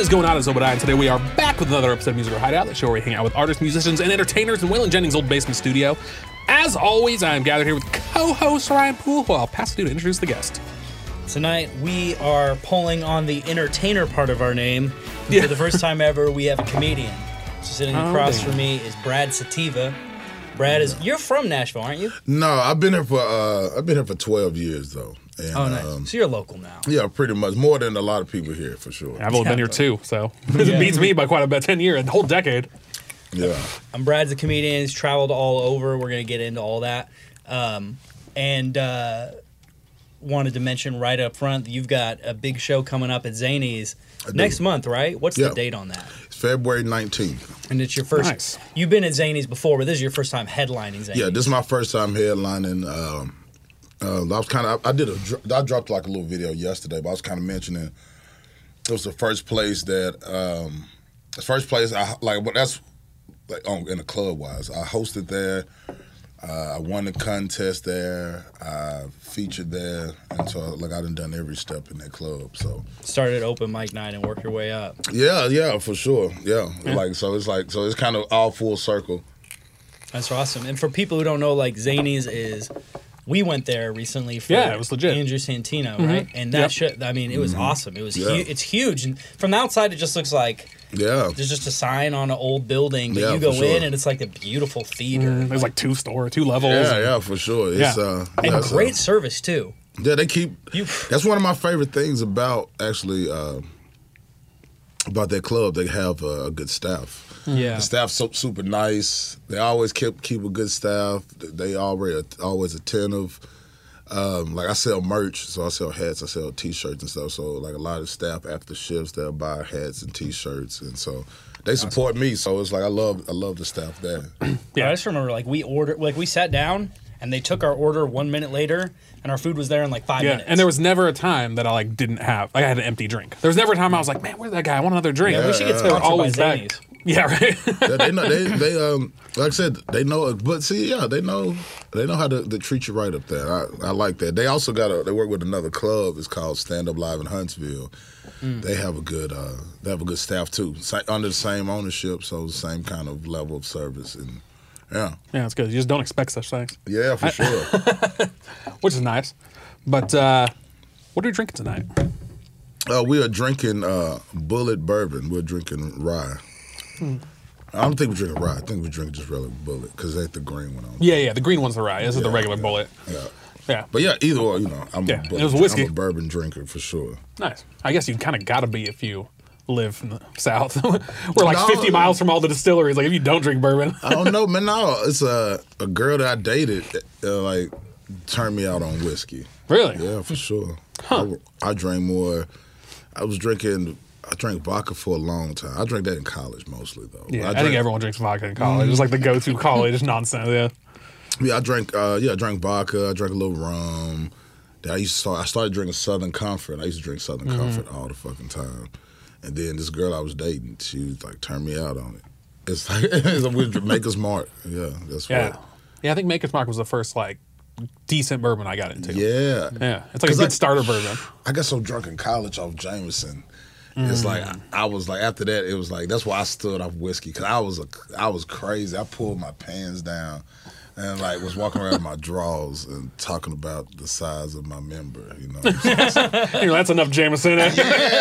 is going on? It's Obadiah, and today we are back with another episode of Musical Hideout, the show where we hang out with artists, musicians, and entertainers in Waylon Jennings' old basement studio. As always, I am gathered here with co-host Ryan Poole, who I'll pass to you to introduce the guest. Tonight we are pulling on the entertainer part of our name. Yeah. For the first time ever, we have a comedian. So sitting Oh, across damn. from me is Brad Sativa. Brad is you're from Nashville, aren't you? No, I've been here for uh, I've been here for twelve years though. And, Oh, nice. um, so you're local now. yeah, pretty much more than a lot of people here for sure. I've only been here too, so it beats me by quite a bit. Ten years, a whole decade. Yeah, Um, Brad's a comedian. He's traveled all over. We're gonna get into all that. Um, and uh, wanted to mention right up front that you've got a big show coming up at Zany's next month, right? What's Yeah. the date on that? it's February nineteenth. And it's your first. Nice. You've been at Zany's before, but this is your first time headlining Zany's. Yeah, this is my first time headlining. Um, uh, I was kind of I did a I dropped like a little video yesterday, but I was kind of mentioning it was the first place that um, the first place I like. But that's like on in the club wise. I hosted there. Uh, I won the contest there. I featured there, and so like I done done every step in that club. So started open mic night and work your way up. yeah, yeah, for sure. Yeah, like so it's like so it's kind of all full circle. That's awesome. And for people who don't know, like Zanies is, we went there recently for Yeah, it was legit. Andrew Santino, right? And that Yep. shit, I mean, it was awesome. It was Mm-hmm. Yeah. hu- it's huge, and from the outside, it just looks like Yeah, there's just a sign on an old building, but Yeah, you go sure. in and it's like a beautiful theater. There's like two store, two levels. yeah, yeah, for sure. It's Yeah. uh, And yeah, it's, uh, great service too. Yeah, they keep. You- That's one of my favorite things about actually uh, about that club. They have uh, a good staff. Yeah. The staff's so super nice. They always keep keep a good staff. They already always attentive. Um, like I sell merch, so I sell hats, I sell T-shirts and stuff. So like a lot of staff after shifts, they'll buy hats and T-shirts, and so they support me. So it's like I love I love the staff there. Yeah, I just remember like we ordered, like we sat down and they took our order one minute later, and our food was there in like five Yeah, minutes. and there was never a time that I like didn't have. Like, I had an empty drink. There was never a time I was like, "Man, where's that guy? I want another drink." Yeah, we should get yeah. They were sponsored always by back. Yeah, right. They know they they um like I said they know but see yeah they know they know how to, to treat you right up there I, I like that they also got a they work with another club it's called Stand Up Live in Huntsville they have a good uh they have a good staff too Sa- under the same ownership so the same kind of level of service and yeah yeah, it's good. You just don't expect such things, yeah for sure which is nice. But uh, what are you drinking tonight? uh, we are drinking uh Bulleit Bourbon we're drinking rye. I don't think we're drinking rye. I think we're drinking just regular Bulleit because they the green one on. Yeah, yeah, the green one's the rye. This is the regular yeah. Bulleit. Yeah. Yeah, But yeah, either way, you know, I'm, Yeah, a, it was whiskey. I'm a bourbon drinker for sure. nice. I guess you kind of got to be if you live in the south. We're like No. 50 miles from all the distilleries. Like if you don't drink bourbon, I don't know, man. No, it's a a girl that I dated, uh, like turned me out on whiskey. really? Yeah, for sure. I, I drank more. I was drinking. I drank vodka for a long time. I drank that in college mostly, though. Yeah, I, drank, think everyone drinks vodka in college. It's like the go-to college nonsense. Yeah. Yeah, I drank. Uh, yeah, I drank vodka. I drank a little rum. Then I used to start. I started drinking Southern Comfort. I used to drink Southern Mm-hmm. Comfort all the fucking time. And then this girl I was dating, she was like, turned me out on it. It's like it's like we Maker's Mark. Yeah, that's Yeah. what. Yeah, I think Maker's Mark was the first like decent bourbon I got into. Yeah. Yeah. It's like a good I- starter bourbon. I got so drunk in college off Jameson. It's like Mm. I, I was like after that it was like that's why I stood off whiskey because I was a I was crazy. I pulled my pants down and like was walking around in my drawers and talking about the size of my member. You know, You know, that's enough Jameson. yeah,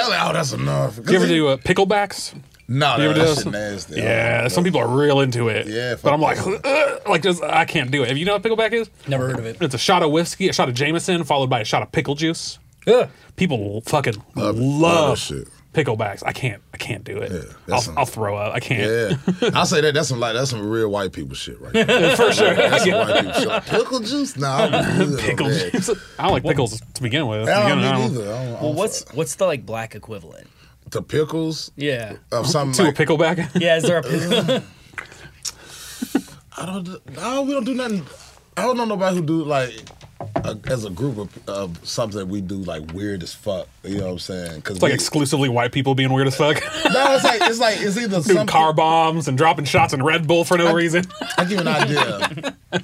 like, oh that's enough. Do you ever do uh, picklebacks? No, You no, ever do that nasty. Yeah, some people are real into it. Yeah, but I'm like, like just I can't do it. Have you know what pickleback is, Never heard of it. it's a shot of whiskey, a shot of Jameson, followed by a shot of pickle juice. Ugh. People fucking Love love, it. Love that shit. Picklebacks. I can't. I can't do it. Yeah, I'll, some- I'll throw up. I can't. Yeah, I'll say that. That's some like that's some real white people shit right there. For sure. That's some white people shit. Pickle juice? Nah, I'm good on Pickle that. juice. I don't like pickles to begin with. To I don't I don't- either. I don't- I Well, don't what's what's the like black equivalent? the pickles Yeah. of something To a pickleback? Yeah, is there a pickle? Uh, I don't. do- No, we don't do nothing. I don't know nobody who do like a, as a group of, of something that we do like weird as fuck. You know what I'm saying? Because It's like exclusively white people being weird as fuck. no, it's like it's like it's either Doing something. car bombs and dropping shots in Red Bull for no reason. I'll give you an idea.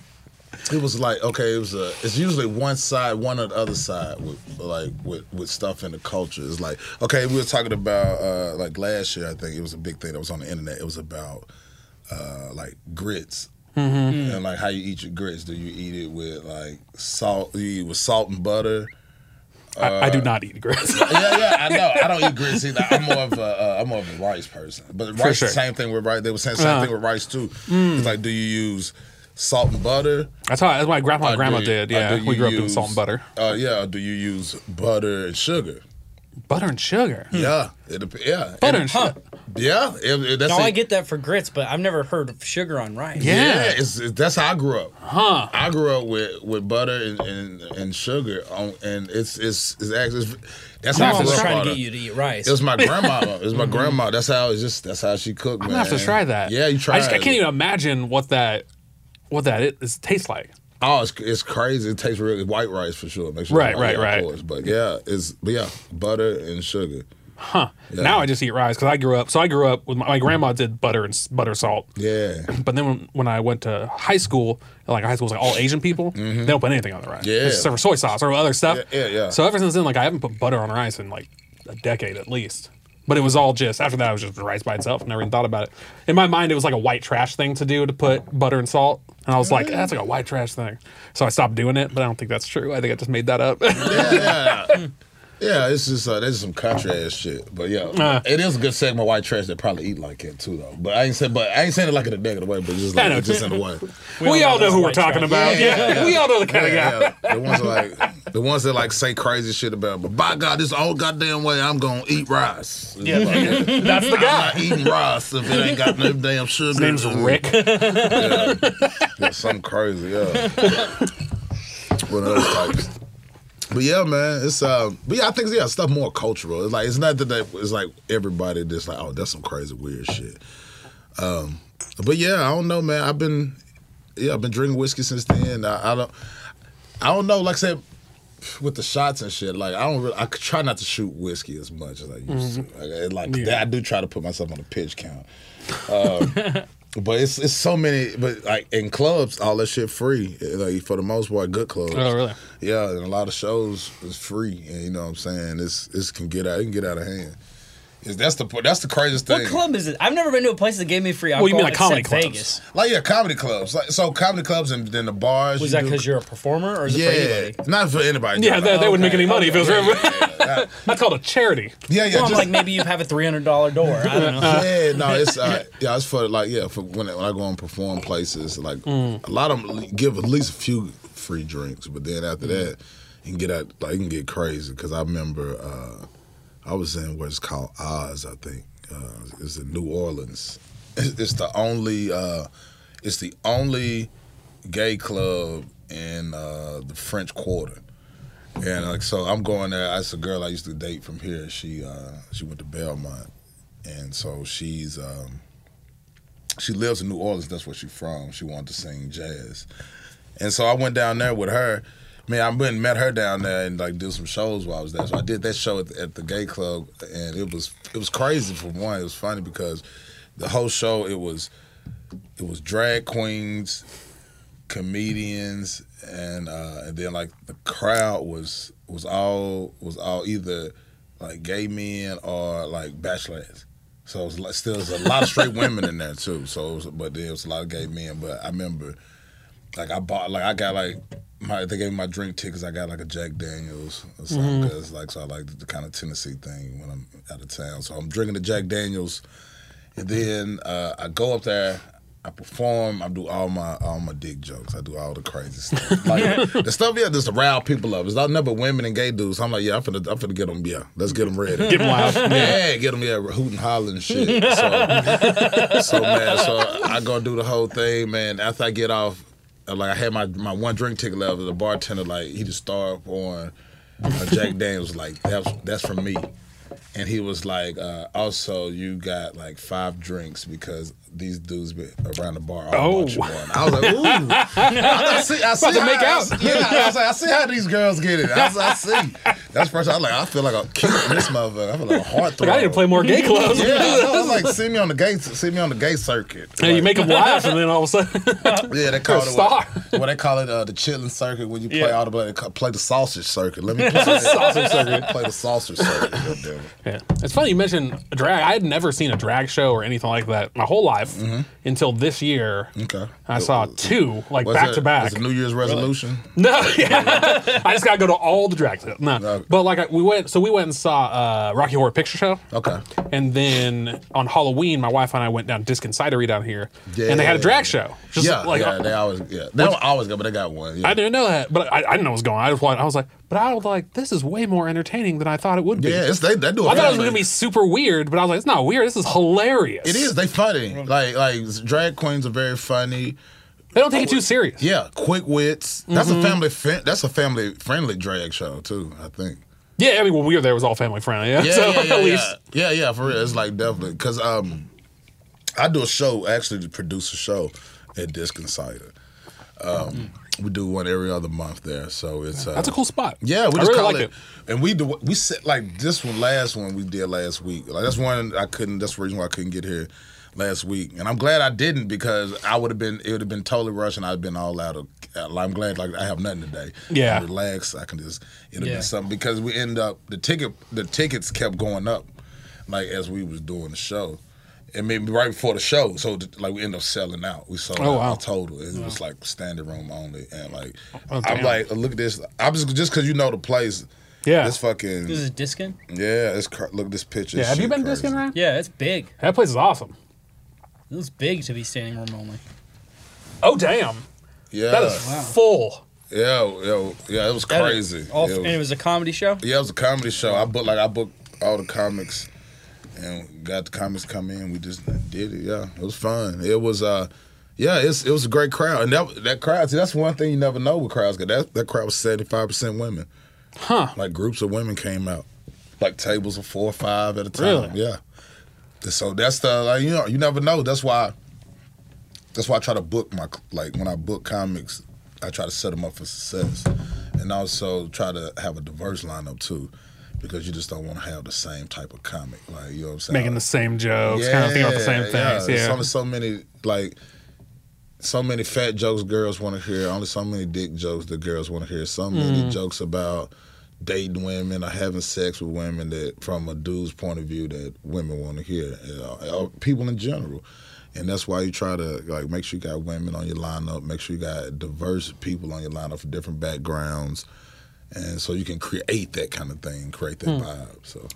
it was like okay, it was a. It's usually one side, one or the other side with like with with stuff in the culture. It's like okay, we were talking about uh like last year. I think it was a big thing that was on the internet. It was about uh like grits. And like how you eat your grits? Do you eat it with like salt? You eat with salt and butter? I, I do not eat grits. yeah, yeah, I know. I don't eat grits either. I'm more of a, uh, I'm more of a rice person. But rice, sure. the same thing with rice. They were saying same Uh-huh. thing with rice too. It's like, do you use salt and butter? that's how that's grandpa and grandma you- did. Yeah, we grew up doing salt and butter. Uh, yeah. Do you use butter and sugar? Butter and sugar. Yeah, it, yeah, Butter It- and Huh. sugar. Yeah. It, it- that's No, I get that for grits, but I've never heard of sugar on rice. Yeah. Yeah, it's, it's that's how I grew up. Huh. I grew up with, with butter and, and, and sugar on, and it's it's it's actually that's My how I mom was grew up trying on to it. get you to eat rice. It was my grandmama. It was my mm-hmm. grandma. That's how it's just. That's how she cooked. I'm man. gonna have to try that. Yeah, you try. I, just, I can't even imagine what that what that is, tastes like. Oh, it's, it's crazy. It tastes really white rice for sure. Make sure Right, right, right. Of course. But yeah, it's but yeah, butter and sugar. Huh. Yeah. Now I just eat rice because I grew up. So I grew up with my, my grandma did butter and butter salt. Yeah, But then when, when I went to high school, like high school was like all Asian people, they don't put anything on the rice. Mm-hmm. Yeah. Except for soy sauce or other stuff. Yeah, yeah, yeah. So ever since then, like I haven't put butter on rice in like a decade at least. But it was all just after that. It was just rice by itself. Never even thought about it. In my mind, it was like a white trash thing to do to put butter and salt, and I was like, that's like a white trash thing. So I stopped doing it. But I don't think that's true. I think I just made that up. yeah, yeah. Yeah, it's just uh, that's some country ass shit. But yeah, Uh. it is a good segment of white trash that probably eat like it too though. But I ain't saying, but I ain't saying it like in a negative way, but just like know. just in a way. we, all know who we're talking about. Yeah, Yeah, yeah, we all know the kind Yeah, of guy. yeah. The ones like the ones that like say crazy shit about, but by God, this all goddamn way I'm gonna eat rice. Yeah. Like, That's the I'm guy. not eating rice if it ain't got no damn sugar. His name's Rick. Yeah, yeah something crazy. Yeah, one of those types. But yeah, man, it's um, but yeah, I think yeah, stuff more cultural. It's like it's not that they, it's like everybody just like, oh, that's some crazy weird shit. Um, but yeah, I don't know, man. I've been yeah, I've been drinking whiskey since then. I, I don't, I don't know. Like I said, with the shots and shit, like I don't really, I try not to shoot whiskey as much as I used to. Like, like Mm-hmm. Yeah. I do try to put myself on a pitch count. Um, but it's it's so many. But like in clubs, all that shit free. Like for the most part, good clubs. Oh, really? Yeah, and a lot of shows is free. And you know what I'm saying? It's it's can get out. It can get out of hand. It's, that's the that's the craziest thing. What club is it? I've never been to a place that gave me free Well, alcohol. you mean like comedy except clubs? Vegas. Like yeah, comedy clubs. Like so, comedy clubs and then the bars. Was you that because you're a performer, or is it for Yeah, anybody? not for anybody. Yeah, they, they wouldn't make any money if it was. Yeah, yeah, yeah. That's called a charity. yeah, yeah. Well, I'm just- like maybe you have a three hundred dollar door. I don't know. yeah, no, it's uh, yeah, it's for like yeah, for when, when I go and perform places, like Mm. a lot of them give at least a few free drinks, but then Mm. after that, you can get out like you can get crazy because I remember uh, I was in what's called Oz, I think, uh, it's in New Orleans. It's, it's the only uh, it's the only gay club in uh, the French Quarter. And like so, I'm going there. That's a girl I used to date from here. She uh, she went to Belmont, and so she's um, she lives in New Orleans. That's where she's from. She wanted to sing jazz, and so I went down there with her. Man, I went and met her down there and like did some shows while I was there. So I did that show at the, at the gay club, and it was it was crazy. For one, it was funny because the whole show it was it was drag queens, comedians, and uh, and then like the crowd was was all was all either like gay men or like bachelorettes. So it was like, still a lot of straight women in there too. So it was, but there was a lot of gay men. But I remember like I bought like I got like my they gave me my drink tickets. I got like a Jack Daniels or something because like so I like the, the kind of Tennessee thing when I'm out of town. So I'm drinking the Jack Daniels, and then uh, I go up there. I perform. I do all my all my dick jokes. I do all the crazy stuff. Like the stuff, yeah, just to rile people up. It's not never women and gay dudes. I'm like, yeah, I'm finna, I'm finna get them. Yeah, let's get them ready. Get 'em loud. Yeah, get them yeah, hooting, hollering, shit. So, so man, so I go do the whole thing, man. After I get off, like I had my my one drink ticket left. The bartender like he just started on uh, Jack Daniels. Like that's that's from me. And he was like, uh, also, you got like five drinks because these dudes been around the bar all Oh. bought you one. I was like, ooh. I, I see, I see how, make I out. see- yeah, I was like, I see how these girls get it. I, was, I see. That's first. I was like, I feel like a kid in this motherfucker. I feel like a heart Like, I need to play more gay clubs. Yeah, I was like, see me on the gay, see me on the gay circuit. And you make them laugh, and then all of a sudden, yeah, they call it star. what, what they call it uh, the chitlin circuit when you play Yeah. all the play the sausage circuit. Let me play the Sausage circuit. Play the sausage circuit. Yeah. It's funny you mentioned drag. I had never seen a drag show or anything like that my whole life until this year. Okay. I saw two, like Was back it- to back. Was it New Year's resolution? No, yeah. I just gotta go to all the drag shows. No, No. but like I, we went, so we went and saw uh, Rocky Horror Picture Show. Okay. And then on Halloween, my wife and I went down to Diskin Cidery down here, Yeah. and they had a drag show. Just yeah, like yeah, they always yeah. They don't always go, but they got one. Yeah. I didn't know that, but I, I didn't know what was going. on. I I was like, but I was like, this is way more entertaining than I thought it would be. yeah, it's they they do. I thought it was going to be super weird, but I was like, it's not weird. This is hilarious. It is. They funny. Like like drag queens are very funny. They don't take it too serious. Yeah, quick wits. That's Mm-hmm. a family. Fin- that's a family friendly drag show too. I think. Yeah, I mean, when we were there, it was all family friendly. Yeah, Yeah, so yeah, yeah, at least yeah, yeah. For real, it's like definitely because um, I do a show actually to produce a show at Diskin Cider. Um, we do one every other month there, so it's uh, that's a cool spot. Yeah, we I just really call like it, and we do we set like this one last one we did last week. Like that's one I couldn't. That's the reason why I couldn't get here last week, and I'm glad I didn't because I would have been it would have been totally rushed and I'd been all out of. I'm glad like I have nothing today. Yeah. I relax. I can just it'll Yeah. be something because we end up the ticket the tickets kept going up like as we was doing the show. And maybe right before the show, so like we end up selling out. We sold Oh, out wow. the total. It was like standing room only, and like Oh, I'm like, look at this. I'm just just because you know the place. Yeah. This fucking This is Diskin. yeah. It's cr- look at this picture. Yeah, have you been crazy. discing around? Yeah, it's big. That place is awesome. It was big to be standing room only. Oh damn, Yeah, that is full. yeah, yeah, yeah. It was That- crazy. All, It and it was- was a comedy show. yeah, it was a comedy show. I booked like I booked all the comics, and got the comics come in. We just did it. Yeah, it was fun. It was uh. Yeah, it's, it was a great crowd, and that that crowd. See, that's one thing you never know with crowds. 'cause That that crowd was seventy five percent women. Huh. Like groups of women came out, like tables of four or five at a time. Really? Yeah. So that's the like you know you never know. That's why. That's why I try to book my like when I book comics, I try to set them up for success, and also try to have a diverse lineup too, because you just don't want to have the same type of comic. Like you know what I'm saying? Making the same jokes, kind of thinking about the same things. Yeah. only so many like so many fat jokes girls want to hear. Only so many dick jokes the girls want to hear. So many Mm. jokes about dating women or having sex with women that from a dude's point of view that women want to hear. You know, people in general. And that's why you try to like make sure you got women on your lineup, make sure you got diverse people on your lineup from different backgrounds. And so you can create that kind of thing, create that vibe. So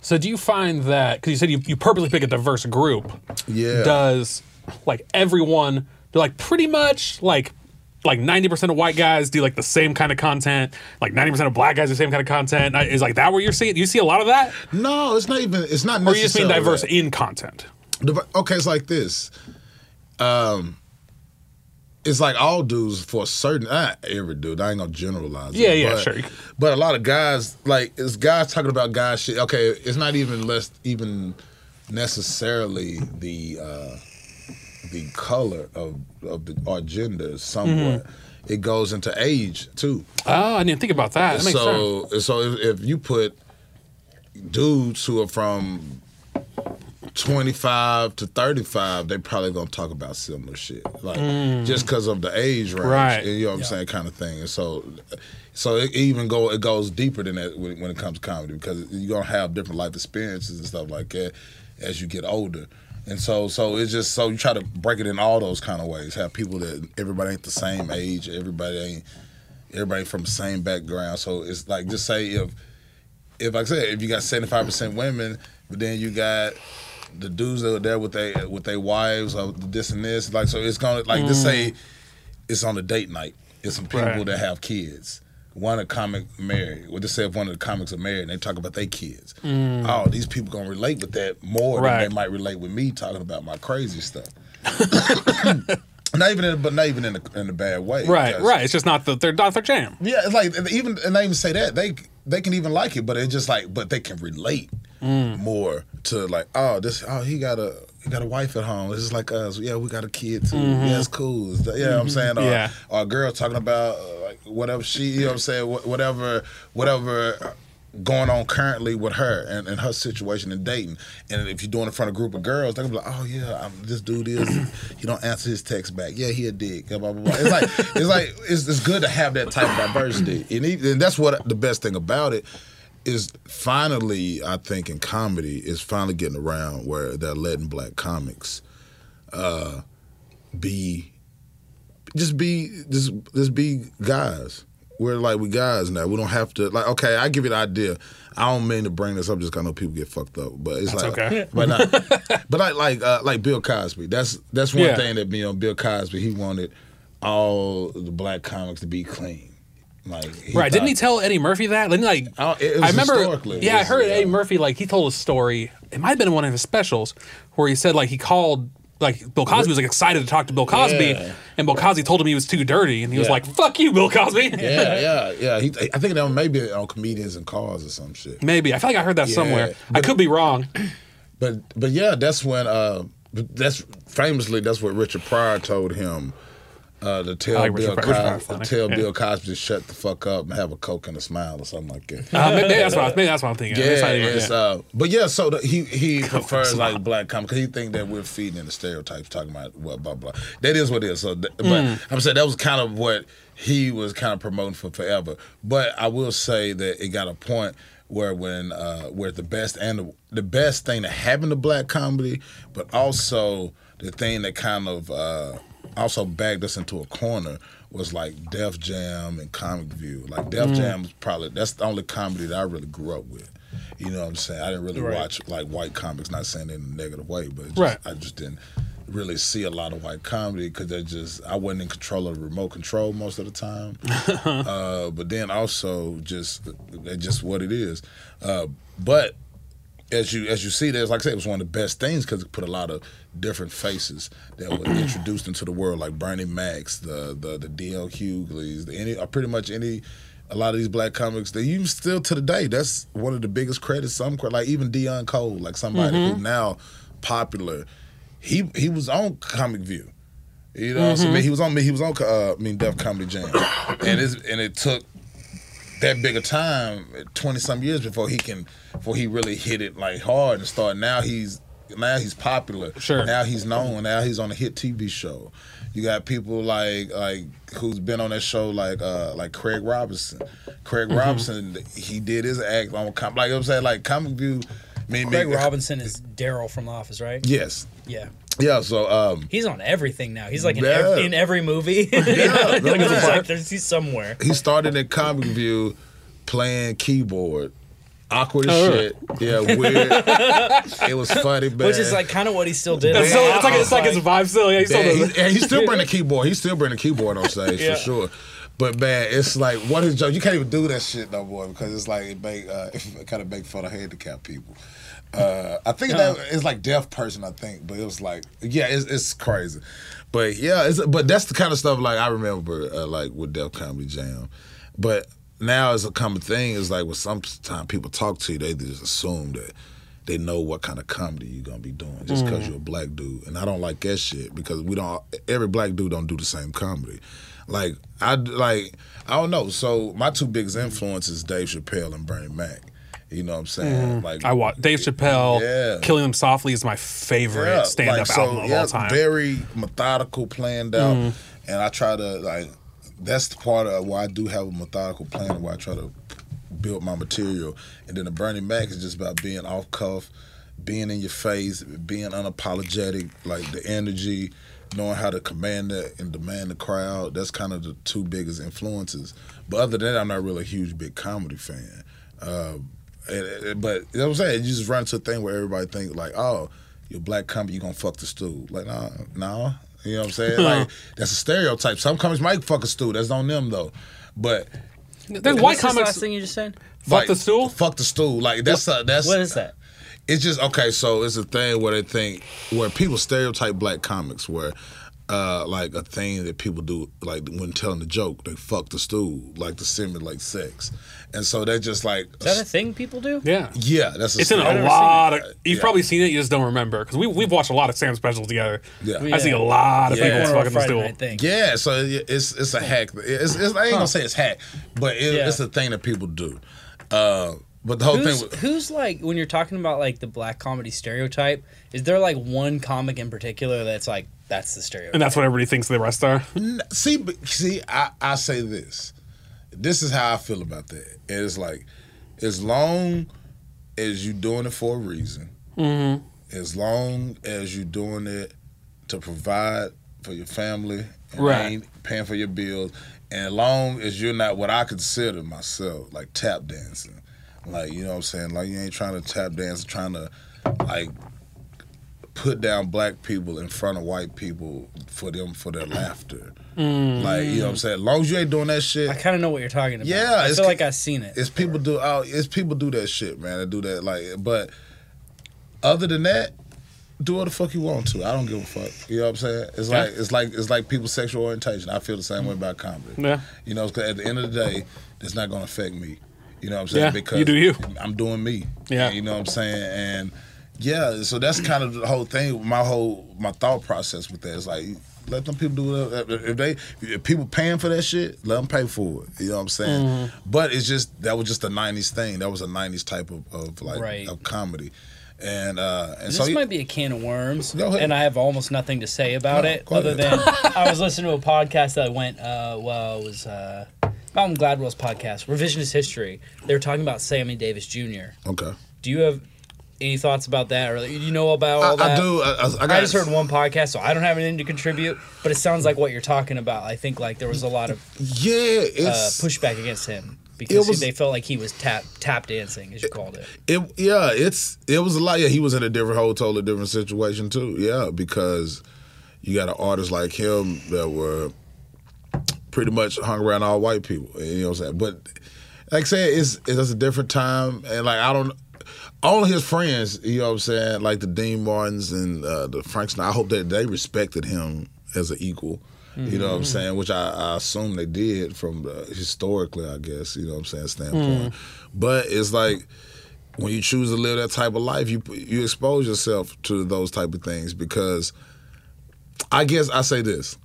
So do you find that because you said you, you purposely pick a diverse group? yeah. Does like everyone? They're like pretty much like like ninety percent of white guys do like the same kind of content. Like ninety percent of black guys do the same kind of content. Is like that where you're seeing? Do you see a lot of that, No, it's not even. It's not. or you just mean diverse that. in content? Okay, it's like this. Um, it's like all dudes for a certain. Not every dude. I ain't gonna generalize. it, Yeah, yeah, but, sure. But a lot of guys, like, it's guys talking about guy shit. Okay, it's not even less even necessarily the uh the color of of the, our gender somewhat. Mm-hmm. It goes into age too. Oh, I didn't think about that. That makes sense. so so if, if you put dudes who are from 25 to 35 they probably gonna talk about similar shit. Like just because of the age range Mm. Right. you know what i'm saying kind of thing. And so so it even go it goes deeper than that when, when it comes to comedy because you're gonna have different life experiences and stuff like that as you get older. And so so it's just so you try to break it in all those kind of ways. Have people that everybody ain't the same age everybody ain't everybody from the same background. So it's like just say if if like I said, if you got seventy five percent women, but then you got the dudes that are there with they with their wives or this and this, like so it's gonna like just say mm. it's on a date night. It's some people Right. that have kids. One a comic married. Well, just say if one of the comics are married and they talk about their kids. Mm. Oh, these people gonna relate with that more Right. than they might relate with me talking about my crazy stuff. not even in, but not even in a, in a bad way. Right, right. It's just not the they're not their jam. yeah, it's like even and I even say that they they can even like it, but it's just like but they can relate Mm. more to like oh this oh he got a he got a wife at home. This is like us. Yeah, we got a kid too. Yeah, it's cool. It's, yeah, what I'm saying. Or, Mm-hmm. Yeah. or a girl talking about uh, like whatever she you know what I'm saying wh- whatever whatever going on currently with her and, and her situation in dating. And if you're doing it in front of a group of girls, they're gonna be like, "Oh yeah, I'm, this dude is. he don't answer his text back. Yeah, he a dick. Blah blah blah." It's like it's like it's, it's good to have that type of diversity, and, even, and that's what the best thing about it is. Finally, I think in comedy is finally getting around where they're letting black comics uh, be just be just just be guys. We're like we guys now. We don't have to like. Okay, I give you the idea. I don't mean to bring this up just 'cause I know people get fucked up, but it's That's like, okay. but not, but like like uh, like Bill Cosby. That's that's one Yeah. thing that you know Bill Cosby. He wanted all the black comics to be clean. Like Right? Didn't he tell Eddie Murphy that? Didn't like Oh, was I remember. historically, Yeah, I heard. Eddie Murphy like he told a story. It might have been one of his specials where he said like he called. Like Bill Cosby was like excited to talk to Bill Cosby, Yeah. and Bill Cosby told him he was too dirty, and he was like, "Fuck you, Bill Cosby." Yeah, yeah, yeah. He, I think that may be on Comedians in Cars or some shit. Maybe I feel like I heard that Yeah, somewhere. I could be wrong. But but yeah, that's when uh that's famously that's what Richard Pryor told him uh, to tell like Bill Richard Pryor. Richard Pryor's Cosby, tell Yeah. Bill Cosby to shut the fuck up and have a coke and a smile or something like that. Uh, maybe, that's what I, maybe that's what I'm thinking. Yeah, it's, uh, but yeah, so the, he he prefers like black comics because he think that we're feeding the stereotypes, talking about what blah blah. That is what it is. So, but Mm. I'm saying that was kind of what he was kind of promoting for forever. But I will say that it got a point where when uh, where the best and the, the best thing that happened to black comedy, but also the thing that kind of uh, also backed us into a corner was like Def Jam and Comic View. Like Def Jam was probably that's the only comedy that I really grew up with. You know what I'm saying? I didn't really Right. watch like white comics, not saying it in a negative way, but just, Right. I just didn't really see a lot of white comedy because they just I wasn't in control of the remote control most of the time. uh, but then also just that's just what it is. Uh, but as you as you see, there's like I said, it was one of the best things because it put a lot of different faces that were introduced into the world, like Bernie Macs, the the the D.L. Hughley's, the any uh, pretty much any. A lot of these black comics, they even still to the day. That's one of the biggest credits. Some like even Deon Cole, like somebody who now popular. He he was on Comic View. You know, what I'm saying? he was on me. he was on uh, I mean Def Comedy Jam, and it's and it took that big a time, twenty some years before he can, before he really hit it like hard and start. Now he's now he's popular. Sure. Now he's known. Now he's on a hit TV show. You got people like like who's been on that show like uh like Craig Robinson. Craig Mm-hmm. Robinson, he did his act on com- like I'm saying like Comic View. Mean, Craig me- Robinson is Daryl from The Office, right? Yes. Yeah. Yeah. So um, He's on everything now. He's like in, Yeah. every, in every movie. Yeah, he's, like, there's, he's somewhere. he started in Comic View playing keyboard. Awkward as Oh, shit. Yeah, weird. it was funny, but Which is like kind of what he still did. It's, so, it's like it's like his vibe still. Yeah, he still Yeah, does he, and he still bring the keyboard. He still bring the keyboard on stage Yeah. for sure. But man, it's like one of his jokes. You can't even do that shit no more because it's like it make uh, it kind of make fun of handicapped people. Uh, I think that it's like deaf person. I think, but it was like yeah, it's, it's crazy. But yeah, it's, but that's the kind of stuff like I remember uh, like with Def Comedy Jam. But now it's a common thing. It's like when sometimes people talk to you, they just assume that they know what kind of comedy you're gonna be doing just because mm. you're a black dude. And I don't like that shit because we don't. Every black dude don't do the same comedy. Like I like I don't know. So my two biggest influences Dave Chappelle and Bernie Mac. You know what I'm saying? Mm. Like I watch Dave Chappelle. Yeah. Killing Them Softly is my favorite stand-up so, album of yeah, all time. Very methodical, planned out, mm. and I try to like. That's the part of why I do have a methodical plan where I try to build my material, and then the Bernie Mac is just about being off cuff, being in your face, being unapologetic, like the energy, knowing how to command that and demand the crowd. That's kind of the two biggest influences. But other than that, I'm not really a huge big comedy fan. Uh, but you know what I'm saying? You just run into a thing where everybody think like, oh, you're black comedy, you gonna fuck the stew. Like, nah, nah. You know what I'm saying? like that's a stereotype. Some comics might fuck a stew. That's on them though. But There's white What's this comics. last thing you just said? Fuck like, the stool. Fuck the stool. Like that's a, that's What is that? it's just okay. So it's a thing where they think where people stereotype black comics where. Uh, like a thing that people do, like when telling the joke, they fuck the stool, like to simulate like sex, and so they're just like, Is that a thing people do? Yeah. yeah, that's a It's in stereotype. a lot of. seen. You've Yeah. probably seen it. You just don't remember because we we've watched a lot of Sam specials together. Yeah. I see a lot of Yeah. people One One of our fucking the stool. thing. Yeah, so it's it's a hack. It's, it's I ain't gonna say it's hack, but it, Yeah. it's a thing that people do. Uh, But the whole Who's, thing, was, who's like when you're talking about like the black comedy stereotype? Is there like one comic in particular that's like that's the stereotype? And that's what everybody thinks the rest are. See, see, I, I say this. This is how I feel about that. It's like, as long as you're doing it for a reason, mm-hmm. as long as you're doing it to provide for your family, and Right. paying for your bills, and as long as you're not what I consider myself like tap dancing, like you know what I'm saying, like you ain't trying to tap dance, trying to like put down black people in front of white people for them for their laughter. Mm. Like you know what I'm saying. As long as you ain't doing that shit, I kind of know what you're talking about. Yeah, I it's feel like I've seen it. it's people do oh, it's people do that shit, man. They do that like but other than that, do what the fuck you want to. I don't give a fuck. You know what I'm saying? It's Yeah. like it's like it's like people's sexual orientation. I feel the same way about comedy. Yeah. You know, 'cause at the end of the day, it's not gonna affect me. You know what I'm saying? Yeah, because you do you. I'm doing me. Yeah. You know what I'm saying? And yeah, so that's kind of the whole thing. My whole my thought process with that is like let them people do whatever. If they if people paying for that shit, let them pay for it. You know what I'm saying? Mm-hmm. But it's just that was just a '90s thing. That was a '90s type of, of like Right. of comedy. And uh and This so might be a can of worms, and I have almost nothing to say about No, it other ahead. than I was listening to a podcast that went, uh, well, it was uh, Malcolm Gladwell's podcast, Revisionist History. They were talking about Sammy Davis Jr. okay. Do you have any thoughts about that, or you know about all I, that? I do. I, I, I, I just heard one podcast, so I don't have anything to contribute. But it sounds like what you're talking about. I think like there was a lot of Yeah, uh, pushback against him because was- they felt like he was tap tap dancing, as you called it. It yeah, it's it was a lot. Yeah, he was in a different whole totally different situation too. Yeah, because you got an artist like him that were pretty much hung around all white people. You know what I'm saying? But like I said, it's it's a different time, and like I don't. All of his friends, you know what I'm saying, like the Dean Martins and uh, the Franks. I hope that they respected him as an equal. You know what I'm saying? Which I, I assume they did from the, historically, I guess. You know what I'm saying standpoint. But it's like when you choose to live that type of life, you you expose yourself to those type of things because I guess I say this: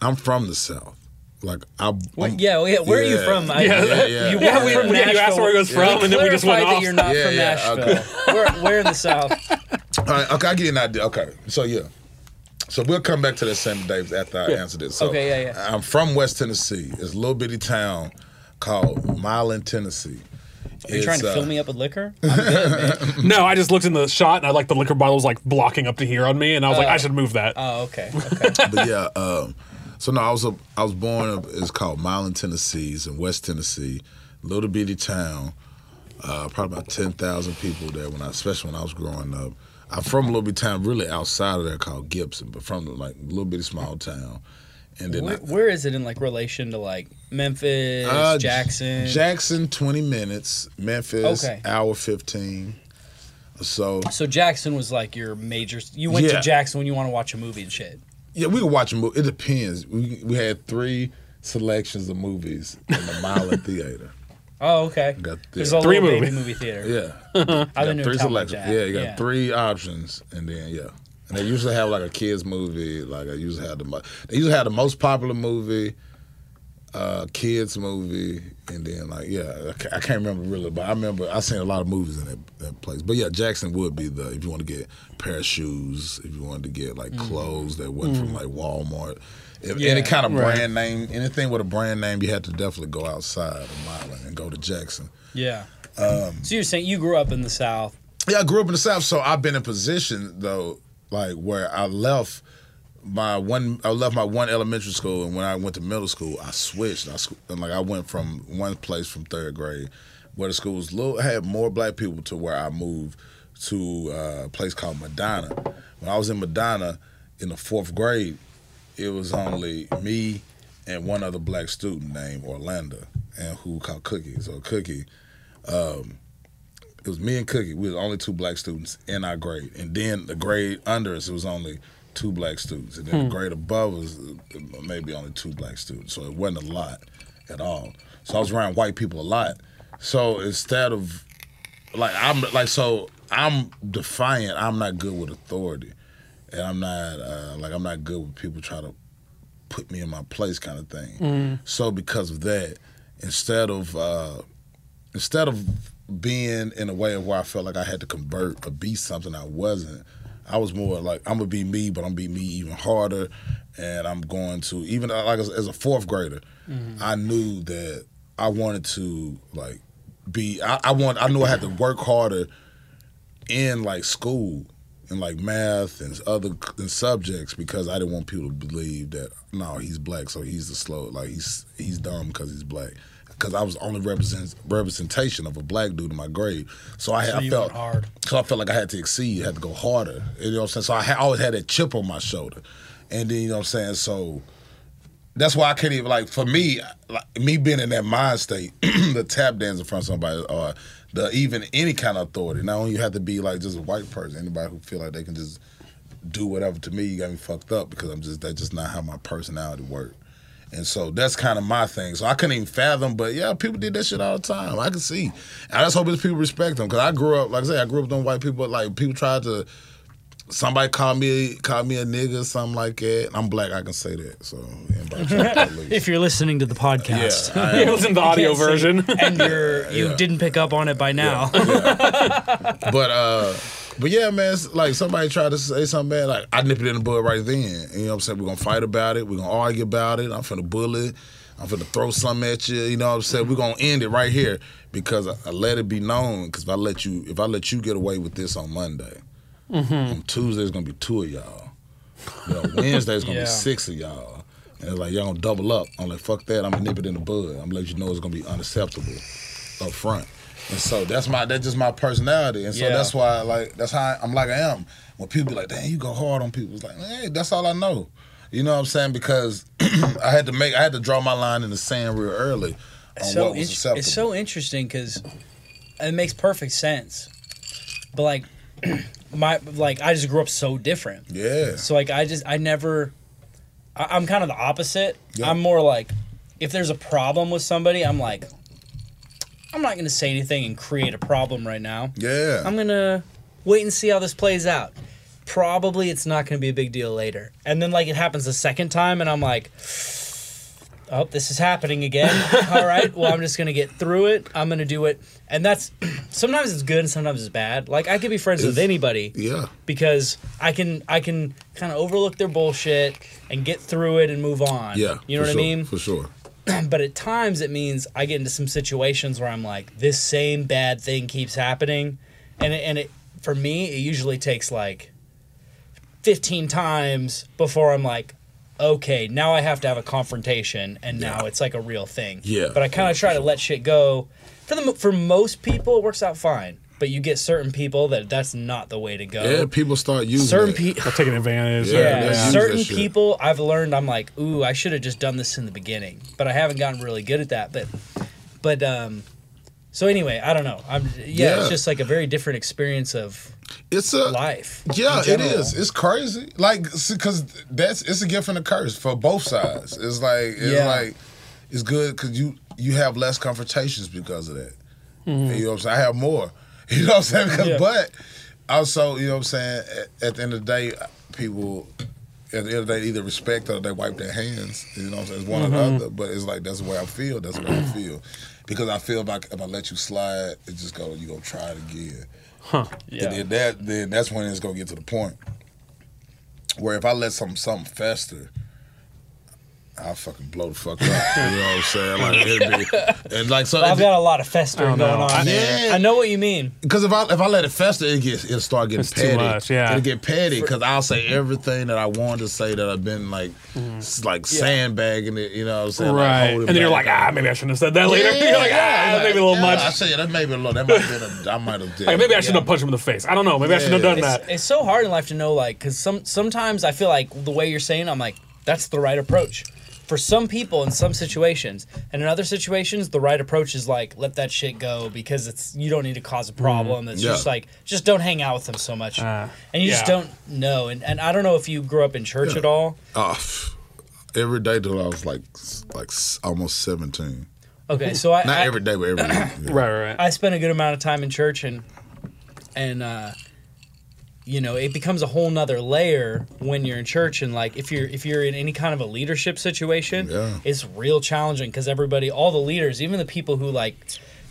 I'm from the South. Like I, Where, I'm- yeah, yeah, where are you from? I, Yeah, yeah. You Yeah, were we- from we- you asked where he was from, and then we just went Clarify that off. you're not Yeah, from yeah, Nashville. We're in the South? All right, okay, I get you an idea. Okay, so yeah, so we'll come back to that Sammy Davis after I answer this. So, Okay, yeah, yeah. I'm from West Tennessee. It's a little bitty town called Milan, Tennessee. Are you trying to fill me up with liquor? No, I just looked in the shot and I like the liquor bottle was like blocking up to here on me, and I was like, I should move that. Oh, okay, okay. but yeah, um, so no, I was a, I was born. Up, it's called Milan, Tennessee. It's in West Tennessee, little bitty town. Uh, probably about ten thousand people there when I, especially when I was growing up. I'm from a little bitty town, really outside of there called Gibson, but from like a little bitty small town. And then where, I, where is it in like relation to like Memphis, Uh, Jackson? Jackson, twenty minutes. Memphis, Okay. hour fifteen. So so Jackson was like your major. You went Yeah. to Jackson when you want to watch a movie and shit. Yeah, we can watch a movie. It depends. We we had three selections of movies in the Milan Theater. Oh, okay. Got There's a Three little baby movies. movie theater. Yeah. I've been three selections. Yeah, you got Yeah. three options, and then yeah, and they usually have like a kids movie. Like I usually have the mo- they usually have the most popular movie, uh, kids movie, and then like yeah, I can't remember really, but I remember I seen a lot of movies in that, that place. But yeah, Jackson would be the if you want to get a pair of shoes, if you wanted to get like clothes that went from like Walmart. If Yeah. any kind of Right. brand name, anything with a brand name, you had to definitely go outside of Milan and go to Jackson. Yeah. Um, so you're saying you grew up in the South? Yeah, I grew up in the South, so I've been in position though, like where I left my one, I left my one elementary school, and when I went to middle school, I switched. I and like I went from one place from third grade, where the school was little, had more black people, to where I moved to uh, a place called Medina. When I was in Medina in the fourth grade, it was only me and one other black student named Orlando, and who called Cookie. So Cookie. Um, it was me and Cookie. We were the only two black students in our grade, and then the grade under us, it was only two black students, and then the grade above us, uh, maybe only two black students. So it wasn't a lot at all. So I was around white people a lot. So instead of like I'm like so I'm defiant. I'm not good with authority, and I'm not uh, like I'm not good with people trying to put me in my place kind of thing. So because of that, instead of uh, instead of being in a way of where I felt like I had to convert or be something I wasn't. I was more like I'm gonna be me, but I'm gonna be me even harder, and I'm going to even uh, like as, as a fourth grader, I knew that I wanted to like be. I, I want. I knew I had to work harder in like school and like math and other and subjects because I didn't want people to believe that no he's black so he's the slow like he's he's dumb because he's black because I was only represent, representation of a black dude in my grade so I, had, So I felt hard. so I felt like I had to exceed had to go harder you know what I'm saying so I had, always had that chip on my shoulder and then you know what I'm saying so that's why I can't even like for me, like me being in that mind state, the tap dance in front of somebody or the even any kind of authority. Not only you have to be like just a white person, anybody who feel like they can just do whatever to me, you got me fucked up because I'm just that's just not how my personality work. And so that's kind of my thing. So I couldn't even fathom, but yeah, people did that shit all the time. I can see. I just hope that people respect them because I grew up, like I say, I grew up with them white people. Like people tried to, somebody called me called me a nigga, or something like that. I'm black, I can say that. So anybody try to believe. If you're listening to the podcast. yeah, I It was in the audio version. and you're you Yeah. didn't pick up on it by now. but uh but yeah, man, it's like somebody tried to say something bad, like I nip it in the bud right then. You know what I'm saying? We're gonna fight about it, we're gonna argue about it, I'm finna bullet, I'm finna throw something at you, you know what I'm saying? We're gonna end it right here because I, I let it be known. Cause if I let you if I let you get away with this on Monday, mm-hmm. on Tuesday it's gonna be two of y'all. You know, Wednesday it's gonna Yeah. be six of y'all. And it's like y'all gonna double up. I'm like, fuck that, I'm gonna nip it in the bud. I'm gonna let you know it's gonna be unacceptable up front. And so that's my that's just my personality. And so Yeah. that's why like that's how I, I'm like I am. When people be like, "Damn, you go hard on people," it's like, hey, that's all I know. You know what I'm saying? Because I had to make I had to draw my line in the sand real early on so what was acceptable. it's so interesting because it makes perfect sense. But like my like I just grew up so different. yeah, So like I just I never I, I'm kind of the opposite. Yeah. I'm more like if there's a problem with somebody, I'm like I'm not gonna say anything and create a problem right now. yeah, I'm gonna wait and see how this plays out. Probably it's not gonna be a big deal later. And then like it happens the second time and I'm like Oh, this is happening again. All right. Well, I'm just gonna get through it. I'm gonna do it, and that's sometimes it's good and sometimes it's bad. Like I could be friends with anybody, yeah, because I can I can kind of overlook their bullshit and get through it and move on. yeah. you know what sure, I mean. For sure. But at times it means I get into some situations where I'm like, this same bad thing keeps happening, and it, and it for me it usually takes like fifteen times before I'm like. Okay, now I have to have a confrontation, and now Yeah. it's like a real thing. Yeah, but I kind of try to let shit go. For the for most people, it works out fine. But you get certain people that that's not the way to go Yeah, people start using certain people They're taking advantage. Yeah, yeah, they use certain that shit. people I've learned I'm like, ooh, I should have just done this in the beginning, but I haven't gotten really good at that. But, but um, so anyway, I don't know. I'm yeah, Yeah. it's just like a very different experience of It's a life. Yeah, in it general. is. It's crazy. Like, because that's it's a gift and a curse for both sides. It's like it's Yeah. like it's good because you you have less confrontations because of that. You know what I'm saying? I have more. You know what I'm saying? 'Cause- Yeah. But also, you know what I'm saying? At, at the end of the day, people. At the end of the day, either respect or they wipe their hands. You know what I'm saying? It's one mm-hmm. or the other. But it's like that's the way I feel. That's the way I feel. Because I feel like if I let you slide, it just go. You go try it again. Yeah. And then that then that's when it's gonna get to the point where if I let some something fester, I'll fucking blow the fuck up. you know what I'm saying? Like it'd be, and like so I've got a lot of festering going know. on I- Yeah. I know what you mean. because if I if I let it fester, it gets it'll start getting It's too petty. much, yeah. it'll get petty because I'll say everything that I wanted to say that I've been like s- like sandbagging it. You know what I'm saying? Right. holding and then you're like, ah, maybe I shouldn't have said that later. you're like, ah, like, maybe a little yeah, I say that maybe a little. That might have been. A, I might have. Did. Like, maybe I shouldn't Yeah. have punched him in the face. I don't know. Maybe I shouldn't have done Yeah. that. It's so hard in life to know, like, because some sometimes I feel like the way you're saying, I'm like, that's the right approach. For some people in some situations, and in other situations, the right approach is like let that shit go because it's you don't need to cause a problem. It's Yeah. just like just don't hang out with them so much, Uh, and you just yeah. don't know. And and I don't know if you grew up in church at all. Oh, every day till I was like s- like s- almost seventeen. Okay, so I Not I, every day, but every week. Yeah. Right, right, right. I spent a good amount of time in church and and uh you know it becomes a whole nother layer when you're in church and like if you're if you're in any kind of a leadership situation Yeah. it's real challenging because everybody all the leaders even the people who like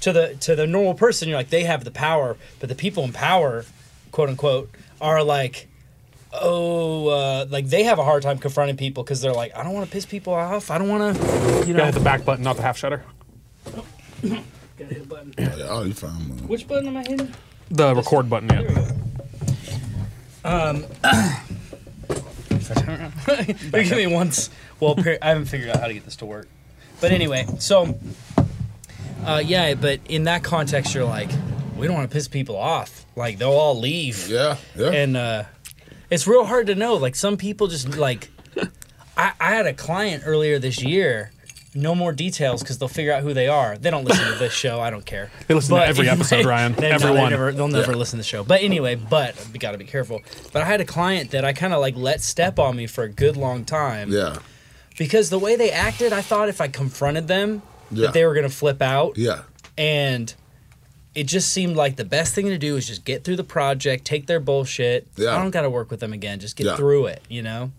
to the to the normal person, you're like they have the power, but the people in power, quote unquote, are like. Oh, uh, like they have a hard time confronting people because they're like, I don't want to piss people off. I don't want to, you You know. gotta hit the back button, not the half shutter. Gotta hit a button. Oh, you fine, man. Which button am I hitting? The record button, There we yeah. Um, I give me once. Well, I haven't figured out how to get this to work. But anyway, so uh, yeah, but in that context, you're like, we don't want to piss people off. Like they'll all leave, Yeah, yeah. and uh, it's real hard to know. Like some people just like, I, I had a client earlier this year. No more details because they'll figure out who they are. They don't listen to this show. I don't care. They listen to every episode, Ryan. They, Every no, they one. never, they'll never Yeah. listen to the show. But anyway, but we got to be careful. But I had a client that I kind of like let step on me for a good long time yeah, because the way they acted, I thought if I confronted them, Yeah. that they were gonna flip out, yeah, and it just seemed like the best thing to do is just get through the project, take their bullshit. Yeah. I don't got to work with them again. Just get Yeah. through it, you know.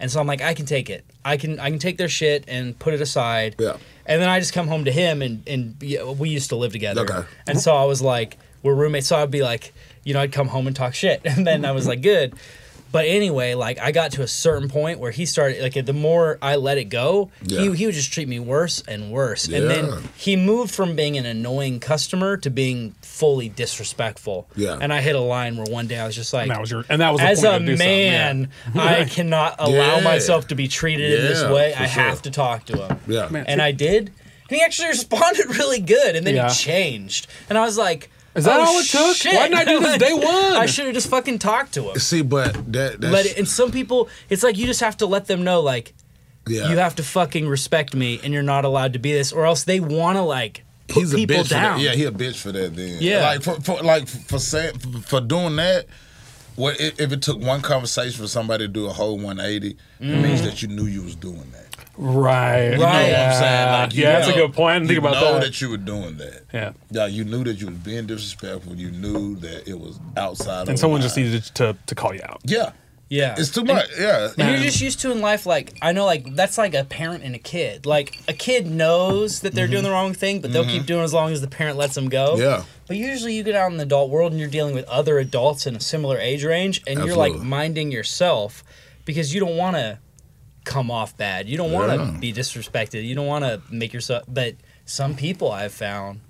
And so I'm like, I can take it. I can I can take their shit and put it aside. Yeah. And then I just come home to him, and and we used to live together. Okay. And so I was like, we're roommates. So I'd be like, you know, I'd come home and talk shit, and then I was like, good. But anyway, like I got to a certain point where he started like the more I let it go, Yeah. he he would just treat me worse and worse. Yeah. And then he moved from being an annoying customer to being fully disrespectful. Yeah. And I hit a line where one day I was just like, And that was your, and that was as a to do something, yeah. man, I cannot allow Yeah. myself to be treated in this way. I sure. have to talk to him. yeah. Man. And I did. And he actually responded really good. And then Yeah. he changed. And I was like, Is that oh, all it took? shit. Why didn't I do this day one? I should have just fucking talked to him. See, but that that's Let it, and some people, it's like you just have to let them know, like, yeah. you have to fucking respect me and you're not allowed to be this, or else they want to, like, put He's a people bitch down. for that. Yeah, he a bitch for that. Then Yeah. like for, for like for saying for, for doing that. What if if it took one conversation for somebody to do a whole 180? It means Mm-hmm. that you knew you was doing that. Right. You know what Right. I'm saying? Like, you yeah, that's a good point. I didn't you think about know that. that you were doing that. yeah. Yeah, you knew that you was being disrespectful. You knew that it was outside. And of someone line. just needed to, to call you out. Yeah, Yeah. it's too much. Yeah, And you're just used to in life, like I know, like that's like a parent and a kid. Like a kid knows that they're doing the wrong thing, but they'll keep doing as long as the parent lets them go. Mm-hmm. Yeah. But usually, you get out in the adult world and you're dealing with other adults in a similar age range, and you're like minding yourself because you don't want to come off bad. You don't want to Yeah. be disrespected. You don't want to make yourself. But some people I've found,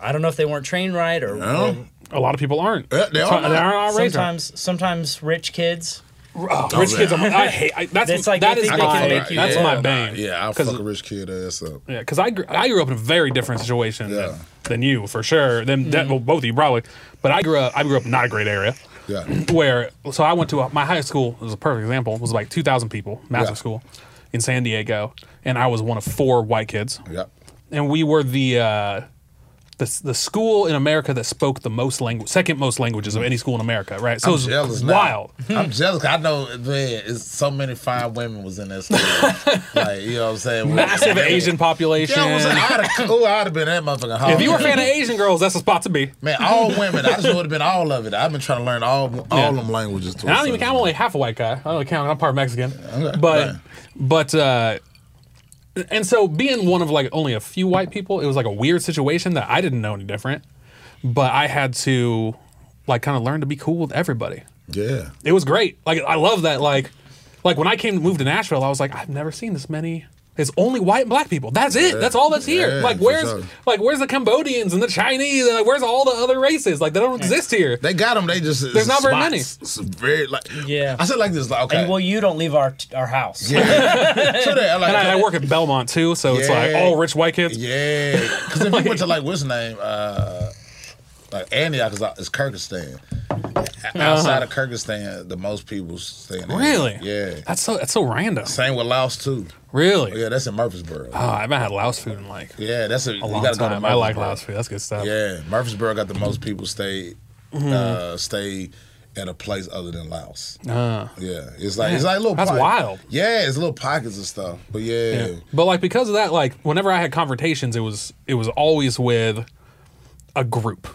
I don't know if they weren't trained right or. Yeah. or A lot of people aren't. Yeah, they are they aren't raised right. sometimes, sometimes rich kids. Oh, rich oh, yeah. kids, I'm, I hate. I, that's It's like that they is think they my can make you- that's yeah. my bane. Yeah, I'll 'Cause- fuck a rich kid ass up. Yeah, because I, gr- I grew up in a very different situation Yeah. than, than you for sure. Than that, mm-hmm. well, both of you probably. But I grew up I grew up in not a great area Yeah, where so I went to a, my high school was a perfect example. It was like two thousand people, massive Yeah. school in San Diego, and I was one of four white kids, yeah. and we were the. Uh, the, the school in America that spoke the most language, second most languages of any school in America, right? So I'm it was jealous now. wild. I'm jealous. I know, man. It's so many fine women was in that school. like you know what I'm saying? Massive Asian population. Yeah, I was like, I'd have, ooh, I'd have been that motherfucking home. if you were a fan of Asian girls, that's the spot to be. man, all women. I just would have been all of it. I've been trying to learn all all Yeah. them languages. To And I don't even count. I'm only half a white guy. I don't count. I'm part Mexican. Okay, But right. but uh, and so being one of like only a few white people, it was like a weird situation that I didn't know any different. But I had to like kind of learn to be cool with everybody. Yeah. It was great. Like I love that. Like like when I came to move to Nashville, I was like, I've never seen this many. It's only white and black people. That's it. Yeah. That's all that's here. Yeah, like where's sure. like where's the Cambodians and the Chinese and like, where's all the other races? Like they don't exist here. They got them. They just There's not very many. It's very like Yeah. I said like this. Like okay. And well, you don't leave our our house. yeah. so that, like, And I, I work at Belmont too, so it's like Yeah. all rich white kids. Yeah, because if you went to like what's the name, uh, like Antioch is it's Kurdistan. Outside of Kurdistan, the most people stay in. Antioch. Really? Yeah. That's so that's so random. Same with Laos too. Really? Yeah, that's in Murfreesboro. Oh, I haven't had Laos food in like Yeah, that's a, a you long gotta go to time. I like Laos food. That's good stuff. Yeah, Murfreesboro got the most people stay Mm-hmm. uh, stay at a place other than Laos. Uh, Yeah, it's like it's like little. That's wild. Yeah, it's little pockets of stuff. But yeah, yeah. But like because of that, like whenever I had confrontations, it was it was always with a group.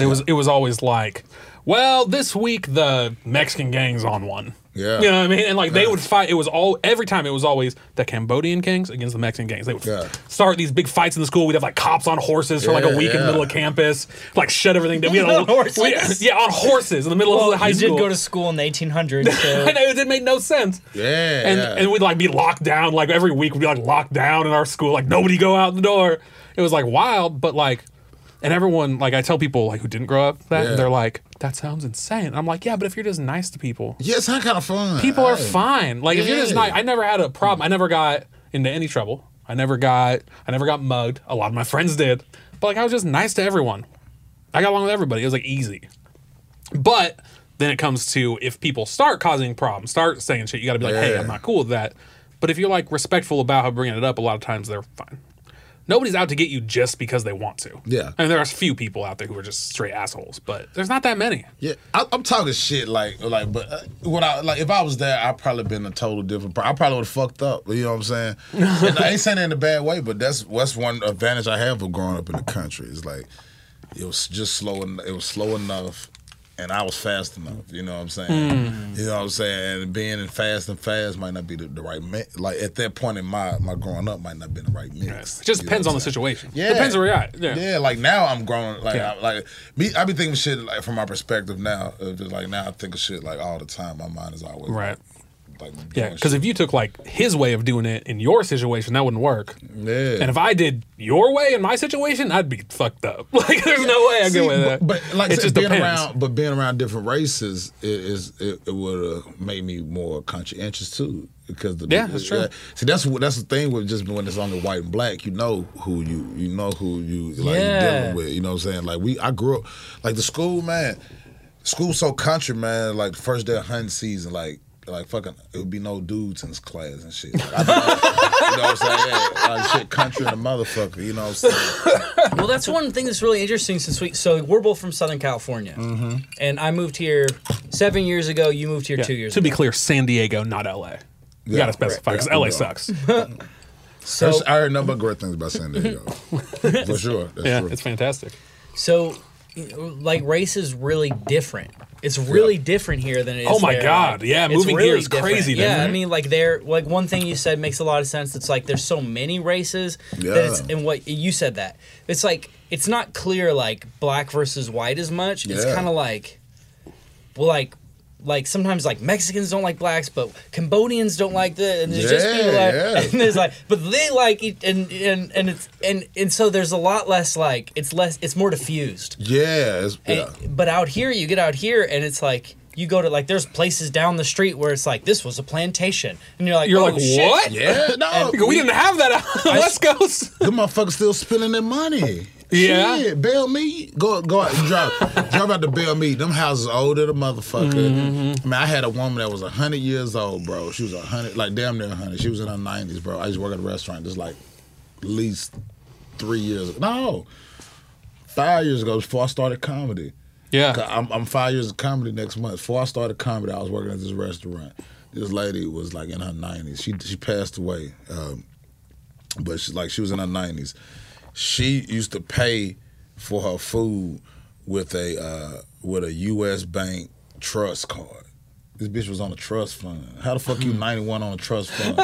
It was it was always like, well, this week the Mexican gang's on one. Yeah. You know what I mean? And like they would fight. It was all every time. It was always the Cambodian gangs against the Mexican gangs. They would Yeah. start these big fights in the school. We'd have like cops on horses for like a Yeah, week in the yeah. middle of campus, like shut everything down. We had a On horses? we- yeah, on horses in the middle Well, of the high you school. did go to school in the 1800s, so I know it made no sense. Yeah, and yeah. and we'd like be locked down. Like every week we'd be like locked down in our school. Like nobody go out the door. It was like wild, but like, and everyone like I tell people like who didn't grow up that Yeah. and they're like that sounds insane. I'm like yeah, but if you're just nice to people, yeah, it's not kind of fun. people are fine. Like if you're just nice, I never had a problem. I never got into any trouble. I never got I never got mugged. A lot of my friends did, but like I was just nice to everyone. I got along with everybody. It was like easy. But then it comes to if people start causing problems, start saying shit, you got to be like, hey, I'm not cool with that. But if you're like respectful about how bringing it up, a lot of times they're fine. Nobody's out to get you just because they want to. Yeah. and there are a few people out there who are just straight assholes, but there's not that many. Yeah, I, I'm talking shit like like, but uh, when I like if I was there, I'd probably been a total different. person. I probably would have fucked up. You know what I'm saying? and I ain't saying it in a bad way, but that's that's one advantage I have of growing up in the country. It's like it was just slow. en- It was slow enough, and I was fast enough. You know what I'm saying? Mm. You know what I'm saying? And being in fast and fast might not be the, the right mix. Like at that point in my my growing up, might not be the right mix. It just depends on the saying? situation. Yeah. depends where you're at. Yeah. Yeah, like now I'm growing. Like, Yeah. I, like me, I be thinking shit like from my perspective now. Just like now, I think of shit like all the time. My mind is always Right. Like, Yeah, because if you took like his way of doing it in your situation, that wouldn't work. yeah, And if I did your way in my situation, I'd be fucked up. Like, there's no way See, go with that. but like I it said, just being depends. around, but being around different races i- is it, it would have made me more conscientious too. Because the Yeah, that's true. see, that's what that's the thing with just when it's only white and black. You know who you you know who you like Yeah. you dealing with. You know what I'm saying? Like we, I grew up like the school man. School so country man. Like the first day of hunting season, like. Like fucking, it would be no dudes in this class and shit. Like, I be- you know what I'm saying? Yeah, like shit, country and a motherfucker. You know what I'm saying? well, that's one thing that's really interesting since we so we're both from Southern California, Mm-hmm. and I moved here seven years ago. You moved here Yeah, two years. To be clear, San Diego, not LA. You Yeah, gotta specify because right, yeah, LA sucks. so I heard nothing but great things about San Diego. For sure. That's yeah, true. it's fantastic. so you know, like race is really different. It's really Yeah. different here than it is. Oh my there. God, Like, yeah, moving here is different. crazy Yeah. I mean, like there, like one thing you said makes a lot of sense. It's like there's so many races that it's, Yeah. and what you said that it's like it's not clear like black versus white as much. It's kind of like, well, like. Like sometimes, like Mexicans don't like blacks, but Cambodians don't like the, and there's just people like, yeah. and there's like, but they like it, and and and it's and and so there's a lot less like it's less, it's more diffused. Yeah, it's, And- but out here, you get out here, and it's like you go to like there's places down the street where it's like this was a plantation, and you're like, You're oh, like, shit. what? Yeah, no. We didn't have that out on the West Coast. Them motherfuckers still spending their money. Yeah. Shit, Belle Meade. Go go out, drive, drive out to Belle Meade. Them houses older than a motherfucker. Mm-hmm. I mean, I had a woman that was hundred years old, bro. She was a hundred, like damn near hundred. She was in her nineties, bro. I used to work at a restaurant just like at least three years ago. No. Five years ago before I started comedy. Yeah. I'm, I'm five years of comedy next month. Before I started comedy, I was working at this restaurant. This lady was like in her nineties. She she passed away, um, but she like she was in her nineties. She used to pay for her food with a uh, with a U.S. bank trust card. This bitch was on a trust fund. How the fuck you 91 on a trust fund?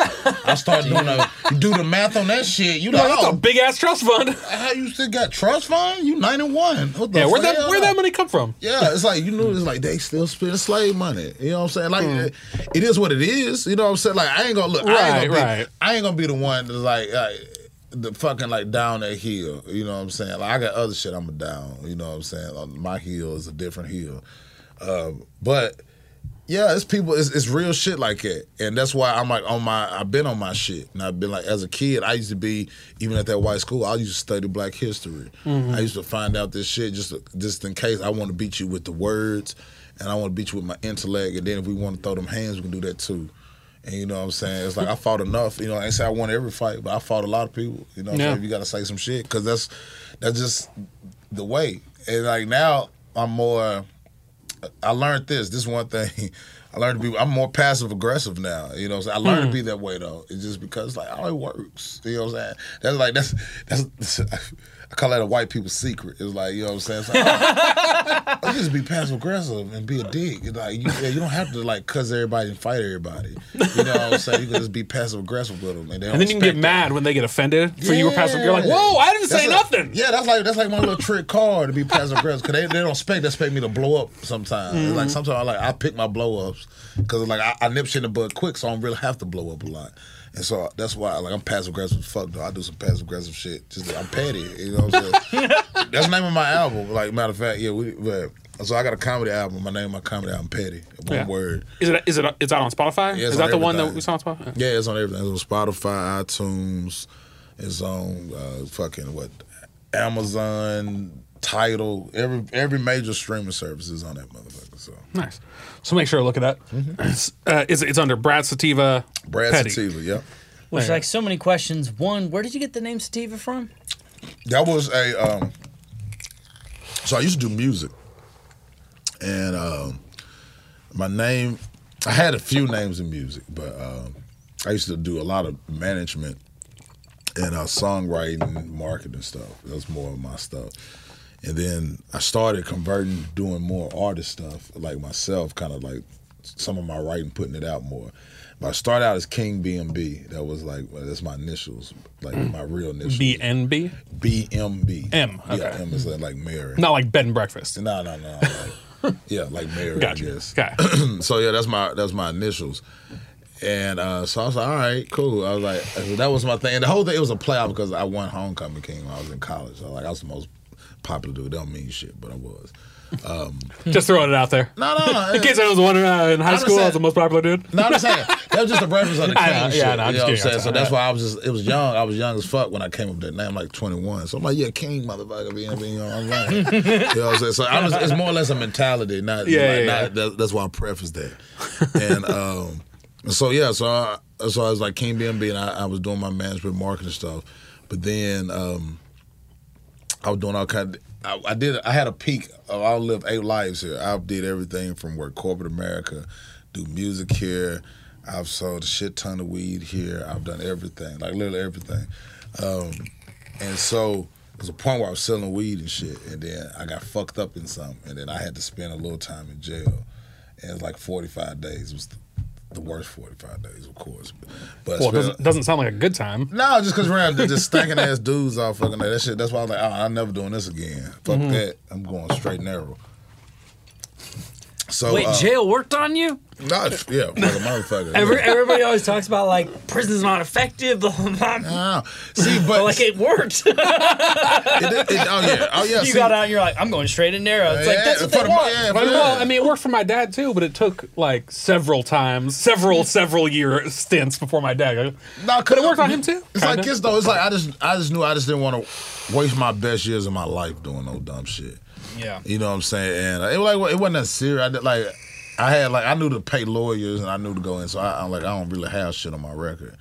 I started doing a, do the math on that shit. You like, That's oh, a big ass trust fund. how you still got trust fund? You 91. What the Yeah, where'd that where'd that money come from? Yeah, it's like you know, it's like they still spend slave money. You know what I'm saying? Like it is what it is. You know what I'm saying? Like I ain't gonna look. I Right, ain't gonna be, right. I ain't gonna be the one that's like, like the fucking like down that hill. You know what I'm saying? Like I got other shit I'm a down. You know what I'm saying? Like, my hill is a different hill. Um, but yeah, it's people. It's, it's real shit like that, and that's why I'm like on my. I've been on my shit, and I've been like as a kid. I used to be even at that white school. I used to study Black history. I used to find out this shit just just in case I want to beat you with the words, and I want to beat you with my intellect. And then if we want to throw them hands, we can do that too. And you know what I'm saying? It's like I fought enough. You know, I ain't say I won every fight, but I fought a lot of people. You know, what I'm saying? you got to say some shit because that's that's just the way. And like now, I'm more. I learned this. This one thing I learned to be. I'm more passive aggressive now. You know, what I'm saying? I learned to hmm. be that way though. It's just because like oh, it works. You know what I'm saying? That's like that's that's. I call that a white people's secret. It's like you know what I'm saying. It's like, oh, let's just be passive aggressive and be a dick. It's like you, yeah, you don't have to like cuss everybody and fight everybody. You know what I'm saying? You can just be passive aggressive with them, and, they And then you can get expect that. mad when they get offended for you were passive. You're like, whoa, I didn't say That's like- nothing. Yeah, that's like that's like my little trick card to be passive aggressive because they, they don't expect they expect me to blow up sometimes. Mm-hmm. Like sometimes I like I pick my blow ups because like I, I nip shit in the bud quick, so I don't really have to blow up a lot. And so that's why like I'm passive aggressive as fuck though. I do some passive aggressive shit. Just I'm petty, you know what I'm saying? that's the name of my album. Like matter of fact, yeah, we but, so I got a comedy album. My name my comedy album Petty. One Yeah. word. Is it? Is it? It's out on Spotify. Yeah, is that on the one that we saw on Spotify? Yeah, it's on everything. It's on Spotify, iTunes. It's on uh, fucking what, Amazon, Tidal. Every every major streaming service is on that motherfucker. So Nice. So make sure to look at that. It's, uh, it's, it's under Brad Sativa. Mm-hmm. Brad Petty. Sativa, Yep. Which like so many questions. One, where did you get the name Sativa from? That was a. Um, so I used to do music, and um, my name. I had a few names in music, but um, I used to do a lot of management and uh, songwriting, marketing stuff. That was more of my stuff. And then I started converting, doing more artist stuff, like myself, kind of like some of my writing, putting it out more. But I started out as King BMB. That was like well, that's my initials, like my real initials. BNB. BMB. M, Yeah. M is like, like Mary. Not like bed and breakfast. No, no, no. Like, yeah, like Mary, Gotcha. I guess. Okay. so yeah, that's my that's my initials. And uh, so I was like, all right, cool. I was like, that was my thing. And the whole thing, it was a playoff because I won homecoming king when I was in college. So like, I was the most popular dude. Don't mean shit, but I was. Just throwing it out there. No, no. In case I was wondering, uh, in high school, I was the most popular dude. No, I'm just saying that was just a reference on the know, shit. yeah, know, I'm you just know what I'm kidding, saying? So that's why I was just it was young. I was young as fuck when I came up that name, like 21. So I'm like, yeah, king motherfucker, being, being, you know what I'm saying? you know what I'm saying? So I was, it's more or less a mentality, not Yeah, like, yeah, not- yeah. that- that's why I preface that. And um, so yeah, so I, so I was like King BMB, and I, I was doing my management marketing stuff, but then um, I was doing all kind. Of, I, I did. I had a peak. Of, I lived eight lives here. I did everything from work corporate America, do music here. I've sold a shit ton of weed here. I've done everything, like literally everything. Um, and so there's a point where I was selling weed and shit, and then I got fucked up in something, and then I had to spend a little time in jail. And it was like 45 days. Was the worst 45 days, of course. But Well, it doesn't, doesn't sound like a good time. no, just because around just stinking ass dudes all fucking. That shit. That's why I was like, oh, I'm never doing this again. Fuck Mm-hmm. that. I'm going straight narrow. So Wait, uh, jail worked on you? Nah, yeah, like a motherfucker. Every, yeah. everybody always talks about like prison's not effective, blah blah blah. Nah. See, but But like it worked. it, it- oh yeah, oh yeah. you see, got out and you're like, I'm going straight and narrow. It's like that's what for they the- want. yeah, for Well, well, I mean, it worked for my dad too, but it took like several times, several, several year stints before my dad. No, nah, Could it work on him too? It's Kinda. like this though. It's like I just, I just knew I just didn't want to waste my best years of my life doing no dumb shit. Yeah. You know what I'm saying? And uh, it was like it wasn't that serious. I did like I had like I knew to pay lawyers and I knew to go in. So I, I'm like I don't really have shit on my record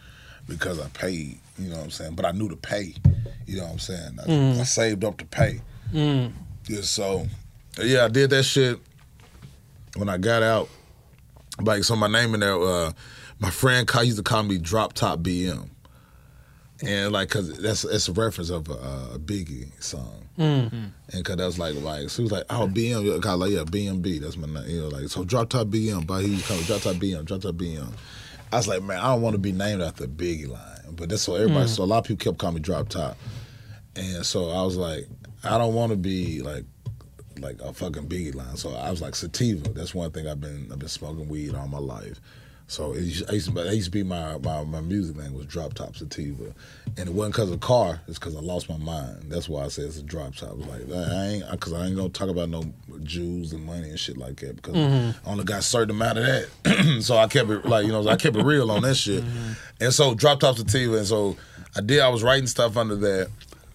because I paid. You know what I'm saying? But I knew to pay. You know what I'm saying? I, mm. I saved up to pay. Mm. Yeah, so yeah, I did that shit when I got out. Like so, my name in there. Uh, my friend call, used to call me Drop Top BM, and like cause that's it's a reference of a, a Biggie song. Mm. Mm. And cause that's like like she was like oh BM call like yeah BMB that's my name you know like so drop top BM but he called drop top BM drop top BM I was like man I don't want to be named after Biggie line but that's so everybody mm. so a lot of people kept calling me drop top. And so I was like I don't want to be like like a fucking Biggie line so I was like sativa that's one thing I've been I've been smoking weed all my life so it used, I used, to, that used to be my, my my music name was Drop Top Sativa, and it wasn't because of car. It's because I lost my mind. That's why I said it's a drop top. I like, I ain't because I ain't gonna talk about no Jews and money and shit like that because I only got a certain amount of that. so I kept it like you know I kept it real on that shit. And so Drop Top Sativa, and so I did. I was writing stuff under that.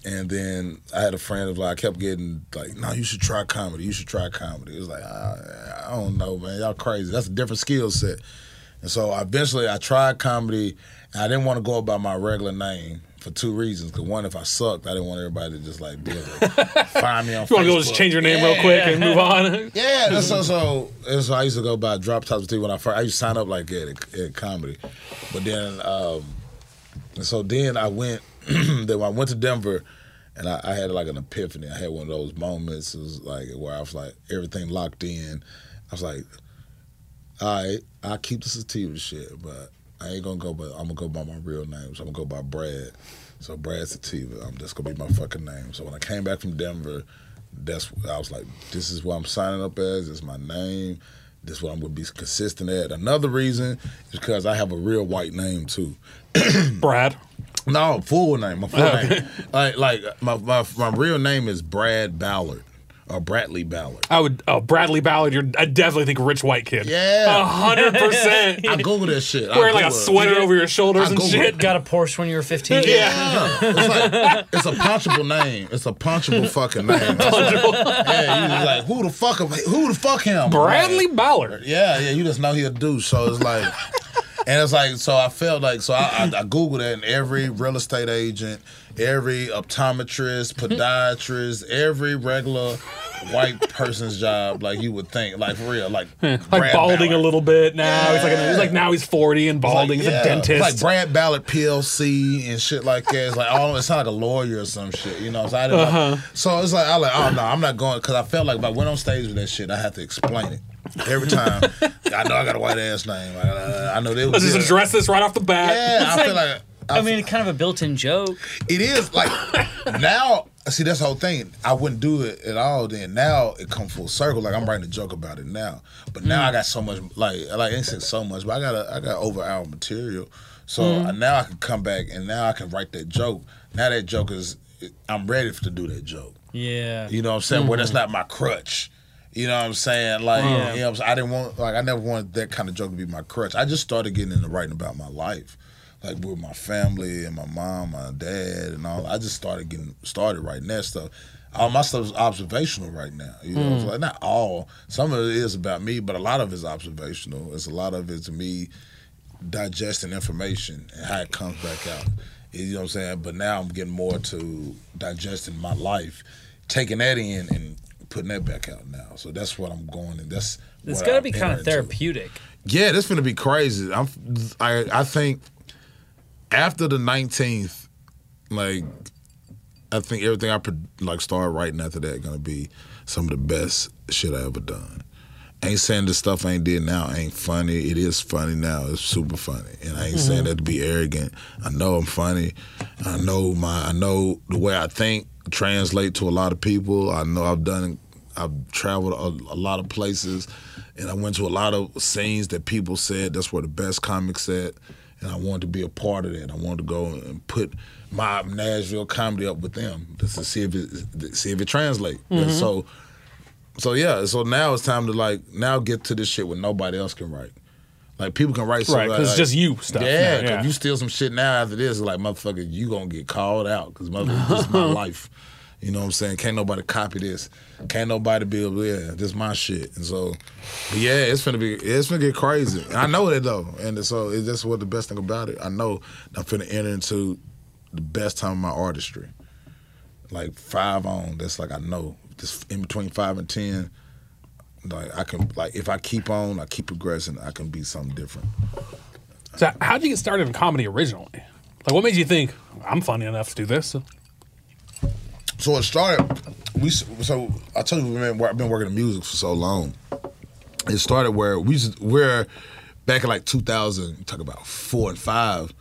And then I had a friend of like I kept getting like, no, you should try comedy. You should try comedy. It was like, ah, I don't know, man. Y'all crazy. That's a different skill set. And so eventually I tried comedy and I didn't want to go by my regular name for two reasons. Because one, if I sucked, I didn't want everybody to just like be able to find me on. Facebook. You want to go just change your name real quick and move on? Yeah, so so and so I used to go by drop tops with when I first I used to sign up like at, at comedy, but then um, and so then I went then I went to Denver, and I, I had like an epiphany. I had one of those moments. It was like where I was like everything locked in. I was like, all right, I keep the sativa shit, but I ain't gonna go. But I'm gonna go by my real name. So I'm gonna go by Brad. So Brad Sativa. Um, I'm just gonna be my fucking name. So when I came back from Denver, that's I was like, this is what I'm signing up as. This is my name. This is what I'm gonna be consistent at. Another reason is because I have a real white name too. Brad. No, full name. My full oh, name. Like like my, my my real name is Brad Ballard or Bradley Ballard. I would. Oh, Bradley Ballard. You're. I definitely think rich white kid. Yeah. A hundred percent. I Google that shit. I Wearing like a Google it. sweater over your shoulders I and Googled shit. it. Got a Porsche when you were 15. Yeah, it's like it's a punchable name. It's a punchable fucking name. punchable. yeah, you just like who the fuck? Who the fuck him? Bradley Like, Ballard. yeah, yeah. You just know he a douche. So it's like, and it's like, so I felt like, so I, I, I googled it, and every real estate agent, every optometrist, podiatrist, every regular white person's job, like you would think, like for real, like Like Brad balding Ballard. a little bit now. He's like, Yeah. he's like now he's forty and balding. Like, he's yeah, a dentist. Like Brad Ballard PLC and shit like that. It's like all it's not like a lawyer or some shit, you know. So I didn't Uh-huh. so it's like I like oh no, I'm not going because I felt like if I went on stage with that shit, I had to explain it every time. I know I got a white ass name. I, uh, I know they Let's was just address this right off the bat. Yeah, It's I feel like- like I mean, kind of a built-in joke. it is like now. See, that's the whole thing. I wouldn't do it at all. Then now it come full circle. Like I'm writing a joke about it now, but now I got so much. Like, like I ain't said so much, but I got a, I got over hour material. So uh, now I can come back and now I can write that joke. Now that joke is, I'm ready to do that joke. Yeah. You know what I'm saying? Where that's not my crutch. You know what I'm saying? Like, you know? I didn't want, like, I never wanted that kind of joke to be my crutch. I just started getting into writing about my life, like with my family and my mom, my dad, and all. I just started getting started writing that stuff. All my stuff is observational right now. You know, it's hmm. like not all. Some of it is about me, but a lot of it's observational. It's a lot of it's me digesting information and how it comes back out. You know what I'm saying? But now I'm getting more to digesting my life, taking that in and putting that back out now. So that's what I'm going and that's It's what got to I'm be kind of entering into. therapeutic. Yeah, this gonna be crazy. I'm I I think after the 19th, like I think everything I like started writing after that gonna be some of the best shit I ever done. ain't saying the stuff I ain't did now ain't funny. It is funny now. It's super funny, and I ain't saying mm-hmm. that to be arrogant. I know I'm funny. I know my. I know the way I think translate to a lot of people. I know I've done. I've traveled a, a lot of places, and I went to a lot of scenes that people said that's where the best comics at, and I wanted to be a part of that. I wanted to go and put my Nashville comedy up with them just to see if it see if it translate. And so so yeah, so now it's time to like now get to this shit where nobody else can write. Like people can write Right, because like, it's just you stuff. Yeah, now, if you steal some shit now after this, like motherfucker, you gonna get called out because motherfucker, this is my life. You know what I'm saying? Can't nobody copy this. Can't nobody be able. Yeah, this my shit. And so, yeah, it's gonna be. It's gonna get crazy. I know that though, and so it's that's what the best thing about it. I know I'm finna enter into the best time of my artistry. Like five on. That's like I know. Just in between five and ten. Like I can like if I keep on, I keep progressing, I can be something different. So how'd you get started in comedy originally? Like, what made you think I'm funny enough to do this? So it started. We so I told you man, I've been working in music for so long. It started where we we're back in like 2000. Talk about four and five.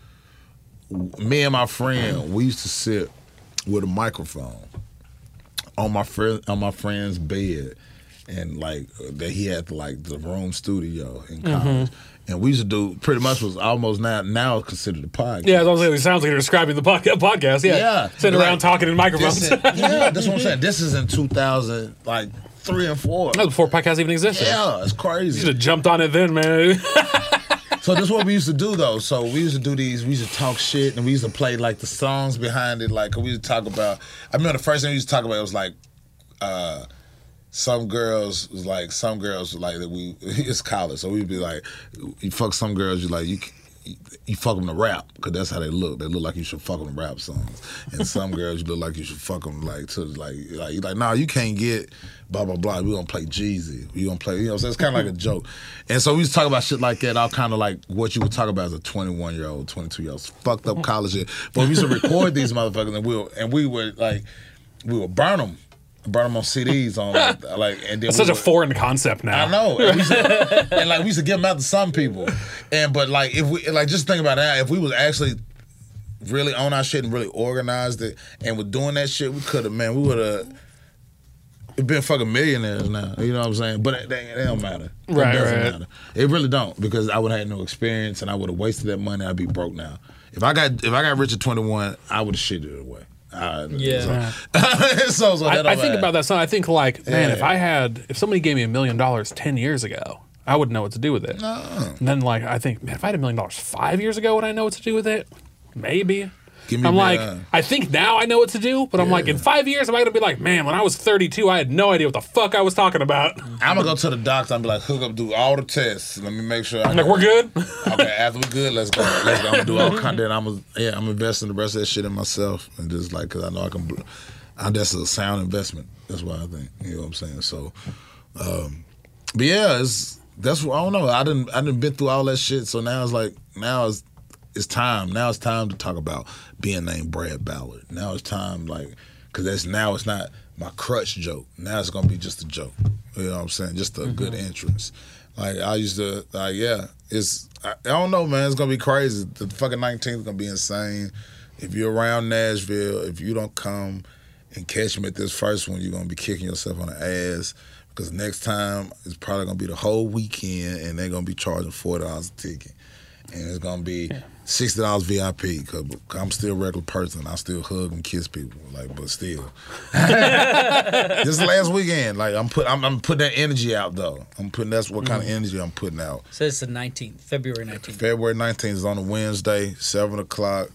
Me and my friend, we used to sit with a microphone on my friend on my friend's bed, and like that he had like the room studio in college. And we used to do pretty much was almost now now considered a podcast. Yeah, as I was saying, it sounds like you're describing the podcast. Yeah, Yeah. sitting Like, around talking in microphones. Yeah, that's what I'm saying. This is in 2000, like three and four. was before podcasts even existed. Yeah, it's crazy. You should have jumped on it then, man. So this is what we used to do though. So we used to do these. We used to talk shit, and we used to play like the songs behind it. Like we used to talk about. I remember the first thing we used to talk about was like, uh, some girls was like some girls was like that we it's college, so we'd be like, you fuck some girls. You like you. you fuck them to rap because that's how they look. They look like you should fuck them to rap songs. And some girls, you look like you should fuck them like to like like you like. Nah, you can't get blah blah blah. We gonna play Jeezy. We gonna play. You know, so it's kind of like a joke. And so we was talking about shit like that. All kind of like what you would talk about as a 21 year old, 22 year old, fucked up college shit. But we used to record these motherfuckers and we were, and we would like we would burn them. Burn them on CDs on like, like and then we such a foreign concept now. I know, and, we to, and like we used to give them out to some people, and but like if we like just think about that, if we was actually really on our shit and really organized it, and we were doing that shit, we could have man, we would have been fucking millionaires now. You know what I'm saying? But it, it don't matter. It Right, doesn't right. matter. It really don't because I would have had no experience and I would have wasted that money. I'd be broke now. If I got if I got rich at 21, I would have shit it away. Uh, Yeah. So, so, so that I, I think about that. So I think like, man, Yeah. if I had, if somebody gave me a million dollars ten years ago, I wouldn't know what to do with it. And then like, I think, man, if I had a million dollars five years ago, would I know what to do with it? Maybe. Give me I'm like, uh, I think now I know what to do, but I'm like, in five years, am I gonna be like, man, when I was 32, I had no idea what the fuck I was talking about. I'm gonna go to the doctor and be like, hook up, do all the tests. Let me make sure. I'm like, we're good. okay, after we're good, let's go. Let's go. I'm gonna do all content. I'm gonna, yeah, I'm investing the rest of that shit in myself and just like, cause I know I can. bl- I, that's a sound investment. That's why I think. You know what I'm saying? So, um, but yeah, it's that's what I don't know. I didn't I didn't been through all that shit. So now it's like now it's it's time. Now it's time to talk about being named Brad Ballard. Now it's time like because that's now it's not my crutch joke. Now it's gonna be just a joke. You know what I'm saying? Just a mm-hmm. good entrance. Like I used to like yeah. It's I, I don't know man. It's gonna be crazy. The fucking 19th is gonna be insane. If you're around Nashville, if you don't come and catch me at this first one, you're gonna be kicking yourself on the ass. Because next time it's probably gonna be the whole weekend, and they're gonna be charging four dollars a ticket, and it's gonna be sixty dollars VIP. Because I'm still a regular person, I still hug and kiss people, like, but still. this last weekend. Like I'm put, I'm, I'm putting that energy out though. I'm putting that's what kind of energy I'm putting out. So it's the 19th, February 19th. February 19th is on a Wednesday, seven o'clock.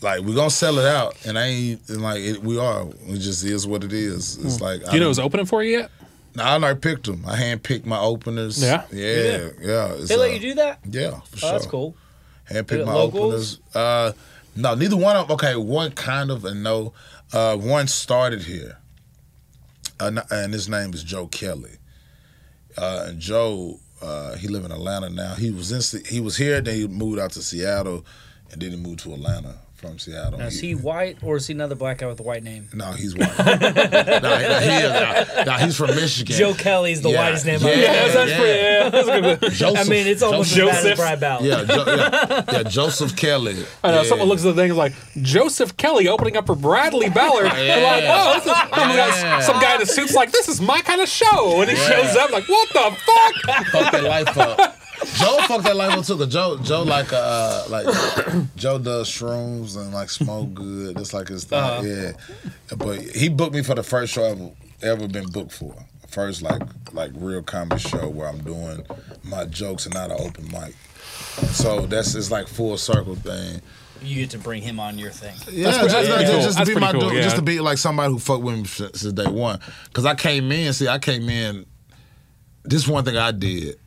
Like we're gonna sell it out, and I ain't and like it, we are. It just is what it is. It's like Do you know it's opening for you yet? I already picked them. I hand picked my openers. Yeah? yeah, yeah. It's, They let uh, you do that? Yeah, for Oh, sure. that's cool. Picked it my locals? openers. Uh, no, neither one of them. Okay, one kind of and no. Uh, one started here, uh, and his name is Joe Kelly. Uh, and Joe, uh, he live in Atlanta now. He was in, he was here, then he moved out to Seattle, and then he moved to Atlanta from Seattle. Now, is he white or is he another black guy with a white name? No, he's white. no, he, no, he is, no, no, he's from Michigan. Joe Kelly's the Yeah, whitest name yeah, I've Yeah, that's yeah. pretty. Yeah, that's a good. Joseph, I mean, it's almost Joseph, as bad as Ballard. Yeah, jo- yeah, yeah, Joseph Kelly. I know yeah. someone looks at the thing and is like Joseph Kelly opening up for Bradley Ballard. They're like, oh, this is, some, guy, some guy in a suit's like, this is my kind of show, and he Yeah. shows up like, what the fuck? fucked that life up. Joe fucked that life up too. Cause Joe, Joe like uh, like Joe does shrooms and like smoke good. It's like his thing. Uh-huh. Yeah, but he booked me for the first show I've ever been booked for. First like like real comedy show where I'm doing my jokes and not an open mic. So that's it's like full circle thing. You get to bring him on your thing. Yeah, just, that's just- pretty cool. just to That's be my cool, dude, yeah. just to be like somebody who fucked with me since since day one. Cause I came in, see, I came in. This one thing I did,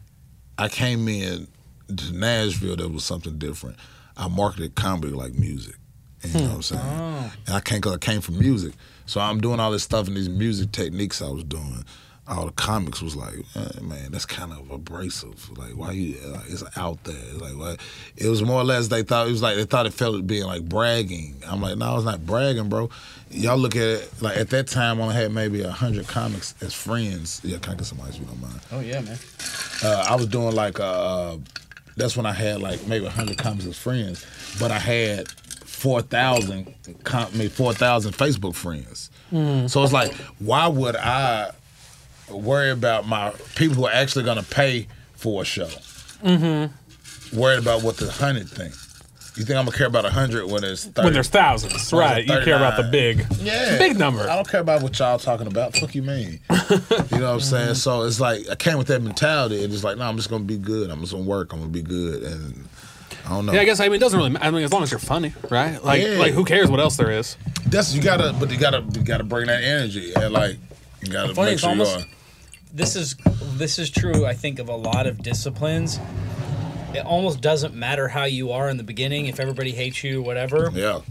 I came in to Nashville. That was something different. I marketed comedy like music. You know what I'm saying? And I came cause I came from music, so I'm doing all this stuff and these music techniques I was doing. All the comics was like, eh, man, that's kind of abrasive. Like, why you? Like, it's out there. It's like, what? It was more or less they thought it was like they thought it felt being like bragging. I'm like, no, it's not bragging, bro. Y'all look at it like at that time, I only had maybe a hundred comics as friends. Yeah, can I get some ice if you don't mind? Oh yeah, man. uh, I was doing like uh, that's when I had like maybe hundred comics as friends, but I had four thousand, com- I mean four thousand Facebook friends. So it's like, why would I worry about my people who are actually gonna pay for a show? Mm-hmm. Worried about what the hundred think. You think I'm gonna care about a hundred when it's 30? When there's thousands, right? You care about the big, Yeah. big number. I don't care about what y'all talking about. Fuck you man. you know what I'm saying? So it's like I came with that mentality and it's like, no, I'm just gonna be good. I'm just gonna work. I'm gonna be good. And I don't know. Yeah, I guess I mean it doesn't really. I mean, as long as you're funny, right? Like, Yeah. like who cares what else there is? That's you gotta but you gotta you gotta bring that energy and like you gotta Funny, make it's sure you almost- are. This is this is true. I think of a lot of disciplines. It almost doesn't matter how you are in the beginning if everybody hates you, whatever. Yeah.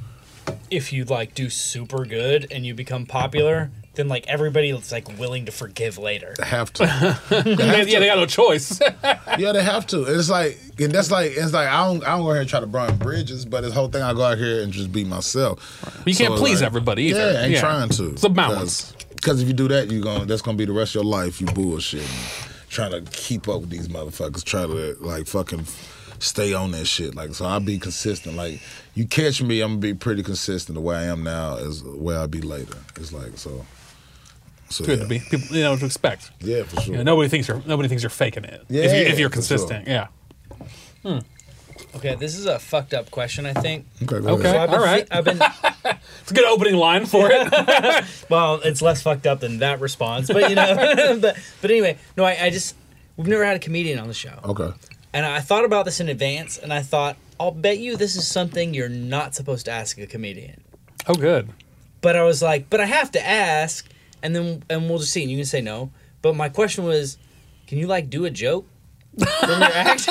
If you like do super good and you become popular, then like everybody is like willing to forgive later. They have to. yeah, they got no choice. yeah, they have to. It's like, and that's like, it's like I don't, I don't go here and try to burn bridges, but this whole thing, I go out here and just be myself. you can't please like, everybody either. Yeah, I ain't trying to. It's a balance. Because if you do that, you gonna that's gonna be the rest of your life. You bullshit, trying to keep up with these motherfuckers, try to like fucking stay on that shit. Like, so I'll be consistent. Like, you catch me, I'm gonna be pretty consistent. The way I am now is the way I'll be later. It's like so. So Good yeah. to be. People, you know what to expect. Yeah, for sure. You know, nobody thinks you're nobody thinks you're faking it. if, you, Yeah, if you're for consistent, yeah. Hmm. Okay, this is a fucked up question, I think. okay, go Okay. ahead. I've been, all right. I've been It's a good opening line for it. well, it's less fucked up than that response, but you know, but but anyway, no, I, I just we've never had a comedian on the show, Okay. and I thought about this in advance, and I thought I'll bet you this is something you're not supposed to ask a comedian, oh, good. but I was like, but I have to ask, and then and we'll just see, and you can say no, but my question was, can you like do a joke? From your act?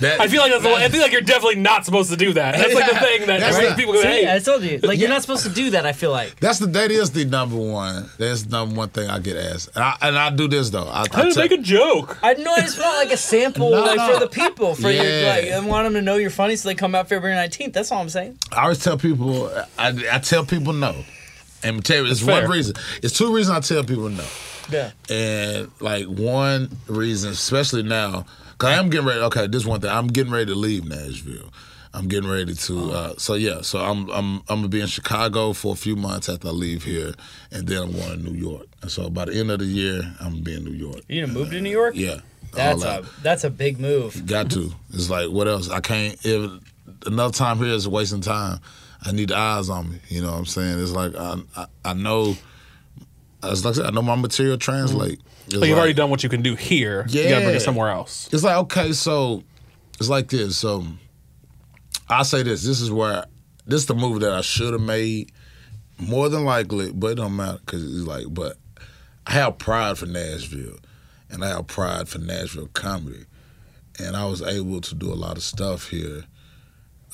That, I feel like that's. the- I feel like you're definitely not supposed to do that. That's like the thing that That's I think right. people go, See, "Hey, I told you, like you're not supposed to do that. I feel like. That's the that is the number one. That's the number one thing I get asked, and I, and I do this though. I, how I to tell- make a joke." I know I just want like a sample No, like no. for the people for your like I want them to know you're funny so they come out February 19th. That's all I'm saying. I always tell people. I, I tell people no, and tell you, it's That's one reason. It's two reasons I tell people no, Yeah. and like one reason, especially now, because I'm getting ready. Okay, this one thing. I'm getting ready to leave Nashville. I'm getting ready to. Uh, so yeah, so I'm I'm I'm gonna be in Chicago for a few months after I leave here, and then I'm going to New York. And so by the end of the year, I'm gonna be in New York. You gonna move to New York? Yeah, That's a that's a big move. Got to. It's like what else? I can't. If another time here is wasting time. I need the eyes on me. You know what I'm saying? It's like I I, I know. It's like I said, I know my material translate. It's Like you've like- already done what you can do here. You gotta bring Yeah. it somewhere else. It's like okay, so it's like this. So I say this. This is where this is the movie that I should have made. More than likely, but it don't matter because it's like. But I have pride for Nashville, and I have pride for Nashville comedy, and I was able to do a lot of stuff here.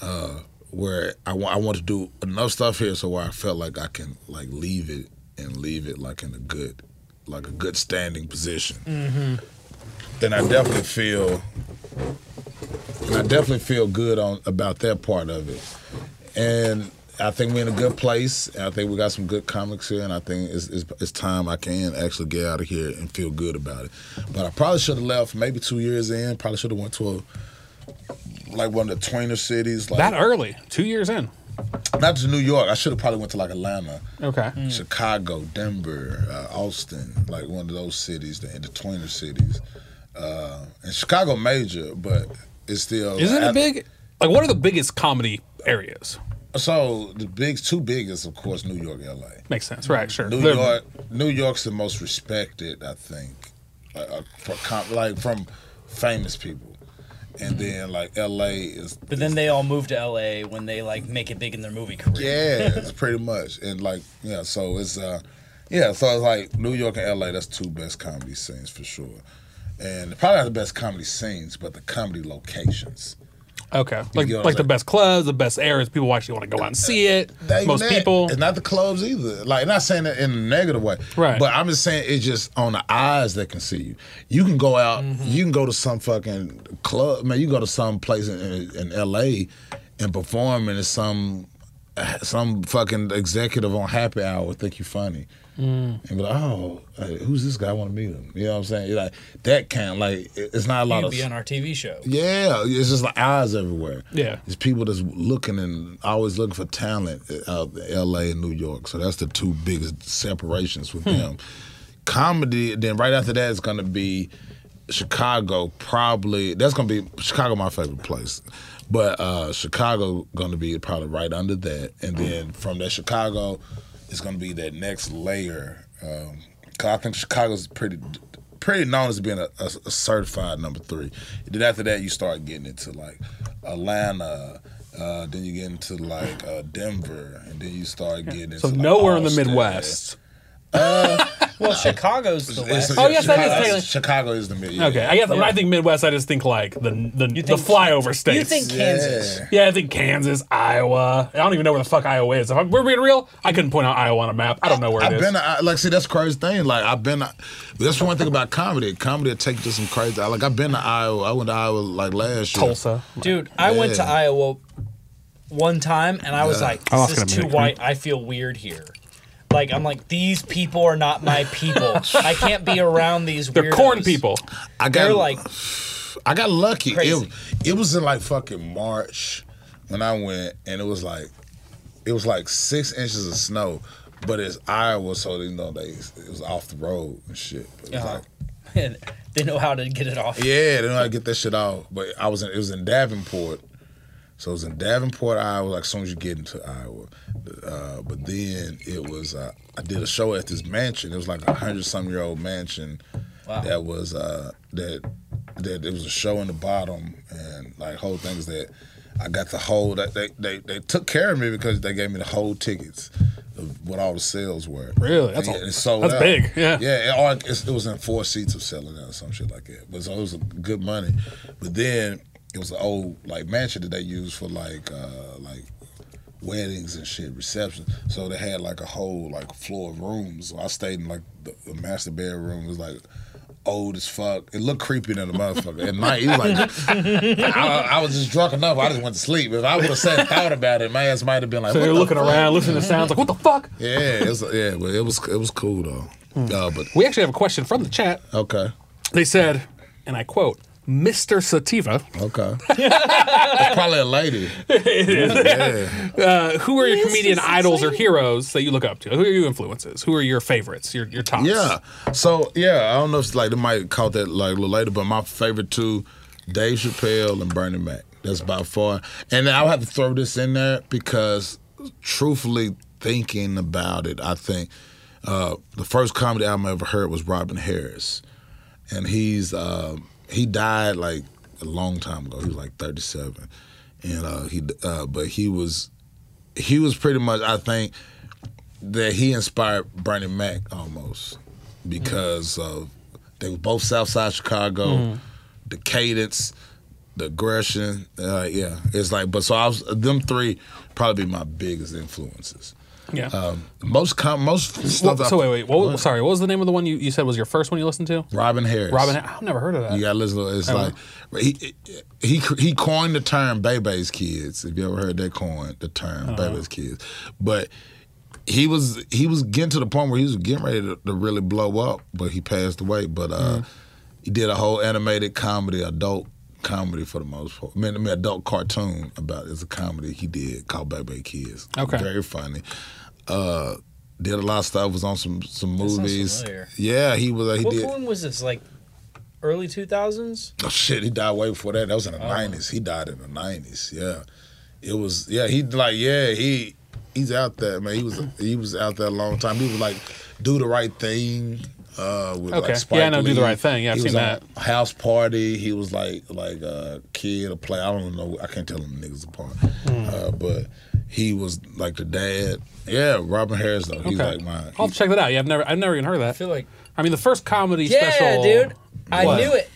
Uh, where I want, I want to do enough stuff here, so where I felt like I can like leave it and leave it like in a good, like a good standing position. Mm-hmm. And I definitely feel, and I definitely feel good on about that part of it. And I think we're in a good place. And I think we got some good comics here, and I think it's, it's, it's time I can actually get out of here and feel good about it. But I probably should have left maybe two years in. Probably should have went to a like one of the tweener cities, like That early, two years in. Not just New York. I should have probably went to like Atlanta, Okay. Chicago, Denver, uh, Austin, like one of those cities, the, the tweener cities. Uh, and Chicago major, but it's still Isn't I- it big? Like, what are the biggest comedy areas? So the big two biggest, of course, New York, L.A. Makes sense, right? Sure. New They're- York, New York's the most respected, I think, uh, uh, for com- like from famous people, and then like L.A. is. But then they all move to LA when they like make it big in their movie career. Yeah, it's pretty much, and like yeah, so it's uh, yeah, so it's like New York and L.A. That's two best comedy scenes for sure, and probably not the best comedy scenes, but the comedy locations. Okay. Like, get like the best clubs, the best areas. People actually want to go out and see it. Most that. people. It's not the clubs either. Like, not saying that in a negative way. Right. But I'm just saying it's just on the eyes that can see you. You can go out, Mm-hmm. you can go to some fucking club, man, you go to some place in, in, in LA and perform and it's some some fucking executive on happy hour think you funny. Mm. And be like, oh, hey, who's this guy? I want to meet him. You know what I'm saying? You're like that kind. Like it's not a lot You'd of. be on our TV show. Yeah, it's just like eyes everywhere. Yeah. it's people that's looking and always looking for talent out in L.A. and New York. So that's the two biggest separations with them. Comedy. Then right after that is going to be Chicago. Probably that's going to be Chicago. My favorite place, but uh, Chicago going to be probably right under that, and then from that Chicago, it's going to be that next layer. Um, 'cause I think Chicago's pretty pretty known as being a, a, a certified number three. Then after that, you start getting into like Atlanta. Uh, then you get into like uh, Denver, and then you start getting into so like, nowhere in the Austin. Midwest. Well, Chicago's the It's- West. Oh, yes, that is Chicago, technically- Chicago is the mid. yeah. Okay, I guess when I think Midwest, I just think like the the, the think- flyover states. you think Kansas? Yeah. Yeah, I think Kansas, Iowa. I don't even know where the fuck Iowa is. If I'm, we're being real, I couldn't point out Iowa on a map. I don't know where it I've is. been I, like, see, that's the crazy thing. Like, I've been. That's one thing about comedy. Comedy will take you to some crazy. Like, I've been to Iowa. I went to Iowa like last year. Tulsa. Dude, I went to Yeah. Iowa one time and I was Yeah. like, oh, I lost this is a too minute, white. I feel weird here. Like, I'm like, these people are not my people. I can't be around these They're weirdos. corn people. I got They're like, I got lucky. Crazy. It, it was in like fucking March when I went, and it was like it was like six inches of snow, but it's Iowa, so you know they it was off the road and shit. But it was Uh-huh. like they know how to get it off. yeah, they know how to get that shit off. But I was in it was in Davenport, so it was in Davenport, Iowa. Like as soon as you get into Iowa, uh, but then it was uh, I did a show at this mansion. It was like a hundred some year old mansion Wow. that was uh, that that it was a show in the bottom and like whole things that I got the whole that they, they they took care of me because they gave me the whole tickets of what all the sales were. Really? That's And a- it sold that's out. big, yeah. yeah. It, it was in four seats of selling out or some shit like that. But so it was a good money. But then it was an old like mansion that they used for like uh like weddings and shit, receptions. So they had like a whole like floor of rooms. So I stayed in like the, the master bedroom. It was like old as fuck. It looked creepy than a motherfucker. At night, it was like I, I was just drunk enough. I just went to sleep. If I would have sat and thought about it, my ass might have been like, So the looking fuck? around, listening to sounds like, what the fuck? Yeah, it was, yeah, but it was it was cool though. Hmm. Uh, but We actually have a question from the chat. okay, They said, and I quote, Mr. Sativa, okay. it's probably a lady. Yeah. uh, who are your comedian idols or heroes that you look up to? Who are your influences? Who are your favorites? Your your tops? Yeah. So yeah, I don't know if it's like they might call that like a little later, but my favorite two, Dave Chappelle and Bernie Mac. That's by far. And I'll have to throw this in there because truthfully thinking about it, I think uh, the first comedy album I ever heard was Robin Harris. And he's uh, he died like a long time ago. He was like 37. And uh, he uh, but he was he was pretty much I think that he inspired Bernie Mac almost because of they were both Southside Chicago, the cadence, the aggression. Uh, yeah, it's like but so I was them three probably be my biggest influences. Yeah. Um, most com- most stuff. I- so wait, wait. What, sorry, what was the name of the one you, you said was your first one you listened to? Robin Harris. Robin. I've never heard of that. You got to listen. to. It's I like he he he coined the term "Bebe's kids." If you ever heard that coin, the term Uh-huh. "Bebe's kids," but he was he was getting to the point where he was getting ready to, to really blow up, but he passed away. But uh, Mm-hmm. he did a whole animated comedy, adult comedy for the most part. I mean, I mean adult cartoon about it's a comedy he did called Bebe Kids. Okay. very funny. Uh, did a lot of stuff. Was on some some movies. Yeah, he was. Uh, he What did. one was this? Like early 2000s? Oh shit, he died way before that. That was in the nineties. He died in the nineties. Yeah, it was. Yeah, he like yeah he he's out there, man. He was he was out there a long time. He was like do the right thing. Uh, with Okay. like Spike Yeah, I know Do the Right Thing. Yeah, I've he seen was that. on House Party. He was like like a kid, a play. I don't know. I can't tell them niggas apart. Hmm. Uh, but he was like the dad. Yeah, Robin Harris though. He's Okay. like my. I'll check that out. Yeah, I've never, I've never even heard of I that. feel like I mean, the first comedy Yeah, special. Yeah, dude. I What? knew it.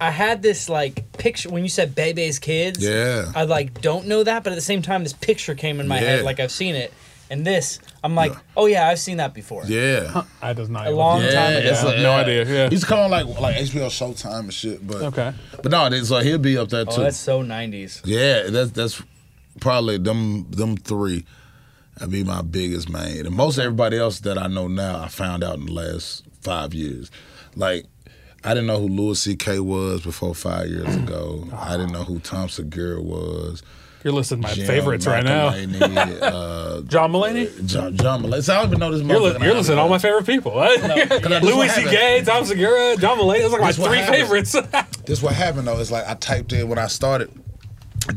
I had this like picture when you said Bebe's kids. Yeah. I like don't know that, but at the same time, this picture came in my head like I've seen it. And this, I'm like, oh yeah, I've seen that before. yeah. I does not. A long Yeah, time ago. it's I have no idea, yeah. he's calling like like HBO Showtime and shit. But Okay. but no, they- so he'll be up there too. Oh, too. that's so 90s. yeah, that's that's probably them them three. That'd be my biggest man. And most everybody else that I know now, I found out in the last five years. Like I didn't know who Louis C.K. was before five years ago. I didn't know who Tom Segura was. You're listing my Jim favorites right now. Uh, John Mulaney. John, John Mulaney. So I don't even know this You're, li- you're listening to all my favorite people. What? this Louis C.K., Tom Segura, John Mulaney. Those are my three happens. favorites. This what happened though. It's like I typed in when I started,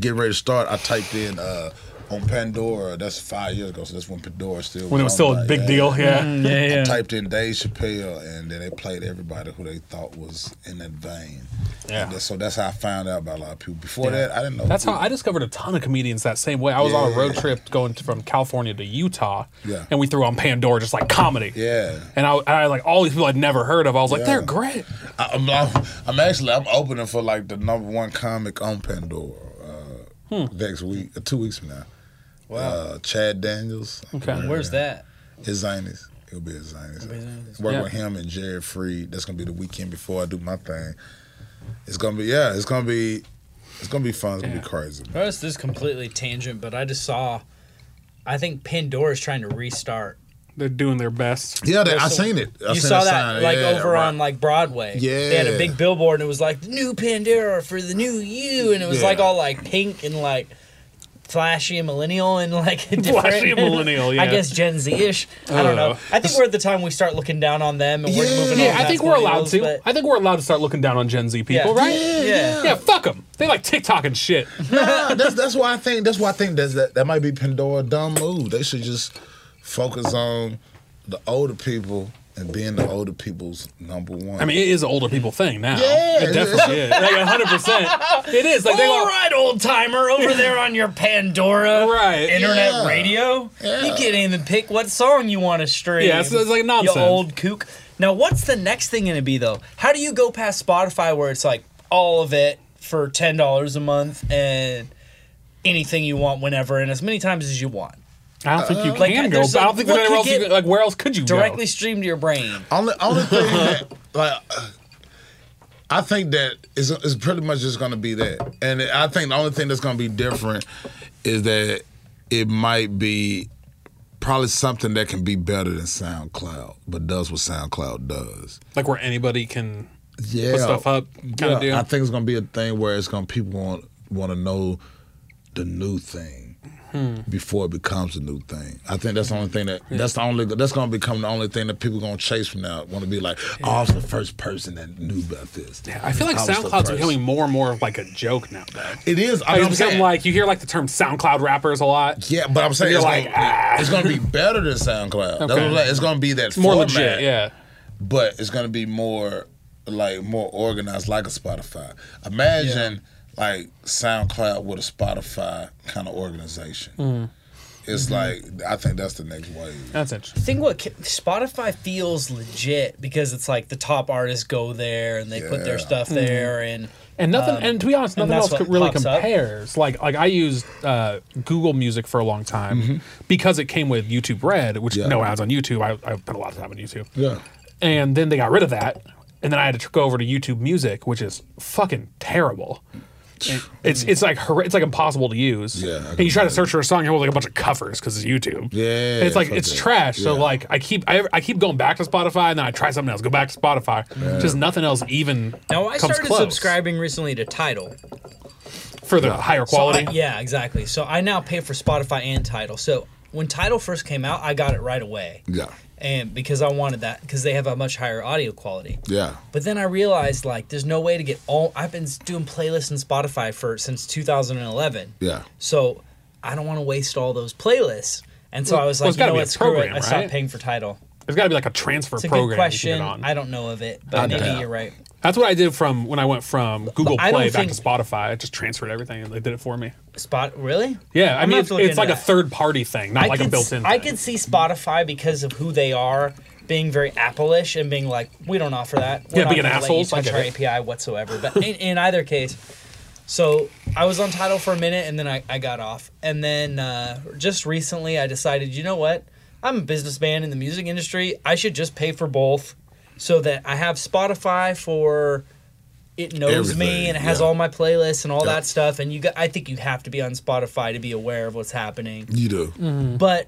getting ready to start. I typed in uh, on Pandora. That's five years ago, so that's when Pandora still When it was still a on, big yeah. deal, yeah. Mm, yeah, I typed in Dave Chappelle, and then they played everybody who they thought was in that vein. Yeah. And that- so that's how I found out about a lot of people. Before that, I didn't know. That's how I discovered a ton of comedians that same way. I was on a road trip going to, from California to Utah, Yeah. and we threw on Pandora just like comedy. Yeah. And I, I like all these people I'd never heard of. I was like, Yeah. they're great. I, I'm, I'm, I'm actually I'm opening for like the number one comic on Pandora uh, Hmm. next week, uh, two weeks from now. Wow. Uh, Chad Daniels. Okay. Where's that? His Zanies. He'll be his Zanies. Zanies. Work Yeah. with him and Jared Freid. That's gonna be the weekend before I do my thing. It's gonna be yeah. It's gonna be it's gonna be fun. It's gonna Yeah. be crazy. Well, this is completely tangent, but I just saw. I think Pandora's trying to restart. They're doing their best. Yeah, they, I So- seen it. I you seen saw that sign. like Yeah, over right. on like Broadway. Yeah, they had a big billboard and it was like the new Pandora for the new you, and it was Yeah. like all like pink and like flashy and millennial and like different. Flashy and millennial, I guess Gen Z ish. I don't know. Uh, I think we're at the time we start looking down on them and we're Yeah. moving on. Yeah, I think we're allowed to. but- I think we're allowed to start looking down on Gen Z people, Yeah. right? Yeah. Yeah, fuck them. They like TikTok and shit. Nah, that's that's why I think that's why I think that's, that that might be Pandora dumb move. They should just focus on the older people and being the older people's number one. I mean, it is an older people thing now. Yeah, it definitely is. Like hundred percent, it is. Like they All go, right, old timer, over there on your Pandora Right. internet Yeah. radio. Yeah. You can't even pick what song you want to stream. Yeah, it's- it's like nonsense. You old kook. Now, what's the next thing going to be though? How do you go past Spotify where it's like all of it for ten dollars a month and anything you want whenever and as many times as you want, I don't think you Like, can go. there's But I a- don't think what there's anywhere could else. You could, like, where else could you go? directly go? stream to your brain. Only only thing that like uh, I think that is is pretty much just gonna be that, and I think the only thing that's gonna be different is that it might be probably something that can be better than SoundCloud, but does what SoundCloud does. Like where anybody can Yeah, put stuff up, kind yeah, of deal. I think it's gonna be a thing where it's gonna people want want to know the new thing Hmm. before it becomes a new thing. I think that's the only thing that that's the only that's gonna become the only thing that people gonna chase from now. Want to be like, oh, I was the first person that knew about this. Yeah, I feel like I SoundCloud's becoming more and more of like a joke now. Though. It is. I Like, know it's become like you hear like the term SoundCloud rappers a lot. Yeah, but I'm saying it's, like, gonna, ah. it's gonna be better than SoundCloud. Okay. I'm. It's gonna be that It's more format, legit. Yeah. but it's gonna be more like more organized, like a Spotify. Imagine like SoundCloud with a Spotify kind of organization. Mm. It's like I think that's the next wave. That's interesting. I interesting. think what Spotify feels legit because it's like the top artists go there and they put their Yeah. stuff there and And nothing, Um, and to be honest, nothing else what really pops up. compares. Like, like I used uh, Google Music for a long time because it came with YouTube Red, which Mm-hmm. Yeah. no ads on YouTube. I, I put a lot of time on YouTube, Yeah. and then they got rid of that, and then I had to go over to YouTube Music, which is fucking terrible. And It's mm. it's like hor- it's like impossible to use. Yeah, I and you try to search for a song, you have like a bunch of covers because it's YouTube. Yeah, And it's like fuck it's that. trash. So Yeah. like I keep I, I keep going back to Spotify, and then I try something else, go back to Spotify. Just nothing else even now I comes started close subscribing recently to Tidal. for the higher So quality. I- yeah, exactly. So I now pay for Spotify and Tidal. So when Tidal first came out, I got it right away, Yeah. And because I wanted that because they have a much higher audio quality. Yeah. But then I realized like there's no way to get all. I've been doing playlists in Spotify for since 2011. Yeah. So I don't want to waste all those playlists. And so I was like, it's you gotta know be a what, screw it. program, I stopped paying for Tidal. There's got to be like a transfer It's a program good you question. can get on. I don't know of it, but I maybe doubt. you're right. That's what I did from when I went from Google I don't Play back think- to Spotify. I just transferred everything and they did it for me. Spot really? Yeah, I I'm mean it's, have to look it's like a that. third party thing, not like a could, built in. I could see Spotify because of who they are being very Apple-ish and being like, we don't offer that. We're Yeah, not being gonna let assholes, You I touch get our it. API whatsoever. But in, in either case, so I was on Tidal for a minute and then I, I got off. And then uh, just recently I decided, you know what? I'm a businessman in the music industry. I should just pay for both so that I have Spotify for it knows me and it has yeah. all my playlists and all Yeah. that stuff. And you got, I think you have to be on Spotify to be aware of what's happening You do. Mm. but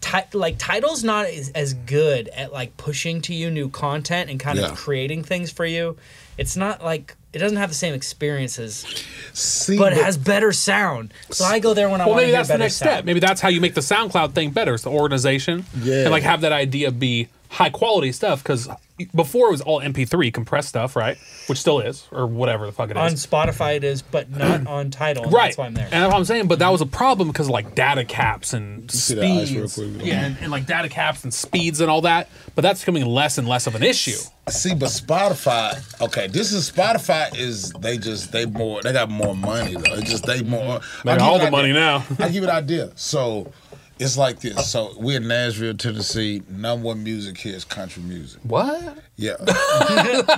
ti- like Tidal's not as, as good at like pushing to you new content and kind Yeah. of creating things for you it's not like it doesn't have the same experiences See, but it has better sound so i go there when i well, want to maybe that's the better next sound step. Maybe that's how you make the SoundCloud thing better. It's the organization, Yeah. and like have that idea be high quality stuff because before it was all MP3 compressed stuff, right? Which still is, or whatever the fuck it is. On. Spotify it is, but not on Tidal. Right, That's why I'm there. and that's what I'm saying. But that was a problem because like data caps and see that ice real speeds, yeah, and, and like data caps and speeds and all that. But that's becoming less and less of an issue. See, but Spotify, okay, this is Spotify is they just they more they got more money though. It's just they more They I'll got give all the money idea. now. I give you an idea. So it's like this. So we're in Nashville, Tennessee. Number one music here is country music. What? Yeah,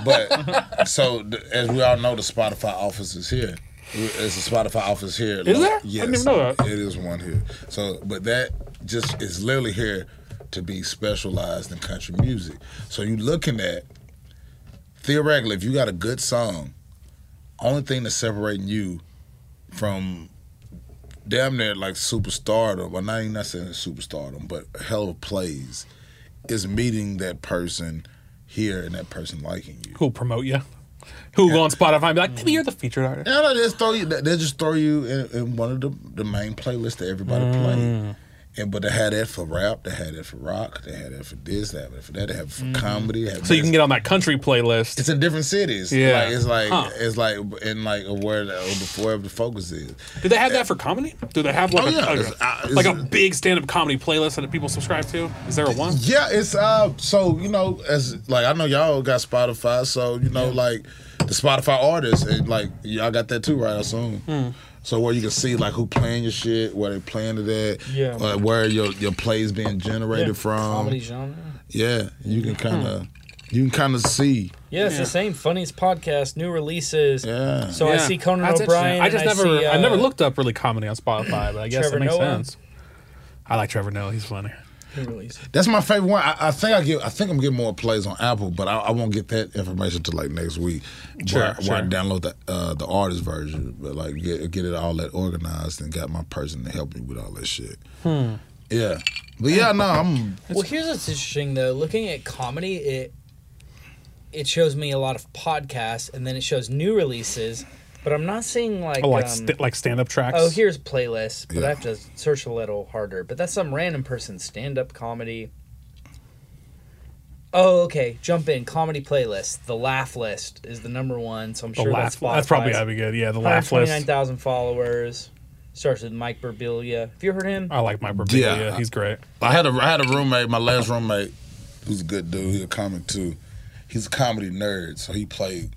but so as we all know, the Spotify office is here. It's a Spotify office here. Is there? Yes. I didn't even know that. It is one here. So, but that just is literally here to be specialized in country music. So you're looking at theoretically, if you got a good song, only thing that's separating you from damn near like superstardom, or not even necessarily superstardom, but hell of plays, is meeting that person here and that person liking you. Who'll promote you? Who'll go on Spotify and be like, maybe you're the featured artist. Yeah, they just throw you. They just throw you in, in one of the the main playlists that everybody Mm. play. And but they had that for rap, they had that for rock, they had that for this, they had that for that, they have it for comedy. Mm-hmm. So you can get on that country playlist. It's in different cities. Yeah. like, it's like Huh. it's like in like where the, wherever the focus is. Do they have that for comedy? Do they have like, Oh, a, yeah. like, It's- a, uh, it's- like a big stand-up comedy playlist that people subscribe to? Is there a one? Yeah, it's uh. So you know, as like I know y'all got Spotify, so you know, like the Spotify artists, and like y'all got that too, right? I assume. Hmm. So where you can see like who playing your shit, where they playing it at, Yeah. uh, where your your plays being generated Yeah, from. Comedy genre. Yeah, you can kind Hmm. of you can kind of see. Yeah, it's Yeah. the same. Funniest podcast, new releases. Yeah. So I see Conan That's O'Brien. I just and never, see, I never uh, looked up really comedy on Spotify, but I guess Trevor that makes Noah. sense. I like Trevor Noah. He's funny. New releases. That's my favorite one. I, I think I get. I think I'm getting more plays on Apple, but I, I won't get that information till like next week. Sure, where, where I download the uh, the artist version, but like get get it all that organized and got my person to help me with all that shit. Hmm. Yeah, but yeah, no, I'm. Well, here's what's interesting though. Looking at comedy, it it shows me a lot of podcasts, and then it shows new releases. But I'm not seeing like Oh, like um, st- like stand-up tracks. oh here's playlist, but Yeah. I have to search a little harder. But that's some random person stand up comedy. Oh, okay. Jump in comedy playlist. The laugh list is the number one, so I'm the sure laugh. that's That's probably Spotify's. gotta be good. Yeah, the laugh list. Nine thousand followers. Starts with Mike Birbiglia. Have you heard him? I like Mike Birbiglia. Yeah. He's great. I had a I had a roommate, my last roommate, who's a good dude. He's a comic too. He's a comedy nerd, so he played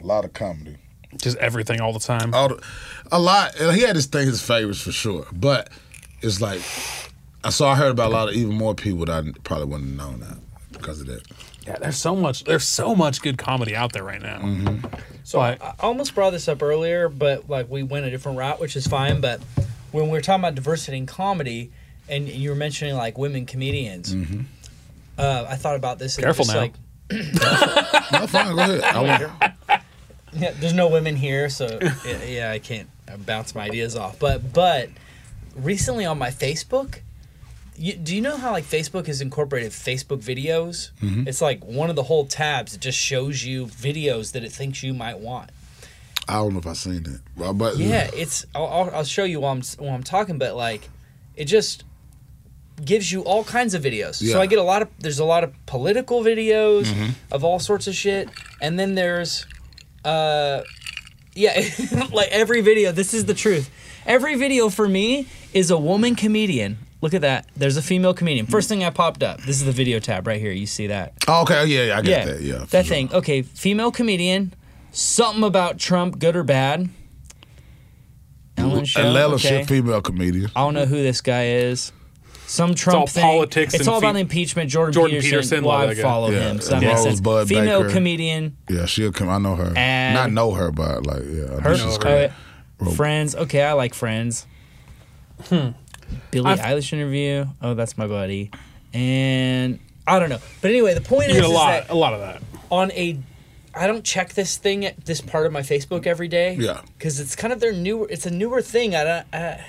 a lot of comedy. Just everything all the time. all the, a lot. and He had his thing, his favorites for sure. But it's like I saw I heard about a lot of even more people that I probably wouldn't have known that because of that. Yeah, there's so much. There's so much good comedy out there right now. Mm-hmm. So I I almost brought this up earlier, but like we went a different route, which is fine. But when we were talking about diversity in comedy, and you were mentioning like women comedians, uh, I thought about this. Careful just, now. Like, No, fine, go ahead. I want, yeah, there's no women here, so yeah, yeah, I can't bounce my ideas off. But but recently on my Facebook. You, do you know how like Facebook has incorporated Facebook videos? Mm-hmm. It's like one of the whole tabs. It just shows you videos that it thinks you might want. I don't know if I've seen that, but, Yeah, it's. I'll, I'll, show you while I'm while I'm talking, but like, it just gives you all kinds of videos. Yeah. So I get a lot of. There's a lot of political videos mm-hmm. of all sorts of shit, and then there's, uh, yeah, like every video. This is the truth. Every video for me is a woman comedian. Look at that. There's a female comedian. First thing I popped up. This is the video tab right here. You see that? Oh, okay, yeah, yeah, I get yeah, that. Yeah, that sure. thing. Okay, female comedian. Something about Trump, good or bad. Ellen show. Atlanta okay. female comedian. I don't know who this guy is. Some Trump all thing. politics It's and all about fe- the impeachment. Jordan, Jordan Peterson. Peterson, well, I that follow Yeah, him, so that and makes sense. Rosebud Female Baker. comedian. Yeah, she'll come. I know her. And- Not know her, but like, yeah, I Her, she's her. great. uh, Friends. Okay, I like Friends. Hmm. Billie I've- Eilish interview. Oh, that's my buddy. And I don't know. But anyway, the point is, get a is lot, that a lot of that. on a I don't check this thing at this part of my Facebook every day. Yeah. Because it's kind of their new, It's a newer thing. I don't. I,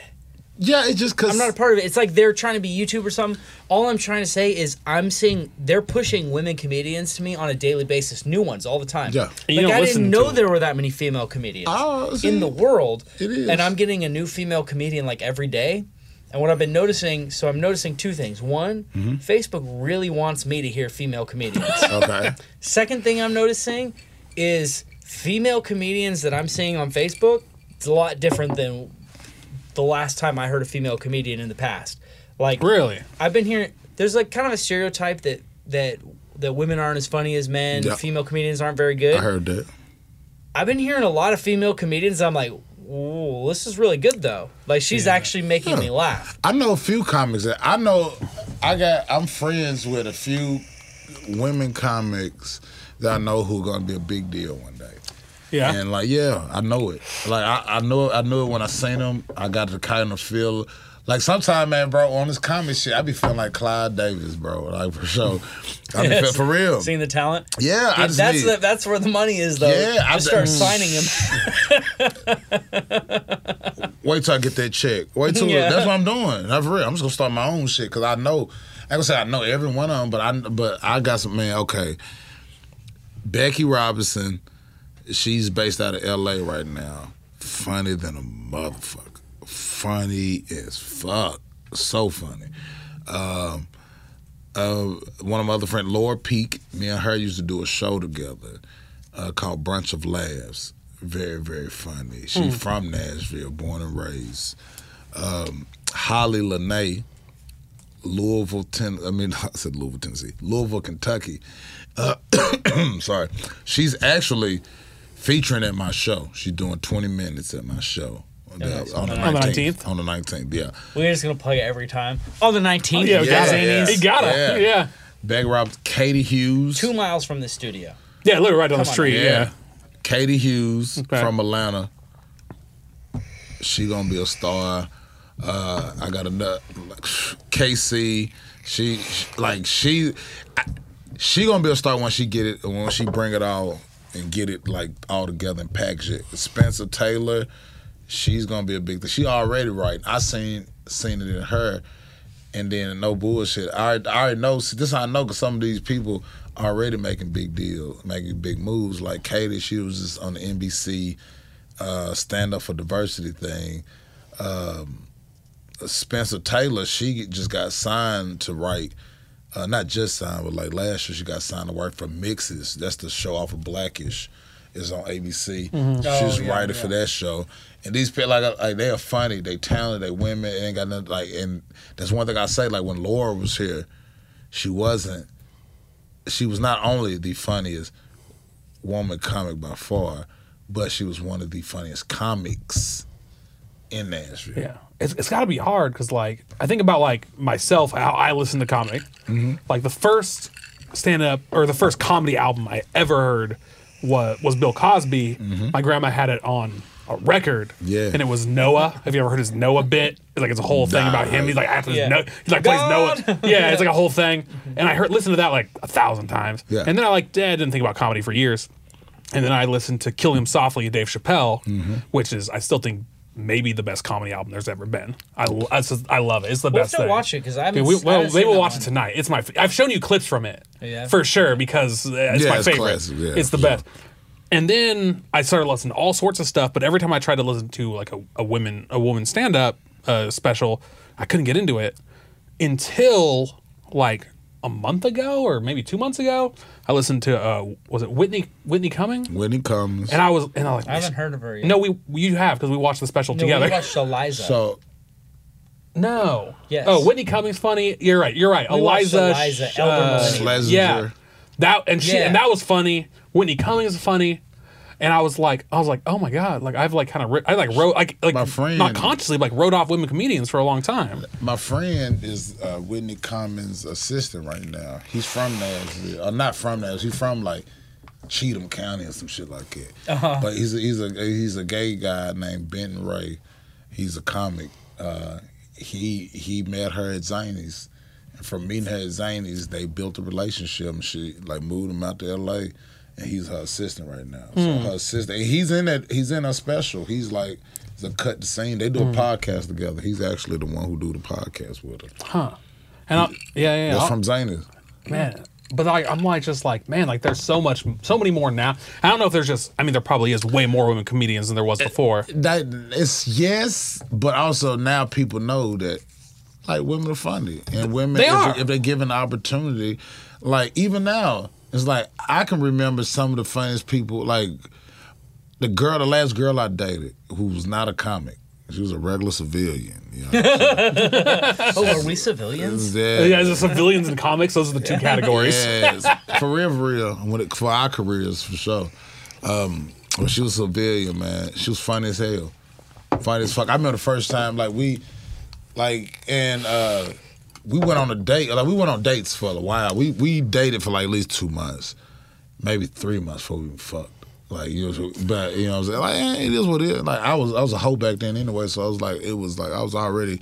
Yeah, it's just because I'm not a part of it. It's like they're trying to be YouTube or something. All I'm trying to say is I'm seeing they're pushing women comedians to me on a daily basis, new ones all the time. Yeah. And you like I didn't know there were that many female comedians Oh, see, in the world. it is. And I'm getting a new female comedian like every day. And what I've been noticing, so I'm noticing two things. One, Mm-hmm. Facebook really wants me to hear female comedians. Okay. Second thing I'm noticing is female comedians that I'm seeing on Facebook. It's a lot different than the last time I heard a female comedian in the past. Like Really? I've been hearing there's like kind of a stereotype that that that women aren't as funny as men, Yeah. female comedians aren't very good. I heard that. I've been hearing a lot of female comedians. I'm like, ooh, this is really good though. Like she's actually making me laugh. I know a few comics that I know. I got. I'm friends with a few women comics that I know who are gonna be a big deal one day. Yeah. And like, yeah, I know it. Like, I, I know, I knew it when I seen them. I got the kind of feel. Like sometimes, man, bro, on this comic shit, I be feeling like Clive Davis, bro. Like for sure, I be Yes. for real. Seeing the talent. Yeah, I Dude, just that's the, that's where the money is though. Yeah, I- start signing him. Wait till I get that check. Wait till Yeah. that's what I'm doing. Not for real. I'm just gonna start my own shit because I know. I gonna say I know every one of them, but I but I got some man. Okay, Becky Robinson, she's based out of L.A. right now. Funny than a motherfucker. Funny as fuck. So funny. Um, uh, one of my other friends, Laura Peak, me and her used to do a show together uh, called Brunch of Laughs. Very, very funny. She's from Nashville, born and raised. Um, Holly Lene, Louisville, ten, I mean, I said Louisville, Tennessee, Louisville, Kentucky. Uh, sorry, she's actually featuring at my show. She's doing 20 minutes at my show. On the, Nice. on the On the 19th. 19th? On the 19th, yeah. We're just gonna play it every time. On the 19th, yeah, Yeah, we gotta. yeah. You gotta. Yeah. Yeah. Beck Rob, Katie Hughes. two miles from the studio. Yeah, literally right down the Come on, street. Yeah. Yeah. Katie Hughes Okay. from Atlanta. She gonna be a star. Uh, I got another KC. She, she like she I- she gonna be a star when she get it when she bring it all and get it like all together and package it. Spencer Taylor, she's gonna be a big thing. She already right. I seen seen it in her. And then no bullshit. I I already know. This I know because some of these people already making big deals, making big moves. Like Katie, she was just on the NBC uh, stand up for diversity thing. Um, Spencer Taylor, she just got signed to write. Uh, not just signed, but like last year she got signed to work for Mixed-ish. That's the show off of Blackish. Is on ABC. Oh, She's yeah, writer yeah. for that show. And these people like like they are funny, they talented, they women, ain't got nothing like and that's one thing I say, like when Laura was here, she wasn't she was not only the funniest woman comic by far, but she was one of the funniest comics in Nashville. Yeah, it's, it's got to be hard because like I think about like myself how I listen to comic. Mm-hmm. Like the first stand up or the first comedy album I ever heard was was Bill Cosby. My grandma had it on a record. Mm-hmm. Yeah. and it was Noah. Have you ever heard his Noah bit? It's like it's a whole thing Nah. about him. He's like after Yeah. no, he's like plays God. Noah. Yeah, it's like a whole thing. And I heard listen to that like a thousand times. Yeah. And then I like dad didn't think about comedy for years. And then I listened to Killin' Them Softly, Dave Chappelle, Mm-hmm. which is I still think maybe the best comedy album there's ever been. I I, just- I love it. It's the We'll best have to thing. watch it because I haven't. Okay, we, well, haven't maybe we'll watch one. it tonight. It's my. f- I've shown you clips from it Yeah. for sure because uh, it's Yeah, my it's favorite. classic, yeah, it's the for sure. best. And then I started listening to all sorts of stuff. But every time I tried to listen to like a, a women a woman stand up uh, special, I couldn't get into it until like a month ago or maybe two months ago. I listened to uh, was it Whitney Whitney Cumming? Whitney he comes. And I was and I was like, I haven't heard of her yet. No, we you have because we watched the special No, together. we watched Eliza. so no. Yes. Oh, Whitney Cummings funny. You're right. You're right. We Eliza. Eliza, Sh- uh, yeah. That and she Yeah. and that was funny. Whitney Cummings is funny. And I was like, I was like, oh my god! Like I've like kind of, I like wrote, like, like My friend- not consciously, like wrote off women comedians for a long time. My friend is uh, Whitney Cummings' assistant right now. He's from Nashville, or not from Nashville. He's from like Cheatham County or some shit like that. Uh-huh. But he's a, he's a he's a gay guy named Benton Ray. He's a comic. Uh, he he met her at Zany's. And from meeting her at Zany's, they built a relationship and she like moved him out to L.A. And he's her assistant right now. So hmm. her assistant, he's in that. He's in a special. He's like the cut the scene. They do a hmm. podcast together. He's actually the one who do the podcast with her. Huh? And I, yeah, yeah. That's I'll- from Zany's. man. But like, I'm like, just like, man, like, there's so much, so many more now. I don't know if there's just, I mean, there probably is way more women comedians than there was eh, before. That it's yes, but also now people know that like women are funny, and women They if, are. if they're given the opportunity, like even now, it's like I can remember some of the funniest people, like the girl, the last girl I dated, who was not a comic. She was a regular civilian. You know? Oh, are we civilians? yeah, Yeah, as a civilians and comics, those are the two categories. Yes, for real, for real. When it, for our careers, for sure. Um, well, she was a civilian, man. She was funny as hell. Funny as fuck. I remember the first time, like we, like, and uh, we went on a date. Like we went on dates for a while. We we dated for like at least two months, maybe three months before we even fucked. Like you know, but you know, what I'm saying like eh, it is what it is. Like I was I was a hoe back then anyway, so I was like it was like I was already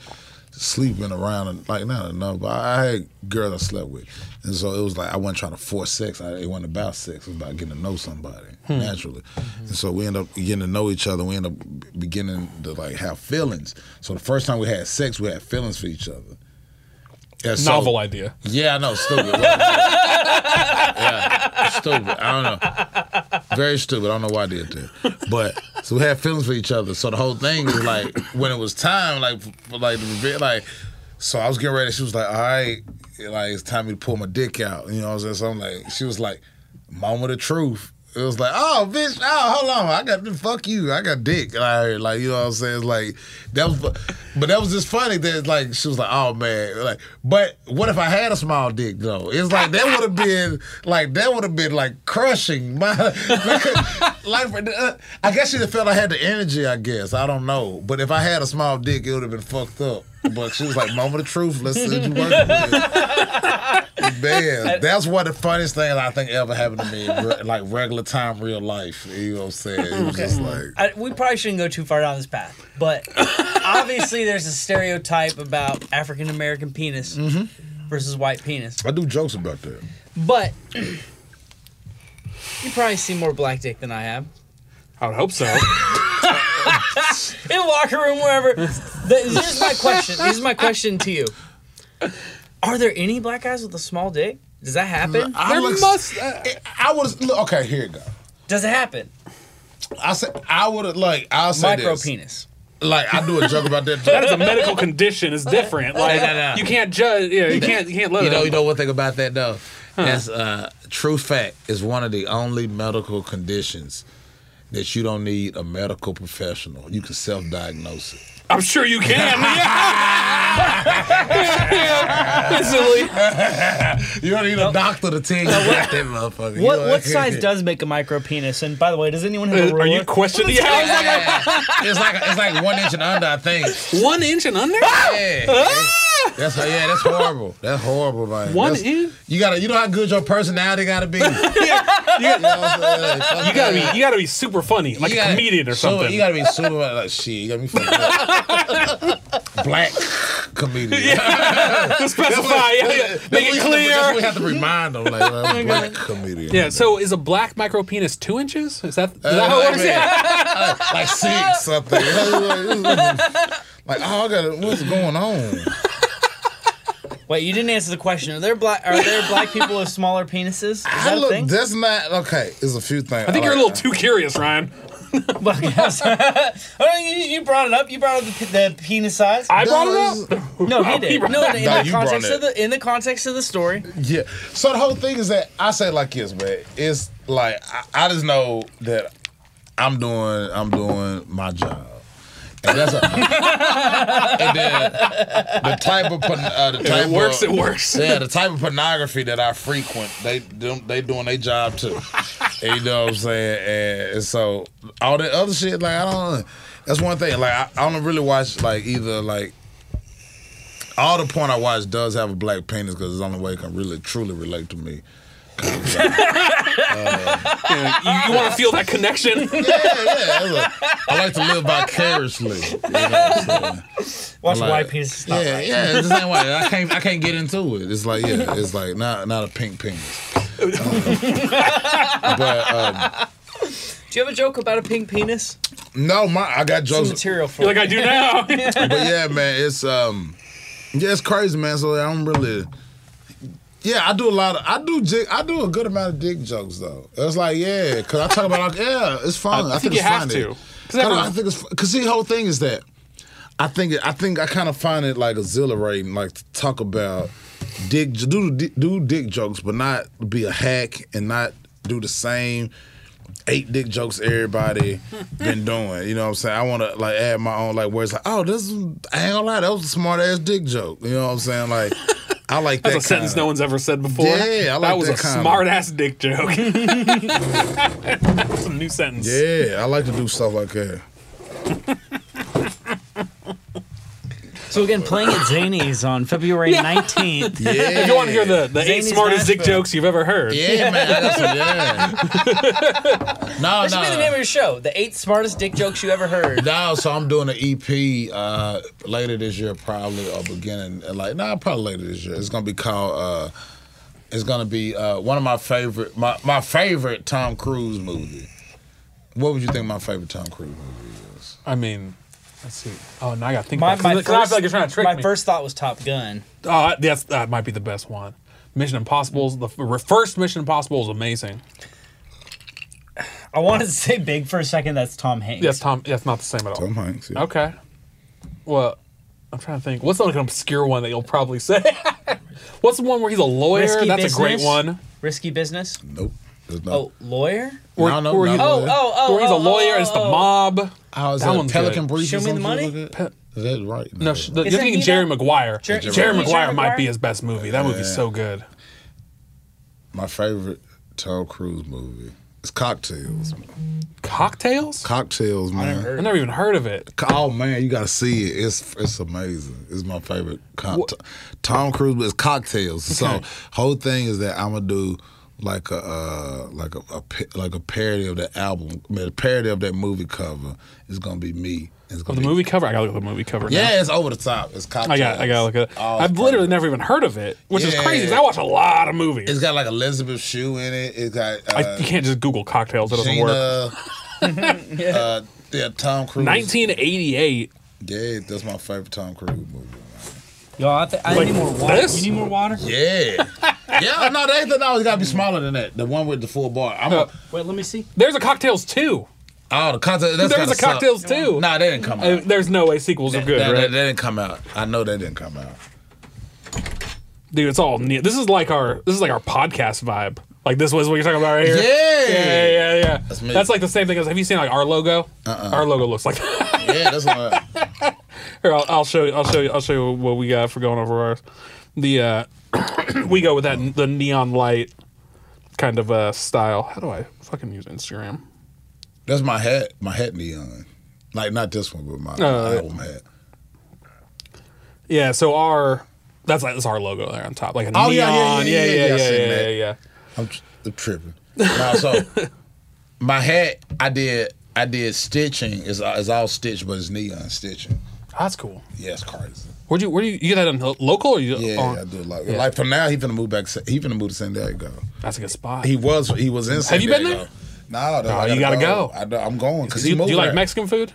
sleeping around and like not enough. But I had girls I slept with, and so it was like I wasn't trying to force sex. I, it wasn't about sex. It was about getting to know somebody naturally. And so we end up getting to know each other. We end up beginning to like have feelings. So the first time we had sex, we had feelings for each other. Yeah, so- Novel idea. yeah, I know, stupid. yeah, stupid. I don't know. Very stupid. I don't know why I did that. But so we had feelings for each other. So the whole thing was like when it was time, like like like so I was getting ready. She was like, "All right, like it's time me to pull my dick out." You know what I'm saying? So I'm like, she was like, "Moment of truth." It was like, oh, bitch, oh, hold on, I got fuck you, I got dick, like, like you know what I'm saying? It's like that was, but that was just funny that like she was like, oh man, like, but what if I had a small dick though? It's like that would have been like that would have been like crushing my, like, uh, I guess she'd have felt I had the energy. I guess I don't know, but if I had a small dick, it would have been fucked up. But she was like, moment of truth, let's see what you working with. Man, that's one of the funniest things I think ever happened to me, in re- like regular time, real life. You know what I'm saying? It was just like, I, we probably shouldn't go too far down this path, but obviously there's a stereotype about African American penis mm-hmm. versus white penis. I do jokes about that. But you probably see more black dick than I have. I would hope so. In a locker room, wherever. The, here's my question. Here's my question to you. Are there any black guys with a small dick? Does that happen? I There look- must. Uh, I would. Okay, here you go. Does it happen? I said I would have like I'll say Micro this. penis. Like I do a joke about that. that Too. is a medical condition. It's different. Like no, no. you can't judge. Yeah, you can't. You can't let You know, it. you know one thing about that though. That's uh, true fact is one of the only medical conditions that you don't need a medical professional. You can self-diagnose it. I'm sure you can. yeah. Easily. You don't need a doctor to tell you about that motherfucker. What what size does make a micro penis? And by the way, does anyone have a uh, ruler? Are you questioning? Yeah, I was like, Yeah. it's like it's like one inch and under, I think. one inch and under. Yeah. Ah! That's yeah, that's horrible. That's horrible, man. One That's- inch? You gotta, you know how good your personality gotta be. You gotta be. You gotta be super funny, like a gotta- comedian or so- something. You gotta be super like shit. You gotta be fucking black comedian. to specify. Yeah, yeah. Make it what we have to remind them. Like, uh, Black comedian. Yeah. So is a black micro penis two inches? Is that, is that how it like, works? Yeah. like six. something. like, oh, I got what's going on? Wait, you didn't answer the question. Are there black are there black people with smaller penises? Is I that a look, thing? that's not okay. There's a few things. I think you're a little too curious, Ryan. Well, yes. oh, you, you brought it up. You brought up the, the penis size. I brought it up. no, he did. No, in, No, the you brought context of the in the context of the story. Yeah. So the whole thing is that I say it like this, man. It's like I, I just know that I'm doing I'm doing my job. And that's a, and then the type of uh, the type it works, of, it works. Yeah, the type of pornography that I frequent, they they doing their job too. You know what I'm saying? And, and so all that other shit, like I don't. That's one thing. Like I, I don't really watch like either like all the porn I watch does have a black penis because it's the only way it can really truly relate to me. Yeah, you, you want to feel that connection? Yeah, yeah. Look, I like to live vicariously. You know what Watch Like- white penis. Stop. Yeah, yeah. It's the same way. I can't I can't get into it. It's like yeah, it's like not not a pink penis. Uh, but um, Do you have a joke about a pink penis? no, my I got Some jokes. material for like I do now. but yeah, man, it's um, yeah, it's crazy, man. So I don't really. Yeah, I do a lot of I do jig, I do a good amount of dick jokes though. It's like yeah, cause I talk about like yeah, it's fun. I, I think it's you have funny. to. 'Cause everyone- I think it's cause the whole thing is that I think I think I kind of find it like exhilarating, like to talk about dick do do dick jokes, but not be a hack and not do the same eight dick jokes everybody been doing. You know what I'm saying? I want to like add my own like where it's like, oh, this is, I ain't gonna lie, that was a smart ass dick joke. You know what I'm saying? Like, I like that. That's a sentence kinda- no one's ever said before. Yeah, I like that was that a smart ass dick joke. That's a new sentence. Yeah, I like to do stuff like that. So again, playing at Zany's on February 19th. Yeah. If you want to hear the, the eight Zany's smartest dick Nashville. jokes you've ever heard, Yeah, man. I got some, yeah. no, That should be the name no. of your show. The eight smartest dick jokes you ever heard. No, so I'm doing an EP uh, later this year, probably or beginning like nah, probably later this year. It's gonna be called. Uh, it's gonna be uh, one of my favorite, my my favorite Tom Cruise movie. What would you think my favorite Tom Cruise movie is? I mean, let's see. Oh, now I got to think My, about my it. 'Cause I first, feel like you're trying to trick my me. first thought was Top Gun. Oh, that's, that might be the best one. Mission Impossible's the f- first Mission Impossible is amazing. I wanted to say big for a second. That's Tom Hanks. Yes, Tom. That's not the same at all. Tom Hanks. Yeah. Okay. Well, I'm trying to think. What's like an obscure one that you'll probably say? What's the one where he's a lawyer? Risky That's a great one. Risky business. Nope. There's no. Oh, lawyer. Where, No, no, where no. he's, Oh, oh, oh. where he's a oh, lawyer oh, and it's the oh, oh. mob. How is That that? one's Pelican good. Brief. Show me the money? like that? Is that right? No, sh- the, you're thinking Jerry? Maguire. Jer- Jerry, Jerry Maguire might be his best movie. That movie's so good. My favorite Tom Cruise movie is Cocktails. Cocktails? Cocktails, man. never heard I never even heard of it. Oh man, you gotta see it. It's it's amazing. It's my favorite. Co- Tom Cruise, but it's cocktails. So whole thing is that I'm gonna do like a uh, like a, a like a parody of that album. I mean, a parody of that movie cover is gonna be me. It's Oh, gonna the be, movie cover? I gotta look at the movie cover now. Yeah, it's over the top. It's cocktails. I got I gotta look at it. Oh, I've literally perfect. never even heard of it, which is crazy. crazy 'cause I watch a lot of movies. It's got like Elizabeth Shue in it. It's got uh, I, you can't just Google cocktails. It doesn't work. Gina. uh, yeah, Tom Cruise. 1988. yeah. That's my favorite Tom Cruise movie. Yo, I, th- I Like need more water. this? You need more water? Yeah. Yeah, no, they no, it's gotta be smaller than that. The one with the full bar. I'm Uh, a, Wait, let me see. There's a cocktails too. oh the content. That's There's a cocktails too. Nah, they didn't come Uh, out. there's no way sequels are good, They- they- right? they didn't come out. I know they didn't come out. Dude, it's all neat. This is like our this is like our podcast vibe. Like this was what you're talking about right here. Yeah. yeah, yeah, yeah. That's That's, me. like the same thing as. Have you seen like our logo? Uh-uh. Our logo looks like. that. Yeah, that's what. Here, I'll, I'll show you. I'll show you. I'll show you what we got for going over ours. The uh, we go with that the neon light kind of uh style. How do I fucking use Instagram? That's my hat. My hat neon. Like not this one, but my, Uh, album hat. Yeah. So our that's like that's our logo there on top, like a Oh, neon. yeah, yeah, yeah, yeah, yeah, yeah, yeah, yeah, yeah. I'm, I'm tripping. No, so my hat, I did, I did stitching. Is is all stitched, but it's neon stitching. That's cool. Yeah, it's crazy. Where'd you where do you, you get that lo- local or you? Yeah, on- I do like yeah. like for now. He finna move back. He finna move to San Diego. That's a good spot. He was he was in. San Have you been Diego. there? No, no, you gotta go. I, am going because do he you, moved. do you like there. Mexican food?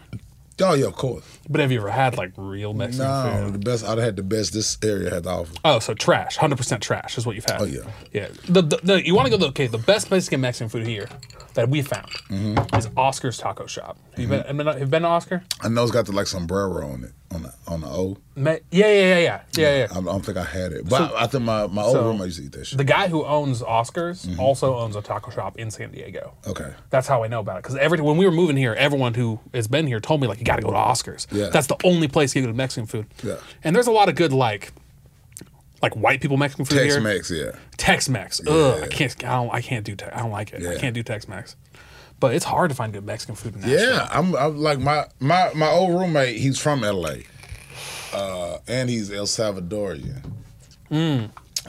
Oh yeah, of course. But have you ever had like real Mexican No, food? the best. I'd had the best this area had to offer. Oh, so trash, hundred percent trash is what you've had. Oh, yeah. yeah. The, the, the you want to go? The, okay, the best Mexican Mexican food here that we found Mm-hmm. is Oscar's Taco Shop. Have you been? You been, have you been to Oscar? I know it's got the like sombrero on it on the on the O. Me, yeah, yeah, yeah, yeah, yeah, yeah. I don't think I had it, but I think my my old so roommate used to eat that shit. The guy who owns Oscars Mm-hmm. also owns a taco shop in San Diego. okay. That's how I know about it. Because every when we were moving here, everyone who has been here told me like you got to go to Oscars. Yeah. That's the only place you get Mexican food. Yeah. And there's a lot of good like like white people Mexican food Tex here. Mex, yeah. Tex Mex. Ugh, I can't. I don't. I can't do. Te- I don't like it. I can't do Tex Mex. But it's hard to find good Mexican food in Nashville. Yeah, I'm, I'm like my my my old roommate. He's from L.A. Uh, and he's El Salvadorian.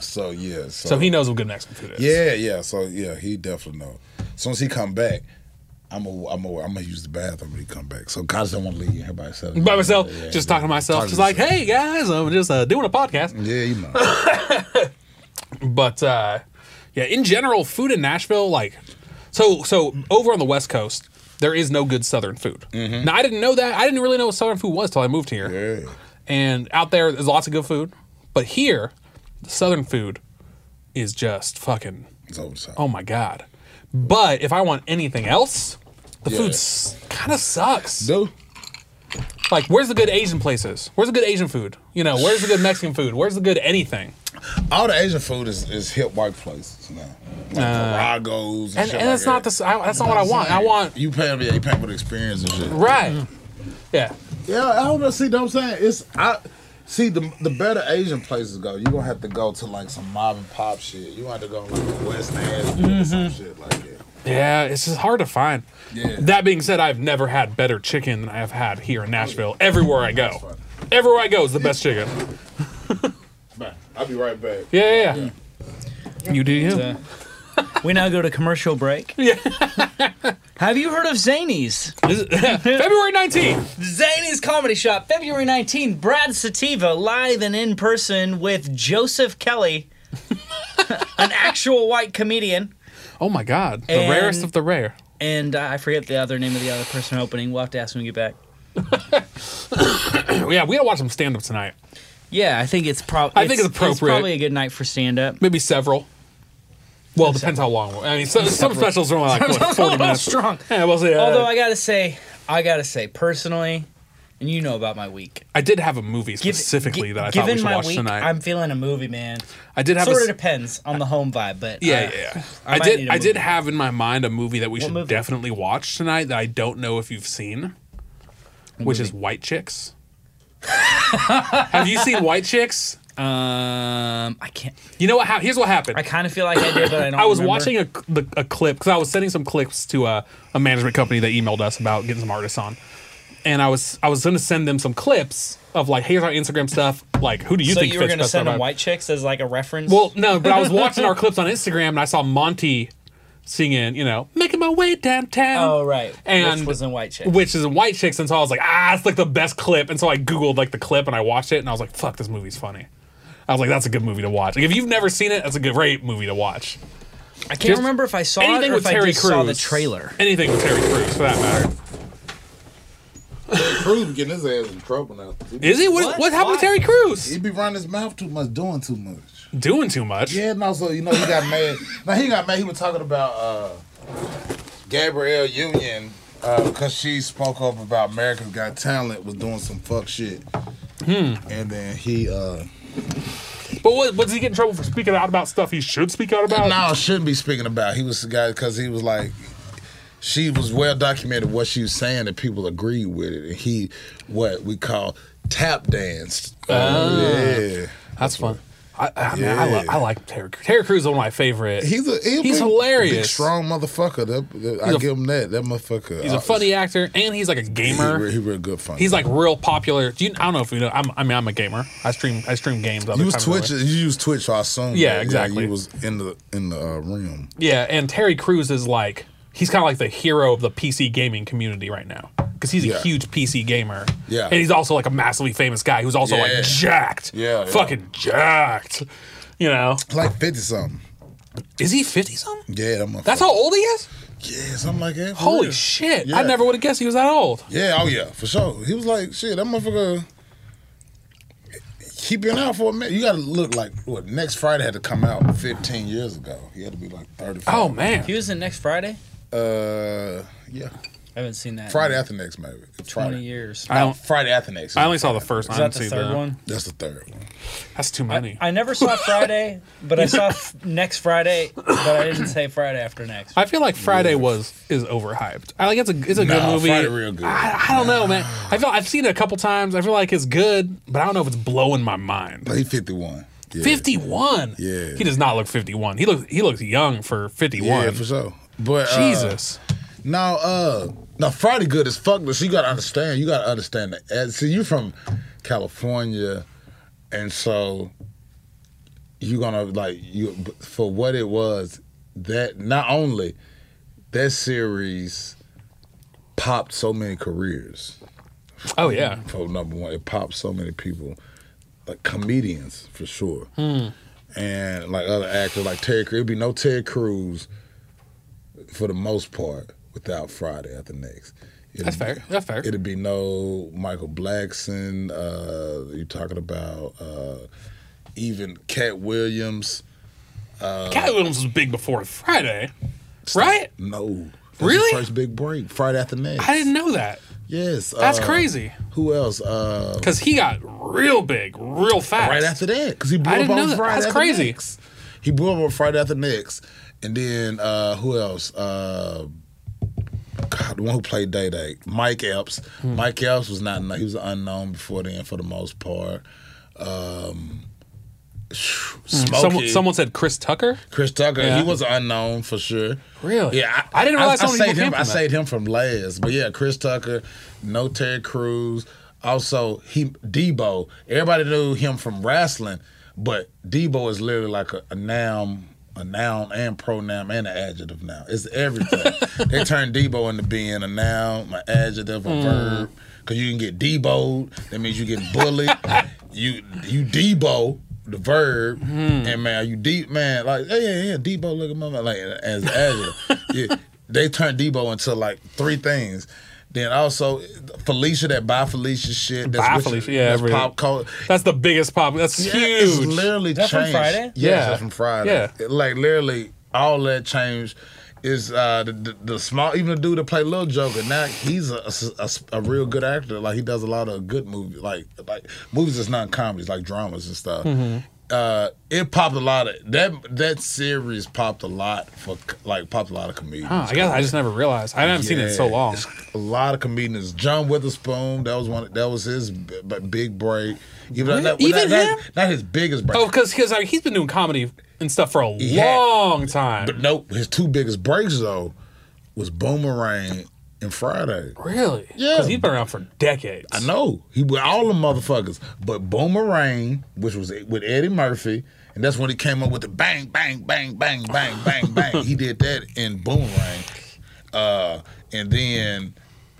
So yeah, so, Mm. So he knows what good Mexican food is. yeah, yeah. So yeah, he definitely knows. As soon as he come back, I'm a, I'm a, I'm gonna use the bathroom when he come back. So guys don't want to leave here by himself. By myself, Yeah, just yeah. talking to myself, Talking just to like, yourself. "Hey guys, I'm just uh, doing a podcast." Yeah, you know. But uh, yeah, in general, food in Nashville, like, so so over on the West Coast, there is no good Southern food. Now I didn't know that. I didn't really know what Southern food was till I moved here. yeah. And out there, there's lots of good food, but here, the Southern food is just fucking. It's over the. Oh my god! But if I want anything else, the Yeah. food kind of sucks. Do Like, where's the good Asian places? Where's the good Asian food? You know, where's the good Mexican food? Where's the good anything? All the Asian food is, is hip white places now. Like Carragos and, And, shit and that's like not the. I, that's not what I want. I want You pay yeah, you pay for the experience and shit. right. Yeah. Yeah, I don't know. See, what I'm saying it's I see the the better Asian places go. You gonna have to go to like some mob and pop shit. You have to go like West Nashville or some mm-hmm. shit like that. Yeah, it's just hard to find. Yeah. That being said, I've never had better chicken than I have had here in Nashville. Everywhere I go, everywhere I go is the best chicken. Man, I'll be right back. Yeah, yeah, yeah. You do you. Uh, we now go to commercial break. Yeah. Have you heard of Zanies? February nineteenth. Zanies Comedy Shop, February 19th. Brad Sativa live and in person with Joseph Kelly, an actual white comedian. Oh my God, the And- rarest of the rare. And I forget the other name of the other person opening. We'll have to ask when we get back. Yeah, we gotta watch some stand up tonight. Yeah, I think it's probably. I think it's appropriate. probably a good night for stand up. Maybe several. Well, it depends how long. I mean, some, some specials are only like what, forty minutes. strong. Yeah, we'll see. Uh, Although I gotta say, I gotta say personally, and you know about my week. I did have a movie Give- specifically gi- that I thought we should my watch week, tonight. I'm feeling a movie, man. I did have Sort a, of depends on the home vibe, but Yeah, uh, yeah, yeah. I I, did. I did movie. have in my mind a movie that we What should movie? definitely watch tonight that I don't know if you've seen, which is White Chicks. have you seen White Chicks? Um, I can't. You know what? Here's what happened. I kind of feel like I did, but I don't. I was remember. watching a, the, a clip because I was sending some clips to a, a management company that emailed us about getting some artists on, and I was I was going to send them some clips of like here's our Instagram stuff. Like who do you So think So you were gonna send them white chicks as like a reference? Well, no, but I was watching our clips on Instagram and I saw Monty singing, you know, making my way downtown. oh right, and which was in white chicks. which is in White Chicks, and so I was like, ah, it's like the best clip, and so I googled like the clip and I watched it, and I was like, fuck, this movie's funny. I was like, that's a good movie to watch. Like, if you've never seen it, that's a good, great movie to watch. I can't just remember if I saw it Anything or with if I Terry just Crews. saw the trailer. Anything with Terry Crews, for that matter. Crews be getting his ass in trouble now. He Is he? What, What? what happened to Terry Crews? he be running his mouth too much, doing too much. Doing too much. Yeah, and also, you know, he got mad. Now he got mad. He was talking about uh, Gabrielle Union because she spoke up about America's Got Talent was doing some fuck shit. Hmm. And then he uh But what, what does he get in trouble for speaking out about stuff he should speak out about? no shouldn't be speaking about. He was the guy because he was like she was well documented what she was saying and people agreed with it and he what we call tap danced. Ah. yeah. That's fun. I, I, mean, I, Yeah. lo- I like Terry Crews. Terry Crews is one of my favorite. He's a he a He's big- hilarious. big, strong motherfucker. That, that- I a- give him that. That motherfucker. He's a uh, funny actor, and he's like a gamer. real- he real good fun. He's like real popular. Do you, I don't know if you know. I'm, I mean, I'm a gamer. I stream. I stream games. other you was times of the Twitch. You use Twitch, so I assume. Yeah, that, exactly. He was in the in the uh, realm. Yeah, and Terry Crews is like he's kind of like the hero of the PC gaming community right now because he's a huge PC gamer. Yeah. and he's also like a massively famous guy who's also Yeah. like jacked. Yeah, yeah. fucking jacked. You know, Like fifty something. is he fifty something? Yeah, that motherfucker. That's how old he is. Yeah, something like that. Holy real. shit! Yeah. I never would have guessed he was that old. Yeah, oh yeah, for sure. He was like, shit, that motherfucker. He been out for a minute. You gotta look like what next Friday had to come out 15 years ago. He had to be like 35. Oh man, He was in next Friday. Uh, yeah, I haven't seen that. Friday in after next maybe. It's twenty Friday. years. I don't. Friday after next. I only saw the first. Is I that didn't the see third the- one? That's the third one. That's too many. I never saw Friday, but I saw f- next Friday, but I didn't say Friday after next. I feel like Friday was is overhyped. I like it's a it's a good Nah, movie. Friday real good. I, I don't know, man. I feel I've seen it a couple times. I feel like it's good, but I don't know if it's blowing my mind. Like, he 51. Yeah. Fifty one. Yeah. He does not look fifty one. He looks he looks young for 51. Yeah, for sure. But uh, Jesus. Now, uh, now Friday good as fuck, but you gotta understand. You gotta understand that. as- See, you from California, and so you gonna like you for what it was. That not only that series popped so many careers. oh yeah. For number one, it popped so many people, like comedians for sure, Hmm. and like other actors like Terry. It'd be no Ted Crews for the most part without Friday after next. It'd That's fair. That's fair. It'd be no Michael Blackson. Uh, you talking about uh, even Katt Williams? Katt Williams was big before Friday, right? No, Really? First big break Friday after next. I didn't know that. Yes, That's uh, crazy. Who else? Uh, Because he got real big, real fast. right after that, because he blew I up didn't on know that. Friday That's after crazy. He blew up on Friday after next, and then uh, who else? Uh, God, the one who played Day Day, Mike Epps. Hmm. Mike Epps was not he was unknown before then for the most part. Um, Smokey, Someone, someone said Chris Tucker. Chris Tucker, Yeah. he was unknown for sure. Really? Yeah, I didn't realize I, people saved him. I that. saved him from last, but yeah, Chris Tucker, no Terry Crews. Also, he Debo. Everybody knew him from wrestling, but Debo is literally like a, a noun, a noun and pronoun and an adjective now. It's everything. they turned Debo into being a noun, an adjective, a Hmm. verb. Cause you can get Deboed. That means you get bullied. you you Debo the verb, Hmm. and man, you deep man like hey yeah yeah Debo look at my like as adjective. yeah, they turned Debo into like three things. Then also Felicia, that by Felicia shit. That's Bye, which- Felicia, yeah, that's every- pop culture. That's the biggest pop. That's Yeah, it's huge. literally that from changed. Friday? Yeah, Yeah. that's from Friday. Yeah. like literally all that changed. Is uh, the, the the small even the dude that played Little Joker now he's a, a, a real good actor like he does a lot of good movies like like movies that's not comedies like dramas and stuff. Mm-hmm. Uh, it popped a lot of that that series popped a lot for like popped a lot of comedians. Huh, I guess I just never realized. I haven't seen it in so long. A lot of comedians. John Witherspoon, that was one. That was his big break. Even, though that- Even not, him? Not, not his biggest break. Oh, because because I mean, he's been doing comedy and stuff for a He had- long time. But nope, his two biggest breaks though was Boomerang and Friday. really? Yeah. Because he's been around for decades. I know he with all the motherfuckers, but Boomerang, which was with Eddie Murphy, and that's when he came up with the bang, bang, bang, bang, bang, bang, bang. he did that in Boomerang, uh, and then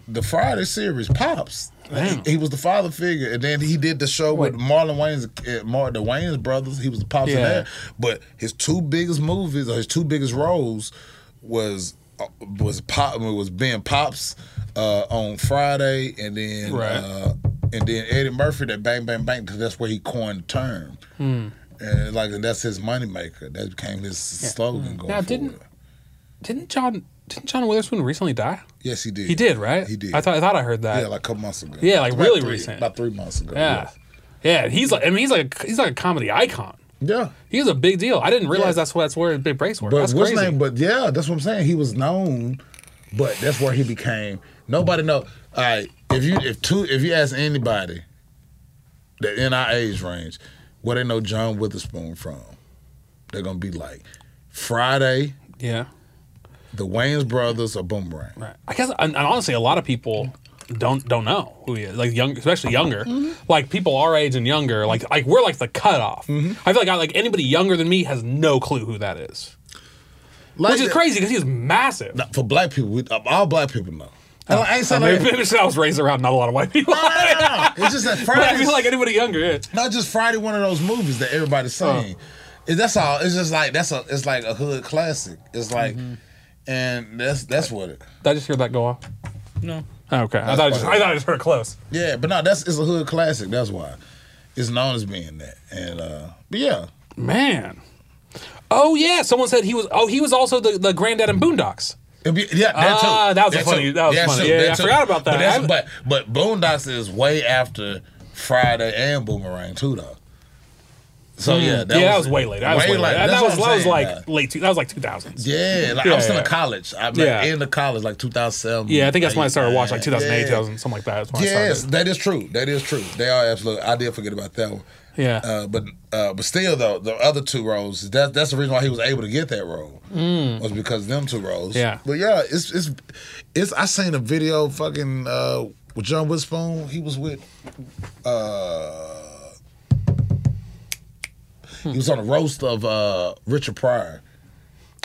the Friday series pops. He, he was the father figure, and then he did the show with Marlon Wayans, uh, Mar- the Wayans brothers. He was the pops in that. But his two biggest movies, or his two biggest roles, was was pop was being pops uh, on Friday, and then Right. uh, and then Eddie Murphy that bang bang bang because that's where he coined the term, Hmm. and like that's his moneymaker. That became his slogan going Now, didn't- Didn't John didn't John Witherspoon recently die? Yes, he did. He did, right? He did. I thought I thought I heard that. Yeah, like a couple months ago. Yeah, like About really three- recent. About three months ago. yeah. Yeah, he's like I mean he's like he's like a comedy icon. Yeah. He's a big deal. I didn't realize Yeah. that's what that's where his big breaks were. But that's what's crazy. name? But yeah, that's what I'm saying. He was known, but that's where he became. Nobody know. All right, if you if two if you ask anybody that in our age range, where they know John Witherspoon from, they're gonna be like Friday, yeah. the Wayans brothers, or Boomerang. Right. I guess, and, and honestly, a lot of people don't don't know who he is. Like young, especially younger. Mm-hmm. Like people our age and younger. Like like we're like the cutoff. Mm-hmm. I feel like I, like anybody younger than me has no clue who that is, Like which is that- crazy because he's massive. For black people, we, all black people know. And I ain't Uh, saying maybe, like, maybe I was raised around not a lot of white people. it's just that but I Friday. feel like anybody younger. Yeah. not just Friday, one of those movies that everybody's saying. It- That's all. It's just like that's a. It's like a hood classic. It's like, Mm-hmm. and that's that's what it. Did I just hear that go off? No. Okay, I thought I just, I thought I just heard close. Yeah, but no, that's it's a hood classic. That's why it's known as being that. And uh but yeah, Man. Oh yeah, someone said he was. Oh, he was also the, the granddad in Boondocks. It'd be, yeah, that too. Ah, that was That funny- too. that was Yeah, funny. too. Yeah, That I too. forgot about that. But, but but Boondocks is way after Friday and Boomerang too, though. So yeah, yeah, that was way later. That was way, later. That, that's was what I'm that was saying, like yeah. late. Two, that was like two thousands. Yeah, like I was still yeah. in college. I mean, Yeah. in the college, like 2007. Yeah, I think that's when I started watching, like Yeah. 2008, 2000, something like that. That's when I Yes, started. that is true. That is true. They are absolutely. I did forget about that one. Yeah. Uh, but uh, but still though, the other two roles. That that's the reason why he was able to get that role. Was because of them two roles. Mm. Yeah. But yeah, it's it's it's. I seen a video fucking uh, with John Witherspoon. He was with. Uh, He was on a roast of uh, Richard Pryor.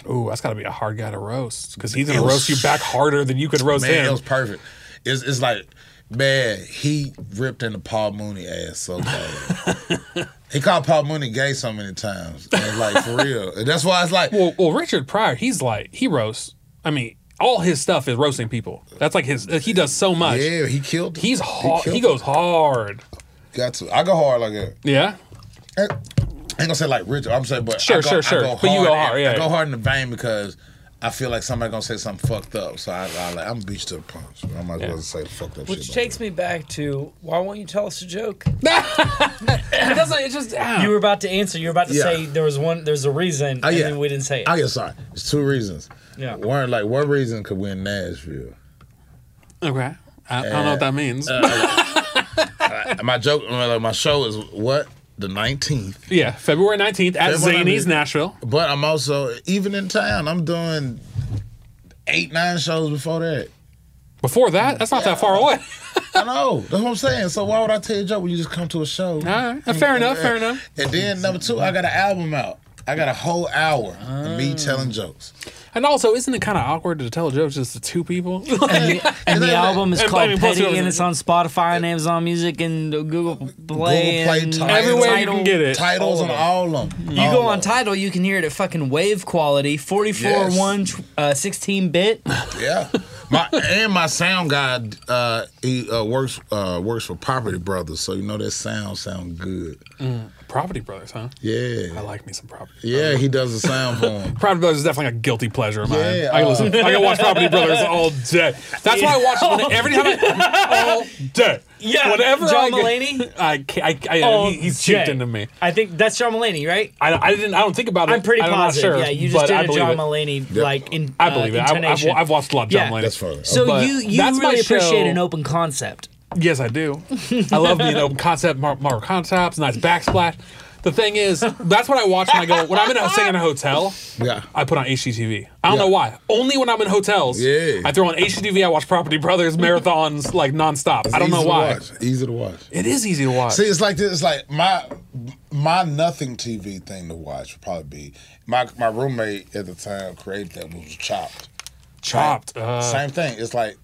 Ooh, that's got to be a hard guy to roast because he's gonna was- roast you back harder than you could roast Man, it him. was perfect. It's, it's like, man, he ripped into Paul Mooney ass so bad. he called Paul Mooney gay so many times. And like, for real. And that's why it's like, Well, well, Richard Pryor, he's like he roasts. I mean, all his stuff is roasting people. That's like his. He does so much. yeah, he killed it. He's hard. He, it. goes hard. Got to. I go hard like that. Yeah. I ain't gonna say like Richard. I'm saying, but Sure, I go, sure, sure. I go But you go hard, yeah. I go hard in the vein because I feel like somebody gonna say something fucked up, so I, I like I'm beat to the punch. I might as well Yeah. say fucked up shit. Which shit. takes me back to why won't you tell us a joke? It doesn't. It just. ah. You were about to answer. You were about to Yeah. say there was one. There's a reason, Oh, and yeah. then we didn't say it. I get sorry. It's two reasons. Yeah. One like what reason could win Nashville? okay. I, I don't know what that means. my joke, like, my show is what the nineteenth. yeah, February nineteenth at February 19th. Nashville. But I'm also even in town. I'm doing eight, nine shows before that. Before that, that's not that far away. I know. That's what I'm saying. So why would I tell you a joke when you just come to a show? All right. Fair enough. Fair enough. And then number two, I got an album out. I got a whole hour of me ah. telling jokes. And also, isn't it kind of awkward to tell jokes just to two people? and the, and the album is and- called I mean, Petty, and it's on Spotify and Amazon Music and Google Play. Play, and Tidal. Everywhere you can get it. Titles All on all of them. You go on Tidal, you can hear it at fucking wave quality, 44 Yes. 1, uh, 16 bit. Yeah. My and my sound guy, uh, he uh, works uh, works for Property Brothers, so you know that sound sound good. Property Brothers, huh? Yeah. I like me some Property. yeah, he does the sound for him. Property Brothers is definitely a guilty pleasure of mine. Yeah, I can uh, listen. I can watch Property Brothers all day. That's why I watch it every time. I, all day. Yeah, whatever. John I get- Mulaney? I, can't, I, I, Oh, he, he's Jay. cheaped into me. I think that's John Mulaney, right? I, I didn't. I don't think about it. I'm pretty I'm positive. Not sure, yeah, you just but did I a believe John it. Mulaney like in I believe uh, it. I, I've, intonation. I've watched a lot of John Yeah. Mulaney. That's funny. so but you you that's my really appreciate show. an open concept. Yes, I do. I love being open concept, mar- Marvel concepts, nice backsplash. The thing is, that's what I watch when I go when I'm in a staying in a hotel. Yeah. I put on HGTV. I don't Yeah. know why. Only when I'm in hotels. Yeah. I throw on HGTV. I watch Property Brothers marathons like nonstop. I don't Easy know to why. watch. Easy to watch. It is easy to watch. See, it's like this. It's like my my nothing TV thing to watch would probably be my my roommate at the time created that was Chopped. Chopped. Uh, Same thing. It's like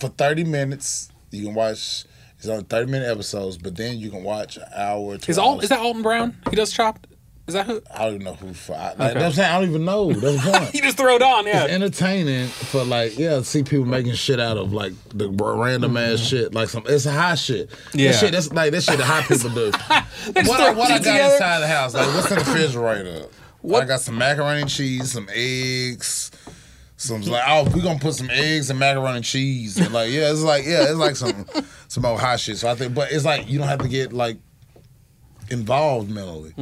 for thirty minutes you can watch. It's only thirty minute episodes, but then you can watch an hour. Is hours. is that Alton Brown? He does Chopped. Is that who? I don't even know who. For, I, like, Okay. that's saying. I don't even know. That's the point. You just throw it on. Yeah. It's entertaining for like yeah, see people making shit out of like the random ass mm-hmm. shit, like some it's high shit. Yeah. that shit that's like that shit that high people do. what I, what I got together. inside the house, like what's in the refrigerator? What- I got some macaroni and cheese, some eggs. Some like oh we gonna put some eggs and macaroni and cheese and like yeah it's like yeah it's like some some old hot shit so I think but it's like you don't have to get like involved mentally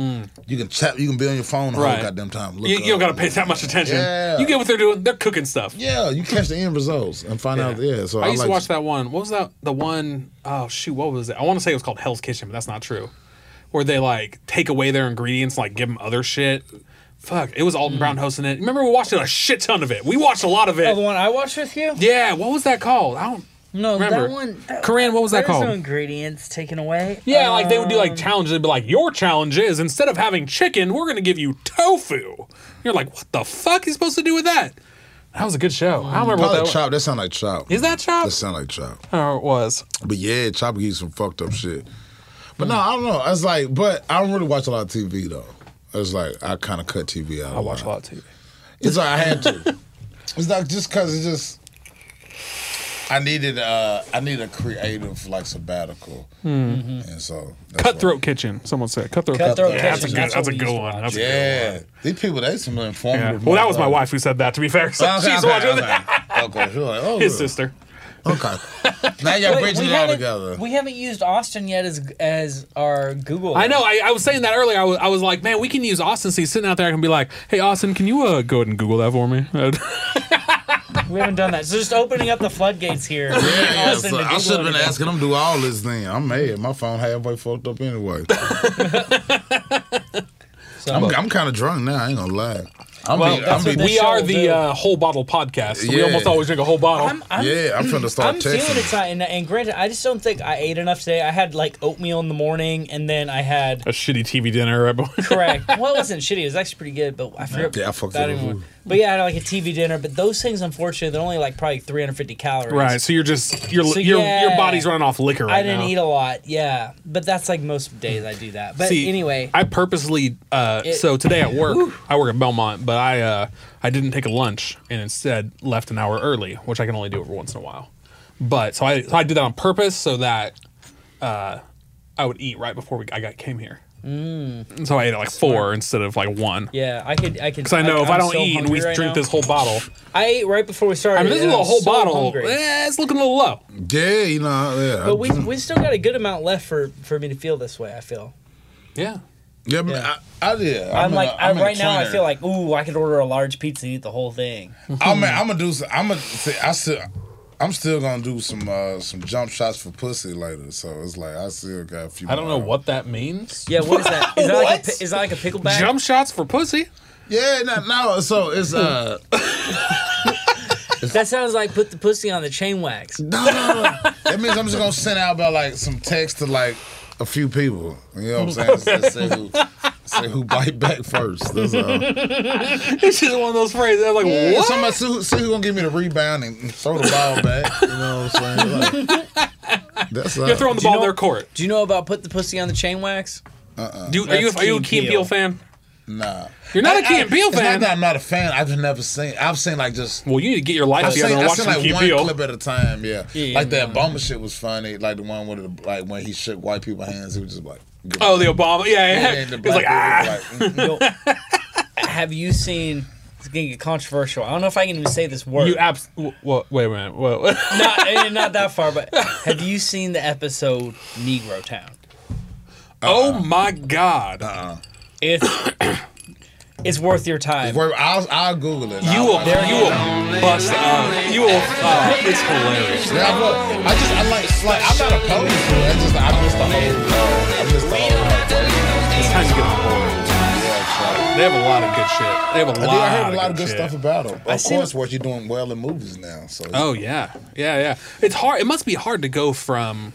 you can chat you can be on your phone the Mm. Right. whole goddamn time Look You, you don't got to pay that much attention. Yeah. You get what they're doing. They're cooking stuff. Yeah, you catch the end results and find out. Yeah, so I I, used like to watch that one. What was that? The one oh shoot, what was it? I want to say it was called Hell's Kitchen, but that's not true. Where they like take away their ingredients, like give them other shit. Fuck, it was Alton Brown hosting it. Remember, we watched a shit ton of it. We watched a lot of Oh, the it. one I watched with you? Yeah, what was that called? I don't. No, Remember. that one. That, Corinne, what was that called? no ingredients taken away. Yeah, like they would do like Um, challenges. They'd be like, "Your challenge is instead of having chicken, we're gonna give you tofu." You're like, "What the fuck is supposed to do with that?" That was a good show. I don't remember what probably that was. chop. That sound like chop. Is that chop? That sound like chop. Oh, it was. But yeah, chop gives some fucked up shit. But no, I don't know. It's like, but I don't really watch a lot of TV though. It's like I kind of cut TV out. I watch a lot of TV. It's like I had to. it's not just because it's just. I needed uh I need a creative like sabbatical, and so that's why- Cutthroat Kitchen. Someone said Cutthroat. Cutthroat Yeah, that's a Kitchen, good. that's That's a good one. watch. That's a good Yeah, one. these people they some Yeah. informative. Well, that was my wife who said that. To be fair, so Okay, she's okay, watching okay. that. Okay, sure. Like, oh, His yeah. sister. Okay. Now y'all Wait, bridging we it all haven't- together. We haven't used Austin yet as as our Google. I know. I, I was saying that earlier. I was, I was like, man, we can use Austin. So he's sitting out there. I can be like, hey, Austin, can you uh, go ahead and Google that for me? We haven't done that. So just opening up the floodgates here. Yeah, Austin so to I Google should have been again. asking them to do all this thing. I'm mad. My phone halfway fucked up anyway. So, I'm, I'm kind of drunk now. I ain't gonna lie. I'm well, be, I'm what be, we are the uh, whole bottle podcast. So We almost always drink a whole bottle. I'm, I'm, yeah, I'm finna start I'm texting. feeling excited. And, and granted, I just don't think I ate enough today. I had like oatmeal in the morning, and then I had a shitty TV dinner. Right before- correct. well, it wasn't shitty. It was actually pretty good, but I forgot. Yeah, I fucked that it up. anymore. But yeah, I had like a TV dinner. But those things, unfortunately, they're only like probably 350 calories. right. So you're just your So, your yeah. your body's running off liquor right I didn't now. eat a lot, yeah, but that's like most days I do that. But See, anyway, I purposely. Uh, It- so today at work, I work at Belmont, but I uh, I didn't take a lunch and instead left an hour early, which I can only do every once in a while. But so I so I did that on purpose so that uh, I would eat right before we I got came here. So I ate like four instead of like one. Yeah, I could. I could. Because I know if I'm I don't so eat and we right drink now. this whole bottle, I ate right before we started. I mean, this is and a I'm whole so bottle. hungry. Eh, it's looking a little low. Yeah, you know, yeah. But we we still got a good amount left for for me to feel this way. I feel. Yeah. yeah, man, yeah. I, I, yeah. I'm, in like a- I, I'm in a right now. I feel like ooh, I could order a large pizza and eat the whole thing. I'm, I'm gonna do. I'm gonna. See, I still. I'm still gonna do some uh, some jump shots for pussy later. So it's like I still got a few. I don't know hours. what that means. Yeah, what is that? Is that like a, What? pi- is that like a pickleback? Jump shots for pussy. Yeah, no, no. So it's uh. That sounds like put the pussy on the chain wax. No, no, no. That means I'm just gonna send out about like some text to like a few people. You know what I'm saying? Say, say who, say who bite back first. That's all. It's just one of those phrases. I'm like, Yeah, what? Somebody see, who- see who gonna give me the rebound and and throw the ball back. You know what I'm saying? Like, that's. You're uh, throwing the Do you ball know- in their court. Do you know about put the pussy on the chain wax? Uh-uh. Do, are you are you a Key Key and and Peele Peele. fan? Nah. You're not a Key I- and Peele it's not fan. that I'm not a fan. I've just never seen. I've seen like just. Well, you need to get your life I've together seen, and I've watch seen some like one Peele. clip at a time. Yeah, Yeah, like the yeah. Obama shit was funny. Like the one with the, like when he shook white people's hands. He was just like. Good. Oh, the Obama. Yeah, yeah. And the It's like black ah. dude was like, mm. Yo, have you seen? It's gonna get controversial. I don't know if I can even say this word. You abs. Well, wait a minute. Well, not, eh, not that far, but have you seen the episode Negro Town? oh my God. It's it's worth your time. Where- I'll, I'll Google it. You I'll will. You will bust. Uh, you will. Uh, it's hilarious. Yeah, I, will. I just I like like I'm not opposed to it. I just I miss the whole I miss the whole like. It's time to get on board. They have a lot of good shit. They have a I, lot. did, I heard a lot of good good shit. stuff about him. Of seen- course, what you're doing well in movies now. So Oh yeah, yeah, yeah. It's hard. It must be hard to go from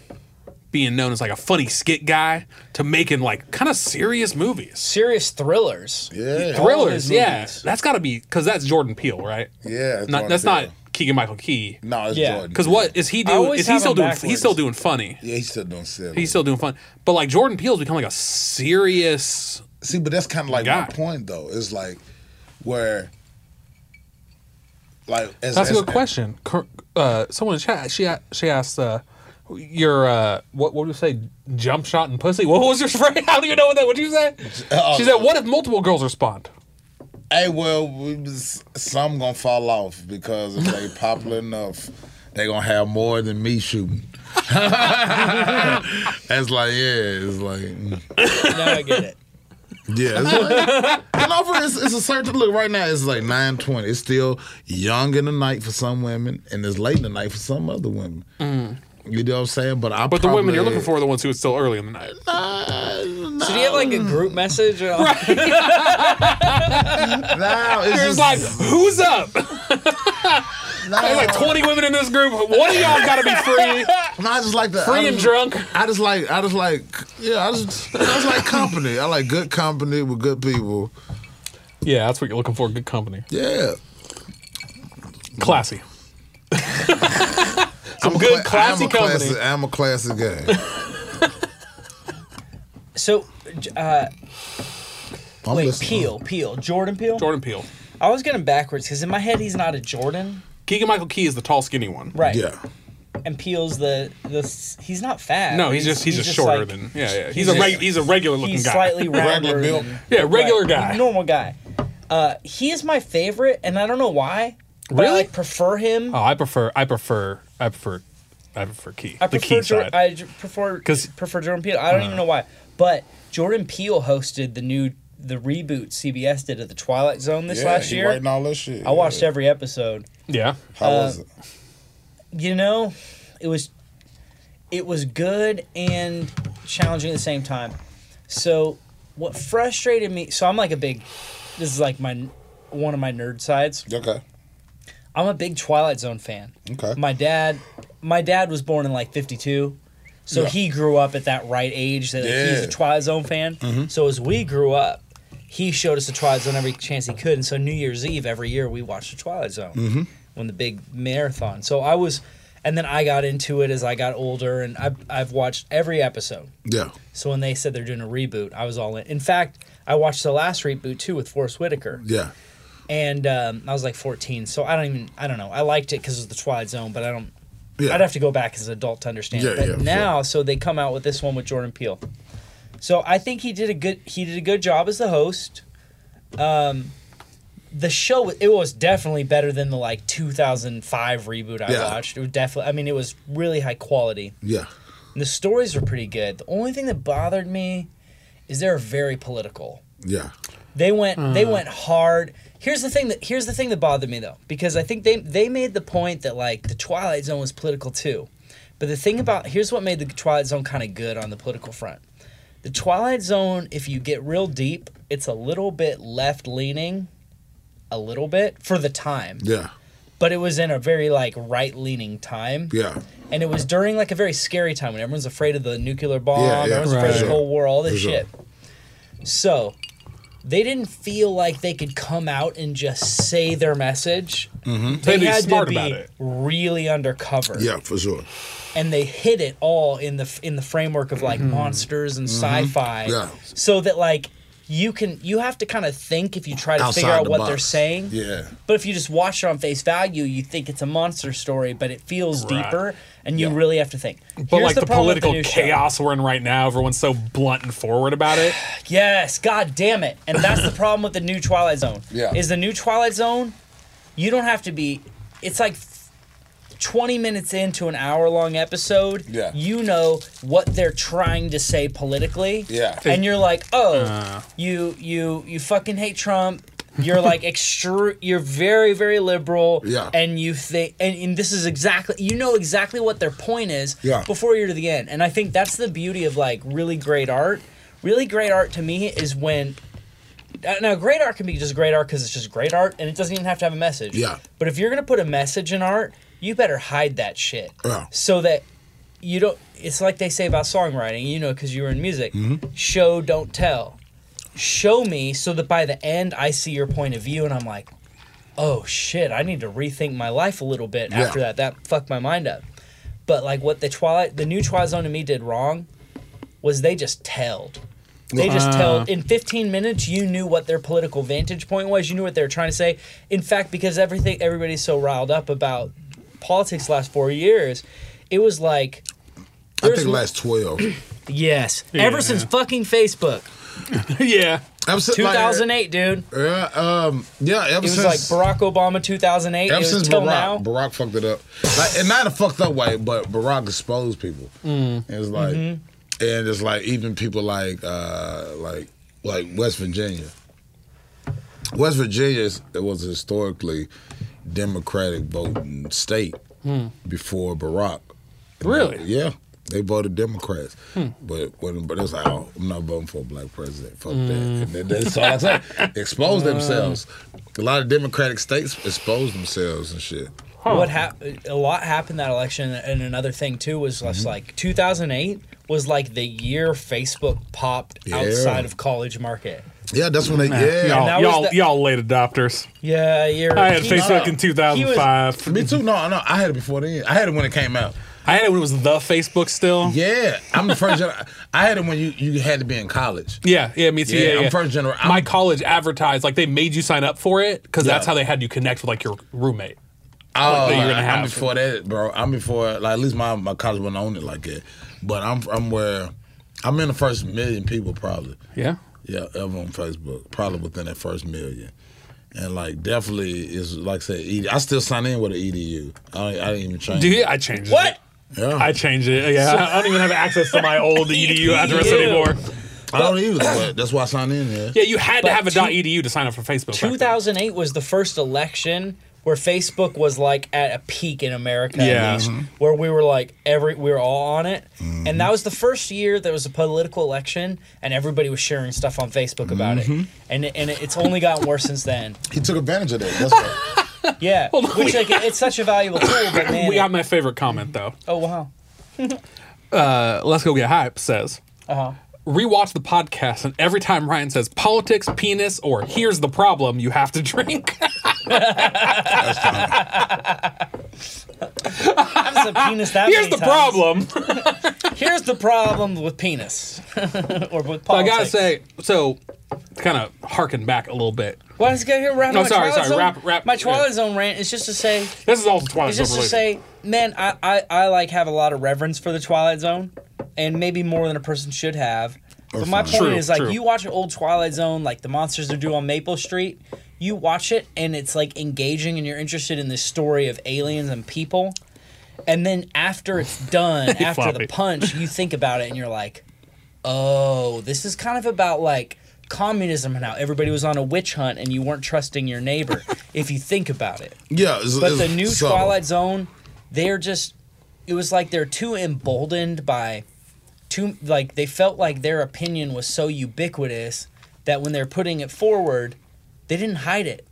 being known as like a funny skit guy to making like kind of serious movies, Serious thrillers. yeah, thrillers. Yeah, movies. that's got to be because that's Jordan Peele, right? yeah. it's Not, that's not Peele. Keegan Michael Key. No, it's Yeah. Jordan. Because what is he I doing? always Is he have still him doing? backwards. He's still doing funny. Yeah, he's still doing silly. He's still doing fun. But like Jordan Peele's become like a serious. See, but that's kind of like Guy. my point, though. It's like where, like, as, That's a as- good question. Cur- Uh, someone in chat she a- she asked uh, your uh, what what would you say jump shot and pussy? What was your phrase? How do you know what that. What did you say? Uh, She said, "What if multiple girls respond?" Hey, well, we was, some gonna fall off because if they popular enough, they gonna have more than me shooting. That's like, yeah, it's like, mm. Now I get it. yeah. It's like, know, for it's, it's a certain look right now. It's like nine twenty. It's still young in the night for some women, and it's late in the night for some other women. You know what I'm saying? But I. But the women you're looking for are the ones who it's still early in the night. So do you have like a group message? Or now, it's It's just like, who's up? There's like 20 women in this group. One of y'all got to be free, No, I just like the free I and drunk. I just like I just like yeah I just I just like company. I like good company with good people. Yeah, that's what you're looking for. Good company, Yeah. classy. Some I'm a good, cla- classy I'm a company. Classy, I'm a classy guy. so, uh, I'm wait, listening. Peele, Peele, Jordan Peele. Jordan Peele. I was getting backwards because in my head he's not a Jordan, Keegan Michael Key is the tall, skinny one. right? Yeah. And Peele's the the he's not fat. No, he's just he's, just shorter like- than yeah yeah. He's, he's a just- reg, he's a regular looking he's guy. slightly rounder. Regular than- Yeah, regular right, guy. normal guy. Uh, he is my favorite, and I don't know why. But I Really? like prefer him. Oh, I prefer I prefer I prefer I prefer Key. I the prefer Key Jor- side. I j- prefer 'Cause- prefer Jordan Peele. I don't even know why, but Jordan Peele hosted the new the reboot CBS did of the Twilight Zone this yeah, last he year. writing all that shit. I watched yeah. every episode. yeah. How was uh, it? You know, it was it was good and challenging at the same time. So what frustrated me? So I'm like a big. This is like my one of my nerd sides. Okay. I'm a big Twilight Zone fan. Okay. My dad, my dad was born in like '52, so Yeah. he grew up at that right age that he's Yeah. Mm-hmm. a Twilight Zone fan. So as we grew up, he showed us the Twilight Zone every chance he could, and so New Year's Eve every year we watched the Twilight Zone Mm-hmm. when the big marathon. So I was, and then I got into it as I got older, and I've I've watched every episode. Yeah. So when they said they're doing a reboot, I was all in. In fact, I watched the last reboot too with Forest Whitaker Yeah. And um, I was like 14, so I don't even I don't know. I liked it because it was the Twilight Zone, but I don't. Yeah. I'd have to go back as an adult to understand. Yeah, it. But yeah, for now, so they come out with this one with Jordan Peele. So I think he did a good he did a good job as the host. Um, the show it was definitely better than the like 2005 reboot I Yeah. watched. It was definitely I mean it was really high quality. Yeah. And the stories were pretty good. The only thing that bothered me is they're very political. Yeah. They went they went hard. Here's the thing that here's the thing that bothered me though, because I think they they made the point that like the Twilight Zone was political too. But the thing about here's what made the Twilight Zone kind of good on the political front. The Twilight Zone, if you get real deep, it's a little bit left leaning, a little bit for the time. Yeah. But it was in a very like right leaning time. Yeah. And it was during like a very scary time when everyone's afraid of the nuclear bomb, Yeah, yeah, everyone's for afraid of the. Cold War, all this For sure. shit. So they didn't feel like they could come out and just say their message. Mm-hmm. They'd be had smart to be about it. really undercover. Yeah, for sure. And they hit it all in the in the framework of like monsters and sci-fi. Mm-hmm. Yeah. So that like you can you have to kind of think if you try to figure out the what box. they're saying. Yeah. But if you just watch it on face value, you think it's a monster story, but it feels Right. deeper, and you Yeah. really have to think. But Here's like the, problem with political new show. chaos we're in right now, everyone's so blunt and forward about it. Yes, god damn it. And that's the problem with the new Twilight Zone. Yeah. Is the new Twilight Zone, you don't have to be it's like 20 minutes into an hour long episode, Yeah. you know what they're trying to say politically. Yeah. And you're like, "Oh, Uh. you you you fucking hate Trump. You're like extra you're very very liberal Yeah. and you think and, and this is exactly you know exactly what their point is Yeah. before you're to the end. And I think that's the beauty of like really great art. Really great art to me is when uh, now great art can be just great art because it's just great art and it doesn't even have to have a message. Yeah. But if you're gonna put a message in art, you better hide that shit. Yeah. So that you don't. It's like they say about songwriting, you know, because you were in music. Mm-hmm. Show, don't tell. Show me so that by the end I see your point of view and I'm like, oh shit, I need to rethink my life a little bit Yeah. after that. That fucked my mind up. But like what the Twilight, the new Twilight Zone to me did wrong was they just telled. They just Uh. tell in 15 minutes you knew what their political vantage point was. You knew what they were trying to say. In fact, because everything everybody's so riled up about politics the last 4 years, it was like I There's think one- last 12. yes, Yeah. ever since fucking Facebook. yeah. Ever since, like, 2008, dude. Yeah, um, yeah, ever It was since like Barack Obama 2008. It ever since Barack, now. Barack fucked it up. Like, and not a fucked up way, but Barack exposed people. Mm. It's like, Mm-hmm. and it's like even people like, uh, like, like West Virginia. West Virginia is, it was historically Democratic voting state before Barack. Hmm. Really? Hmm. Yeah. They voted Democrats, but when but it's like, oh, I'm not voting for a black president. Fuck Hmm. that. And then, that's all I say. Expose themselves. A lot of Democratic states expose themselves and shit. What happened? A lot happened that election, and another thing too was Mm-hmm. like 2008 was like the year Facebook popped Yeah. outside of college market. Yeah, that's when they. Y'all, Yeah, that was y'all, the- y'all late adopters. Yeah, you're. I had he- Facebook no. in 2005. me too. No, no, I had it before then. I had it when it came out. I had it when it was the Facebook still. Yeah, I'm the first. Gener- I had it when you you had to be in college. Yeah, yeah, me too. Yeah, Yeah, I'm yeah. first gener- I'm- My college advertised like they made you sign up for it because that's Yeah. how they had you connect with like your roommate. Oh, that you're gonna I'm have. before that, bro. I'm before like at least my my college wasn't on it like that. But I'm I'm where I'm in the first million people probably. Yeah. Yeah, ever on Facebook. Probably within that first million. And like definitely is like I said, I still sign in with an EDU. I, I didn't even change. Dude, it. I changed What? it. Yeah, I changed it. Yeah, I don't even have access to my old edu address Ew. anymore. I don't either. But that's why I signed in. Yeah. Yeah, you had to have a two- .edu to sign up for Facebook. 2008 was the first election where Facebook was like at a peak in America, Yeah. at least, where we were like every we were all on it, Mm-hmm. and that was the first year there was a political election, and everybody was sharing stuff on Facebook about Mm-hmm. it, and and it's only gotten worse since then. He took advantage of that. That's right. Yeah, on, which we- like it's such a valuable tool, but man, We got my favorite comment though. oh wow, Uh, Let's go get hype says. uh huh. Rewatch the podcast, and every time Ryan says politics, penis, or here's the problem, you have to drink. Penis that here's many the times. problem. Here's the problem with penis, or with politics. I gotta say, so kind of harken back a little bit. Why does it get here? Wrap No, my sorry, sorry, Zone? wrap- wrap- my yeah. Twilight Zone rant is just to say, This is also Twilight it's just to related. say, man, I, I, I like have a lot of reverence for the Twilight Zone, and maybe more than a person should have. But my fine. point True, is like true. you watch an old Twilight Zone, like the monsters are due on Maple Street. You watch it and it's like engaging, and you're interested in this story of aliens and people. And then after it's done, after floppy. the punch, you think about it and you're like, oh, this is kind of about like communism and how everybody was on a witch hunt and you weren't trusting your neighbor. if you think about it, Yeah, it's, but it's the new subtle. Twilight Zone, they're just it was like they're too emboldened by too like they felt like their opinion was so ubiquitous that when they're putting it forward, they didn't hide it.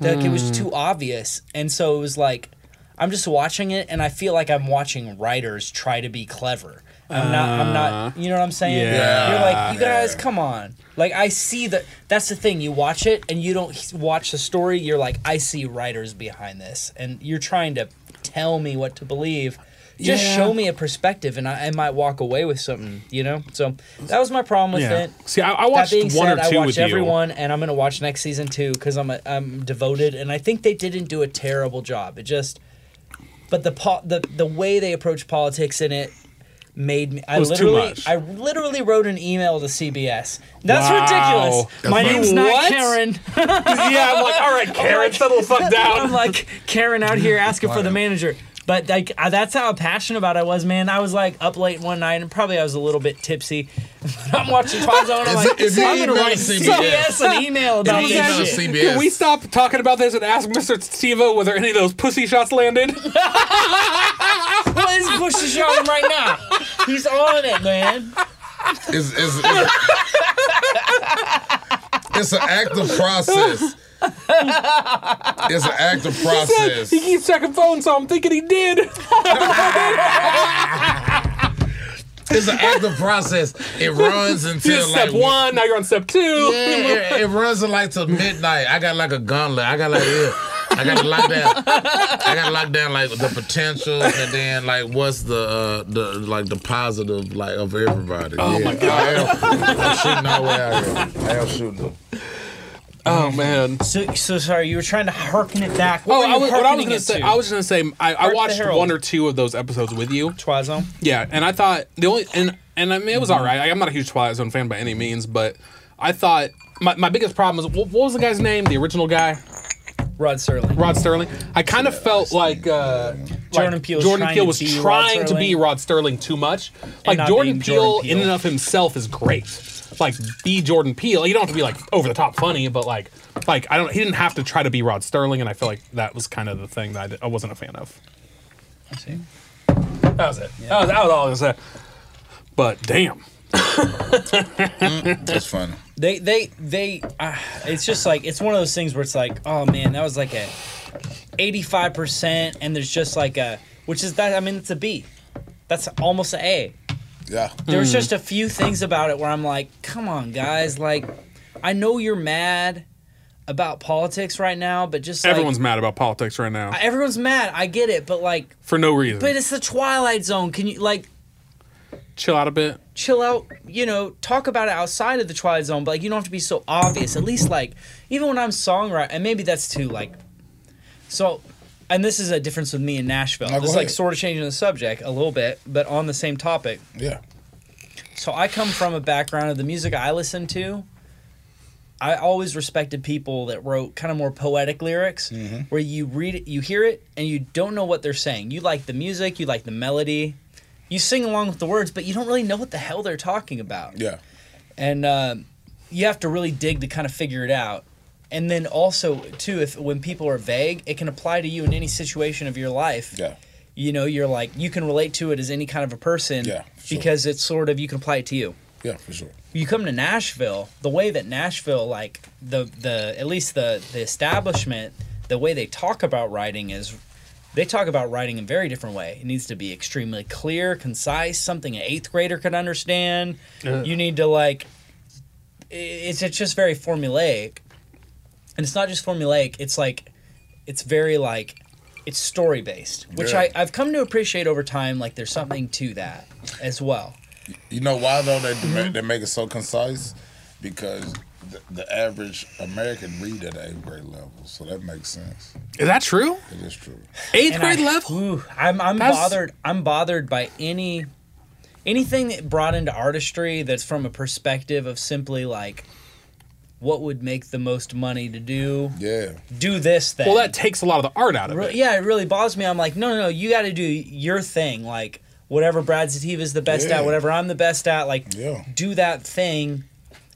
Like it Hmm. was too obvious. And so it was like I'm just watching it and I feel like I'm watching writers try to be clever. I'm not I'm not you know what I'm saying? yeah. You're like, you guys, come on. Like I see that that's the thing. You watch it and you don't watch the story. You're like, I see writers behind this, and you're trying to tell me what to believe. Just Yeah. show me a perspective, and I, I might walk away with something. You know. So that was my problem with Yeah. it. See, I, I That watched being one said, or I two watched with you. everyone, and I'm gonna watch next season too because I'm a, I'm devoted, and I think they didn't do a terrible job. It just, but the po- the the way they approach politics in it made me. I Was too literally much. I literally wrote an email to CBS. That's Wow. ridiculous. That's My name's not What? Karen. yeah, I'm like, all right, Karen, settle the fuck down. I'm like Karen out here asking for the manager. But like that's how passionate about I was, man. I was like up late one night and probably I was a little bit tipsy. I'm watching Twilight Zone. I'm like, it- if you I'm gonna email write CBS CBS an email about this email shit. CBS. Can we stop talking about this and ask Mr. Stevo whether any of those pussy shots landed? What is Bush is showing right now? He's on it, man. It's, it's, it's, it's an active process. It's an active process. he keeps checking phones, so I'm thinking he did. It's an active process. It runs He until did step like one, now you're on step two. Yeah, it, it runs like till midnight. I got like a gauntlet. I got like yeah. I got to lock down. I got to lock down like the potential, and then like what's the uh, the like the positive like of everybody. Oh my God. I am, I'm shooting all the way out here. I am shooting. Oh man. So, so sorry, you were trying to harken it back. What Oh, I was, what I was gonna say, to? I was gonna say, I, I watched one or two of those episodes with you. Twilight Zone. Yeah, and I thought the only and and I mean it was Mm-hmm. all right. I'm not a huge Twilight Zone fan by any means, but I thought my, my biggest problem was what, what was the guy's name? The original guy, Rod Serling. Rod Serling. I kind of felt like uh, Jordan like Peele's Jordan trying Peele to was be trying to be Rod Serling too much. Like Jordan Peele, Jordan in and of himself is great. Like be Jordan Peele. You don't have to be like over the top funny, but like like I don't. He didn't have to try to be Rod Serling, and I feel like that was kind of the thing that I, did- I wasn't a fan of. I see. That was it. That, was, that was all I was gonna say. But damn. That's funny. They they they. Uh, it's just like it's one of those things where it's like, oh man, that was like a eighty-five percent, and there's just like a, which is that. I mean, it's a B. That's almost an A. Yeah. There was hmm. just a few things about it where I'm like, come on, guys. Like, I know you're mad about politics right now, but just like, Everyone's mad about politics right now everyone's mad. I get it, but like, for no reason. but it's the Twilight Zone. Can you like? Chill out a bit. chill out, you know, talk about it outside of the Twilight Zone, but like you don't have to be so obvious. At least like even when I'm songwriting, and maybe that's too like so. And this is a difference with me in Nashville. No, go it's like sort of changing the subject a little bit, but on the same topic. Yeah. So I come from a background of the music I listen to. I always respected people that wrote kind of more poetic lyrics, Mm-hmm. where you read it, you hear it, and you don't know what they're saying. You like the music, you like the melody, you sing along with the words, but you don't really know what the hell they're talking about Yeah. and uh, you have to really dig to kind of figure it out. And then also too, if when people are vague, it can apply to you in any situation of your life. Yeah. You know, you're like you can relate to it as any kind of a person. Yeah, sure. Because it's sort of you can apply it to you. Yeah, for sure. You come to Nashville, the way that Nashville, like the the at least the the establishment, the way they talk about writing is. They talk about writing in a very different way. It needs to be extremely clear, concise, something an eighth grader could understand. Ugh. You need to like it's it's just very formulaic and it's not just formulaic it's like it's very like it's story based which Yeah. I, i've come to appreciate over time like there's something to that as well You know why though they Mm-hmm. they make it so concise? Because the, the average American read at eighth grade level, so that makes sense. Is that true? It is true. Eighth And grade I- level? ooh, I'm, I'm That's- bothered i'm bothered by any anything that brought into artistry that's from a perspective of simply like what would make the most money to do Yeah. do this thing Well, that takes a lot of the art out of Re- it. yeah it really bothers me i'm like no no no you got to do your thing like whatever brad sativa is the best Yeah. at whatever i'm the best at like Yeah. do that thing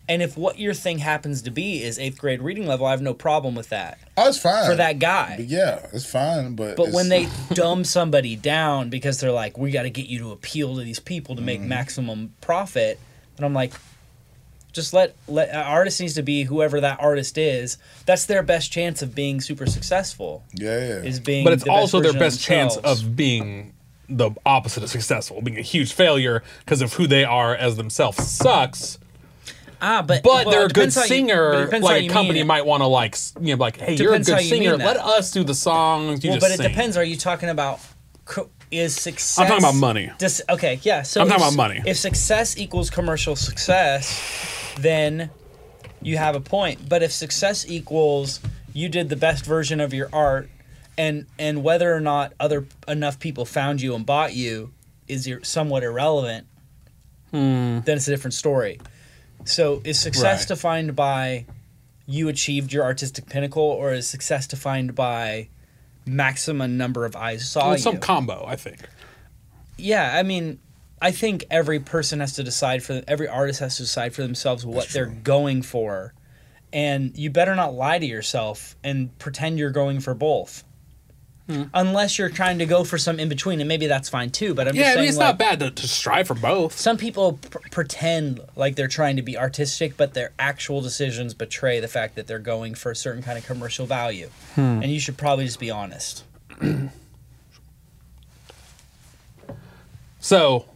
and if what your thing happens to be is eighth grade reading level i have no problem with that Oh, it's fine for that guy But yeah, it's fine. But But it's- when they dumb somebody down because they're like, we got to get you to appeal to these people to Mm-hmm. make maximum profit, and I'm like, just let let an artist needs to be whoever that artist is. That's their best chance of being super successful. yeah, yeah. Is being, But it's the best also their version best chance of being the opposite of successful, being a huge failure because of who they are as themselves sucks. ah, but But well, they're a good depends how you- singer. like a company might want to like you know like, hey, you're a good you singer. Let us do the songs. You Well, just but it sing. depends. Are you talking about is success? I'm talking about money. Dis- okay, yeah. So I'm talking if- about money. If success equals commercial success, then you have a point. But if success equals you did the best version of your art, and and whether or not other enough people found you and bought you is somewhat irrelevant, hmm. then it's a different story. So is success Right. defined by you achieved your artistic pinnacle, or is success defined by maximum number of eyes saw Well, you? some combo, I think. yeah, I mean, I think every person has to decide for every artist has to decide for themselves what they're going for, and you better not lie to yourself and pretend you're going for both. Hmm. Unless you're trying to go for some in between, and maybe that's fine too. But I'm Yeah, just I saying, mean, it's like, not bad to, to strive for both. some people pr- pretend like they're trying to be artistic, but their actual decisions betray the fact that they're going for a certain kind of commercial value. Hmm. And you should probably just be honest. So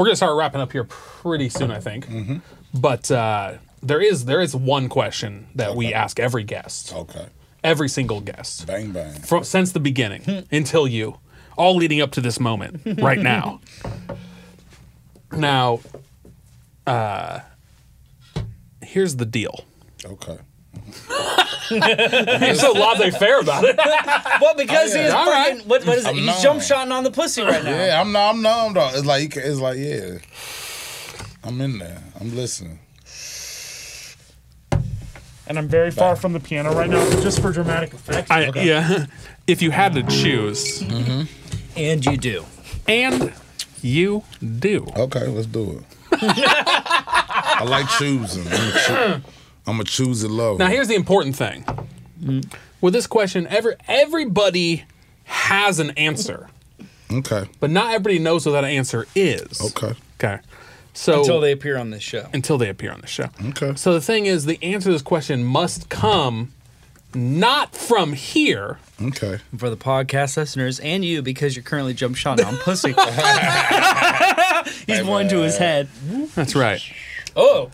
we're gonna start wrapping up here pretty soon, I think. Mm-hmm. But uh, there is there is one question that we ask every guest, okay. every single guest, Bang bang. from since the beginning until you, all leading up to this moment right now. now, uh, here's the deal. Okay. You're so laissez-faire about it. Well, because oh, yeah. he's All freaking, right. what, what is it? I'm He's numb. jump shotting on the pussy right now. Yeah, I'm I'm numb though. It's like it's like yeah. I'm in there. I'm listening. And I'm very far from the piano right now, just for dramatic effect. I, Yeah. If you had to choose, mm-hmm. And you do. and you do. Okay, let's do it. I like choosing. I'm gonna I'm a choosy. Now here's the important thing. With this question, every everybody has an answer, okay. but not everybody knows what that answer is. Okay. Okay. So Until they appear on this show. until they appear on the show. Okay. So the thing is, the answer to this question must come not from here. Okay. For the podcast listeners and you, because you're currently jump shotting on pussy. He's one to his head. That's right. Oh,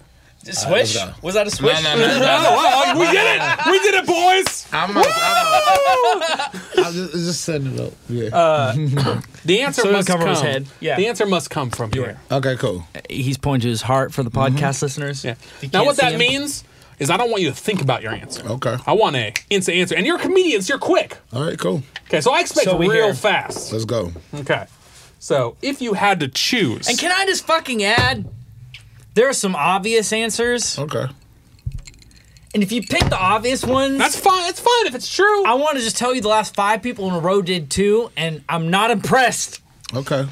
swish? go. Was that a switch? No, no, no, no. Oh, we did it! We did it, boys! I'm, a, I'm, a, I'm just, just setting it up. Yeah. Uh, the answer So must come come. from his head. Yeah. The answer must come from here. okay. Cool. He's pointing to his heart for the mm-hmm. podcast listeners. Yeah. Now, what that him- means is I don't want you to think about your answer. Okay. I want a instant answer. And you're comedians. You're quick. All right. Cool. Okay, so I expect So real hear. fast. Let's go. Okay. So if you had to choose, And can I just fucking add? There are some obvious answers, Okay. and if you pick the obvious ones, that's fine. That's fine if it's true. I want to just tell you the last five people in a row did too, and I'm not impressed. Okay.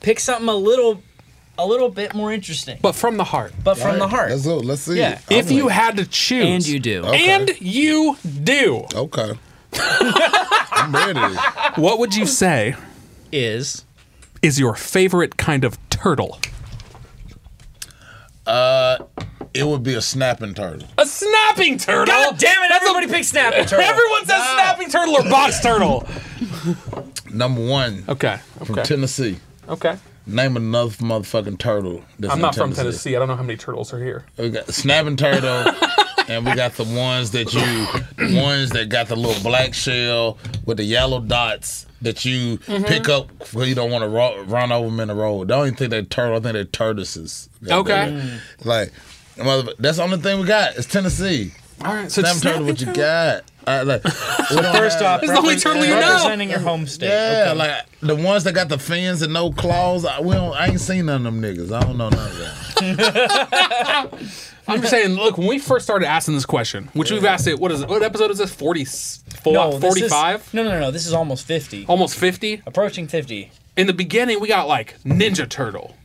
Pick something a little, a little bit more interesting, but from the heart. but from All the heart. Let's go. Let's see. Yeah. I'm If you had to choose, And you do. Okay. and you do, Okay. I'm ready. what would you say Is is your favorite kind of turtle? Uh, it would be a snapping turtle. A snapping turtle. God damn it! That's a- Everybody pick snapping turtle. Everyone says snapping turtle or box turtle. Number one Okay. from Okay. Tennessee. Okay. Name another motherfucking turtle. That's I'm in not from Tennessee. I don't know how many turtles are here. We got snapping turtle, and we got the ones that you, ones that got the little black shell with the yellow dots that you Mm-hmm. pick up because you don't want to ro- run over them in the road. I don't even think they're turtle. I think they're tortoises. Okay. Like, mother, that's the only thing we got. It's Tennessee. All right. So Snapping turtle, what you got? Uh, like, we First off, This is the only turtle you know. representing your home state. yeah, okay. like the ones that got the fins and no claws. I, we don't. I ain't seen none of them niggas. I don't know none of that. I'm just saying, look, when we first started asking this question, which we've asked it, what is it? What episode is this? 44, no, this is- 45? No, no, no, no. This is almost fifty, Almost 50? approaching fifty. In the beginning, we got like Ninja Turtle.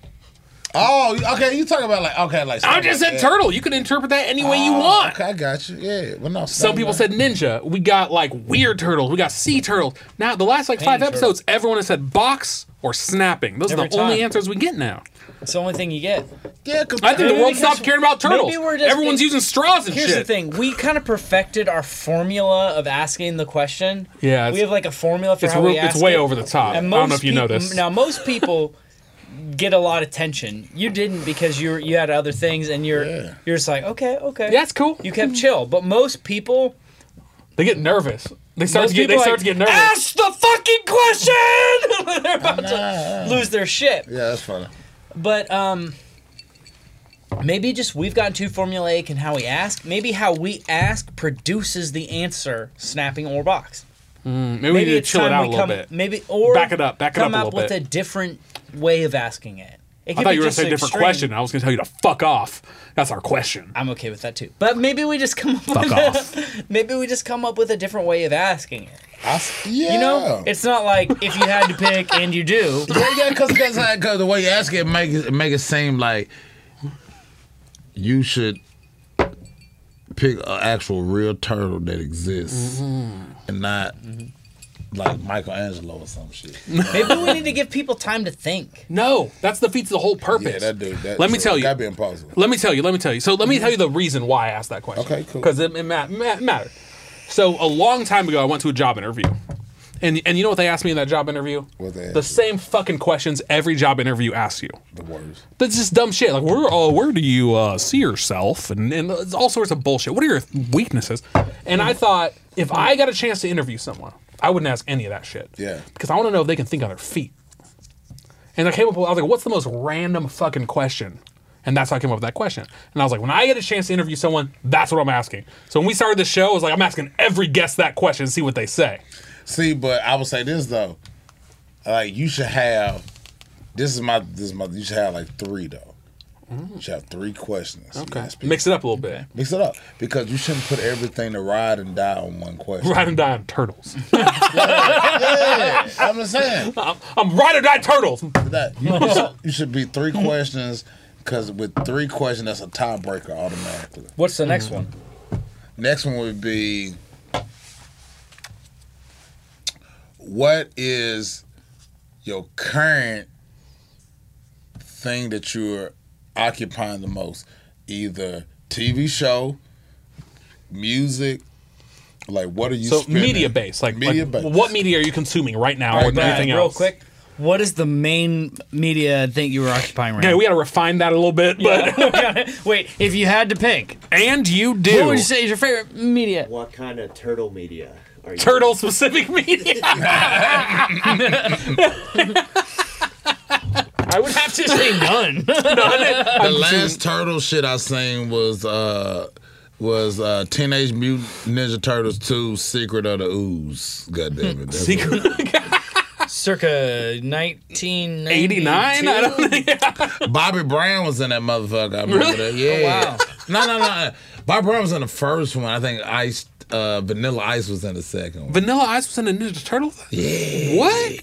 Oh, okay. You talking about like okay, like I just said yeah. turtle. You can interpret that any way you Oh, want. Okay, I got you. Yeah, but no. Some people said ninja. We got like weird turtles. We got sea turtles. Now the last like five Pain episodes, everyone has said box or snapping. Those are Every the only answers we get now. It's the only thing you get. yeah. I think the world stopped caring about turtles. maybe we're just Everyone's being- using straws and Here's shit. the thing: we kind of perfected our formula of asking the question. Yeah, we have like a formula for It's, how real, we ask it's way it. over the top. I And don't know if you know this. Now, most people get a lot of tension. You didn't because you were, you had other things, and you're Yeah. you're just like, okay, okay, Yeah, it's cool. You kept chill, but most people, They get nervous. They start to get. They start like, to get nervous. Ask the fucking question. They're about to lose their shit. Yeah, that's funny. But um, maybe just we've gotten too formulaic in how we ask. Maybe how we ask produces the answer, snapping or box. Maybe, we need to chill it out a little come. bit. Maybe or Back it up, back it come up a up with bit. a different way of asking it. It I thought you were going to say a different extreme. question. I was going to tell you to fuck off. That's our question. I'm okay with that too. But maybe we just come up Fuck with off. maybe we just come up with a different way of asking it. Yeah. You know, it's not like if you had to pick and you do. yeah, yeah, because because the way you ask it make it make it seem like you should pick an actual real turtle that exists mm-hmm. and not mm-hmm. Like Michelangelo or some shit. Maybe we need to give people time to think. No, that's defeats the whole purpose. Yeah, that dude. That, Let me tell you. That'd be impossible. Let me tell you. Let me tell you. So let me tell you the reason why I asked that question. Okay, cool. Because it, it ma- ma- mattered. So a long time ago, I went to a job interview, and and you know what they asked me in that job interview? What they asked the you? same fucking questions every job interview asks you. The worst. That's just dumb shit. Like where uh, where do you uh, see yourself, and and it's all sorts of bullshit. What are your weaknesses? And I thought if I got a chance to interview someone, I wouldn't ask any of that shit. Yeah. Because I want to know if they can think on their feet. And I came up with, I was like, what's the most random fucking question? And that's how I came up with that question. And I was like, when I get a chance to interview someone, that's what I'm asking. So when we started the show, I was like, I'm asking every guest that question and see what they say. See, but I would say this though, like you should have. This is my this is my. You should have like three though. Mm-hmm. You should have three questions. you Okay. ask people. Mix it up a little bit. Mix it up because you shouldn't put everything to ride and die on one question. Ride and die on turtles. Yeah, I'm just saying I'm ride or die turtles. that you, you should, you should be three questions because with three questions that's a tiebreaker automatically. What's the next mm-hmm. one? Next one would be what is your current thing that you're occupying the most? Either TV show, music, like what are you So spending? media based, like, media like, based. what media are you consuming right now Right or now. anything real else? quick. What is the main media thing you were occupying right Okay, now? we got to refine that a little bit, but Wait, if you had to pick, and you do what would you say is your favorite media? What kind of turtle media are you? turtle specific media. I would have to say none. the last turtle shit I seen was uh was uh Teenage Mutant Ninja Turtles 2 Secret of the Ooze. God damn it. That's Secret Circa 1989. I don't think. what- Bobby Brown was in that motherfucker. I remember Really? that. Yeah. wow. No, no, no. Bobby Brown was in the first one. I think Ice uh Vanilla Ice was in the second one. Vanilla Ice was in the Ninja Turtle? Yeah. What?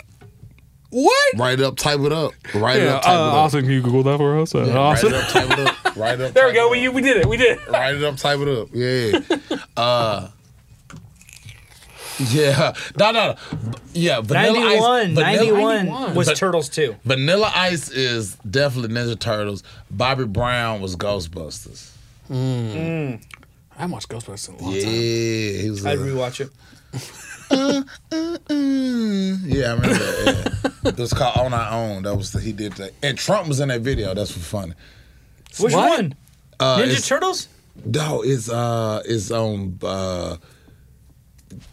What? Write it up, type it up. Write it up, type uh, it up. Austin, can you Google that for us? Uh, Write it up, type it up. Write it up. There we go. it We, up. we did it. We did it. Write it up, type it up. Yeah. Uh Yeah. No, no, no. Yeah, Vanilla 91. Ice. Vanilla, 91 91. was But- Turtles too. Vanilla Ice is definitely Ninja Turtles. Bobby Brown was Ghostbusters. I haven't watched Ghostbusters in a long Yeah, time. he was. I'd rewatch it. Mm, yeah, I remember that. Yeah. it was called On Our Own. That was the, he did that, and Trump was in that video. That's for funny. Which What? one? Uh, Ninja Turtles? No, it's uh, it's on. Uh,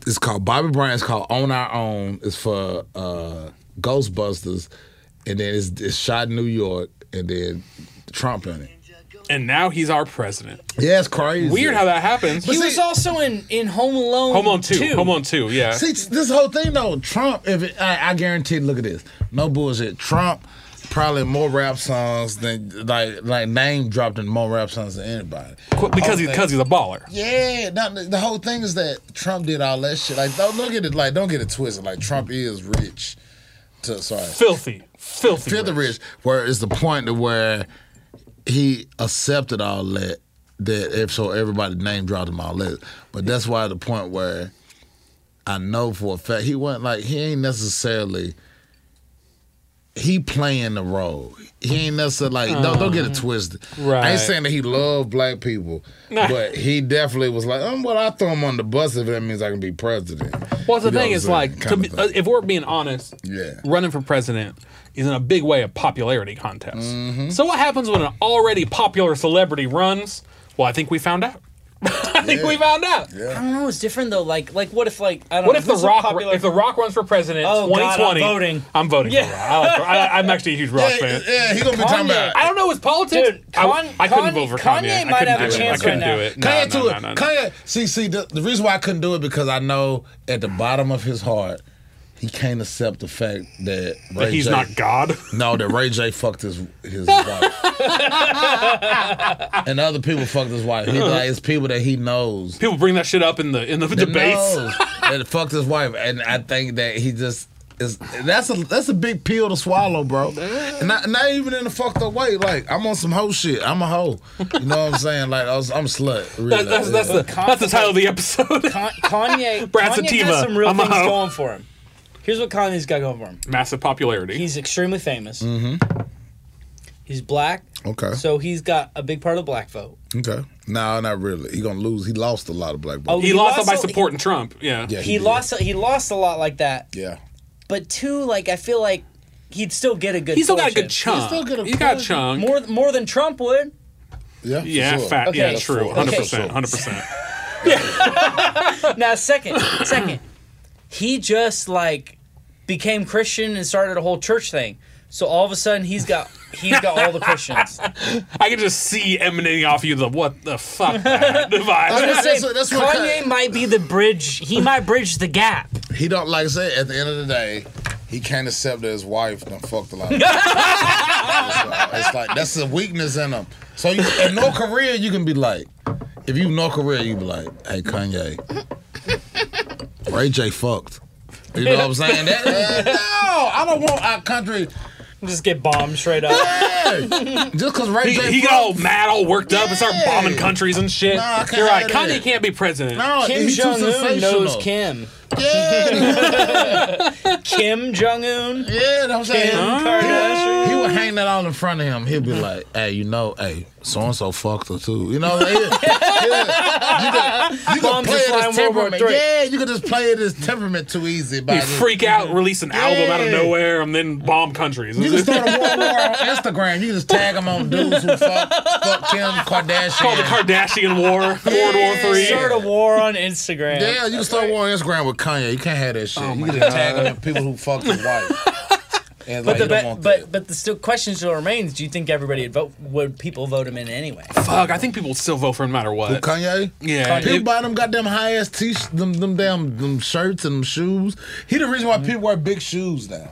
it's called Bobby Brown. It's called On Our Own. It's for uh, Ghostbusters, and then it's, it's shot in New York, and then Trump in it. And now he's our president. Yeah, it's crazy. Weird how that happens. He see- was also in in Home Alone. Home Alone two. 2. Home Alone two. Yeah. See, this whole thing though, Trump. If it, I, I guarantee, look at this. No bullshit. Trump probably more rap songs than like like name dropped in more rap songs than anybody. Because Whole he's thing- because he's a baller. Yeah, now, the the whole thing is that Trump did all that shit. Like, don't look at it. Like, don't get it twisted. Like, Trump is rich. To, sorry, Filthy, filthy, filthy rich. Where it's the point to where he accepted all that. That if so, everybody name dropped him all that. But that's why the point where I know for a fact he wasn't like he ain't necessarily. He playing the role. He ain't necessarily like don't don't get it twisted. Right. I ain't saying that he loved black people, but he definitely was like, um, well, I throw him on the bus if that means I can be president. Well, the You know thing what is, I'm like, to be, of uh, thing. if we're being honest, Yeah. running for president is in a big way a popularity contest. Mm-hmm. So what happens when an already popular celebrity runs? Well, I think we found out. I think Yeah. we found out. I don't know. It's different though. Like like what if like I don't know What know, if the Rock popular- if the Rock runs for president Oh, God, 2020? I'm voting. I'm voting Yeah. for Rock. I like, I, I'm actually a huge Rock yeah, fan. yeah, he's gonna be talking Kanye. about. I don't know his politics. Dude, I, Con- I couldn't Kanye- vote for Kanye Kanye. I might couldn't have do a it. chance I couldn't right now. do it. No, Kanye no, to no, it. no, no. Kanye, see, see, the, the reason why I couldn't do it because I know at the bottom of his heart he can't accept the fact that Ray But he's J, not God. No, that Ray J fucked his his wife, and other people fucked his wife. He like it's people that he knows. People bring that shit up in the in the that debates. knows that fucked his wife, and I think that he just. Is, that's a that's a big pill to swallow, bro. And not, not even in a fucked up way. Like I'm on some hoe shit. I'm a hoe. You know what I'm saying? Like I was, I'm a slut. Really. That- that's that's the that's the title of the episode. Con- Kanye, Brad Kanye Sativa, has some real I'm a things hoe. going for him. Here's what Kanye's got going for him. Massive popularity. He's extremely famous. Mm-hmm. He's black, Okay. so he's got a big part of the black vote. Okay. No, not really. He gonna lose. He lost a lot of black Oh, votes. he, he lost it by lost a- supporting Trump. Yeah. yeah, He did. lost. He lost a lot like that. Yeah. But two, like I feel like he'd still get a good. He's still got a good chunk. still got a He got a chunk. More more than Trump would. Yeah. yeah, sure. fat. Okay. Yeah, That's true. for- Hundred percent. Hundred percent. Now, second, second, he just like became Christian and started a whole church thing. So all of a sudden, he's got he's got all the Christians. I can just see emanating off you the what the fuck that I'm vibe. just That's what- that's Kanye Ka- might be the bridge. He might bridge the gap. He don't like I said. At the end of the day, he can't accept that his wife done fucked a lot. Of it's, like, it's like that's a weakness in him. So you, in North Korea, you can be like, if you North Korea, you be like, hey Kanye, Ray J fucked. You know what I'm saying? That, no, I don't want our country. Just get bombed straight up. Hey, just because Ray He, J he got all mad, all worked up, and start bombing countries and shit. Nah, I can't You're right. have Kanye can't be president. no, Kim Jong Un knows. Kim. Yeah, Kim Jong Un. yeah, I'm saying. Kim Kardashian. He would hang that all in front of him. He'd be like, "Hey, you know, hey, so and so fucked her too." You know, like, he'll- he'll- you could, you could Bombs play are it flying as World War temperament. Three. Yeah, you could just play it as temperament too easy. By He just- freak out, release an album out of Yeah. nowhere, and then bomb countries. You can start a world war on Instagram. You can just tag them on dudes who fuck, fuck Kim Kardashian. called the Kardashian War, World War Three. Start a war on Instagram. Yeah, you can start war on Instagram with Kanye. You can't have that shit. Oh you can just tag them people who fucked his wife. And But like, the but, but but the still question still remains. Do you think everybody would vote? Would people vote him in anyway? Fuck, I think people would still vote for him no matter Who, what. Kanye? Yeah, People it- buy them goddamn high ass t them them damn them shirts and them shoes. He the reason why people wear big shoes now.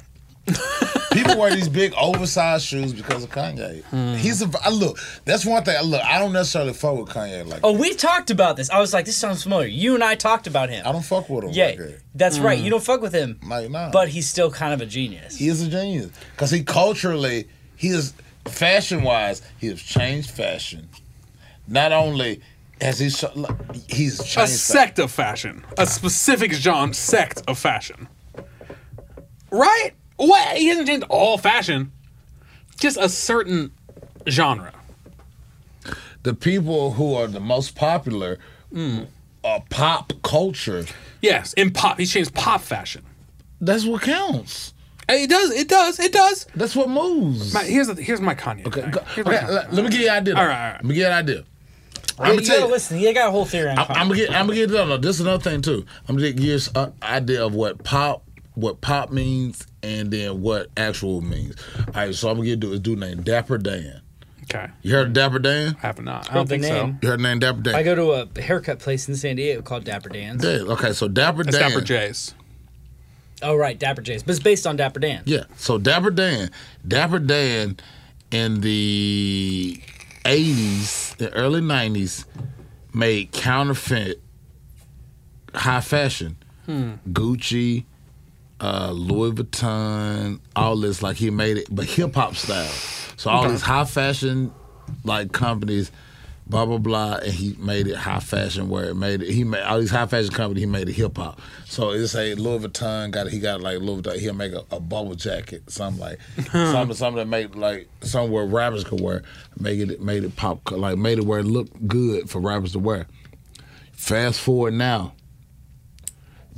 people wear these big oversized shoes because of Kanye. He's a I look. That's one thing. I Look, I don't necessarily fuck with Kanye like. Oh, we talked about this. I was like, this sounds familiar. You and I talked about him. I don't fuck with him Yeah, like that. that's right. Mm. You don't fuck with him, Like nah. but he's still kind of a genius. He is a genius because he culturally he is fashion wise he has changed fashion. Not only has he he's changed a fashion. sect of fashion, a specific genre sect of fashion. Right? What? He hasn't changed all fashion, just a certain genre. the people who are the most popular hmm. are pop culture. Yes, in pop, he's changed pop fashion. That's what counts. It does. It does. It does. That's what moves. My, here's the, here's my Kanye. Okay, thing. go- Here's my Kanye. let, let me give you an idea. All right, all right. Let me give you an idea. I'm gonna you tell gotta you. listen. You got a whole theory. I'm, I'm gonna get. I'm gonna get. No, no. This is another thing too. I'm gonna give you an uh, idea of what pop, what pop means, and then what actual means. All right. So I'm gonna get to a dude named Dapper Dan. Okay. You heard of Dapper Dan? I have not. I Heard don't the think name. so. You heard the name Dapper Dan? I go to a haircut place in San Diego called Dapper Dan's. Yeah, okay, so Dapper It's Dan. Dapper J's. Oh right, Dapper J's, but it's based on Dapper Dan. Yeah. So Dapper Dan, Dapper Dan in the 80s, the early 90s, made counterfeit high fashion. Hmm. Gucci, uh, Louis Vuitton, all this, like he made it, but hip hop style. So all these high fashion like companies, blah blah blah, and he made it high fashion where it made it. He made all these high fashion companies. He made it hip hop. So it's a Louis Vuitton got he got like Louis Vuitton. He'll make a, a bubble jacket, something like something something that made like somewhere rappers could wear. Make it made it pop like made it where it looked good for rappers to wear. Fast forward now,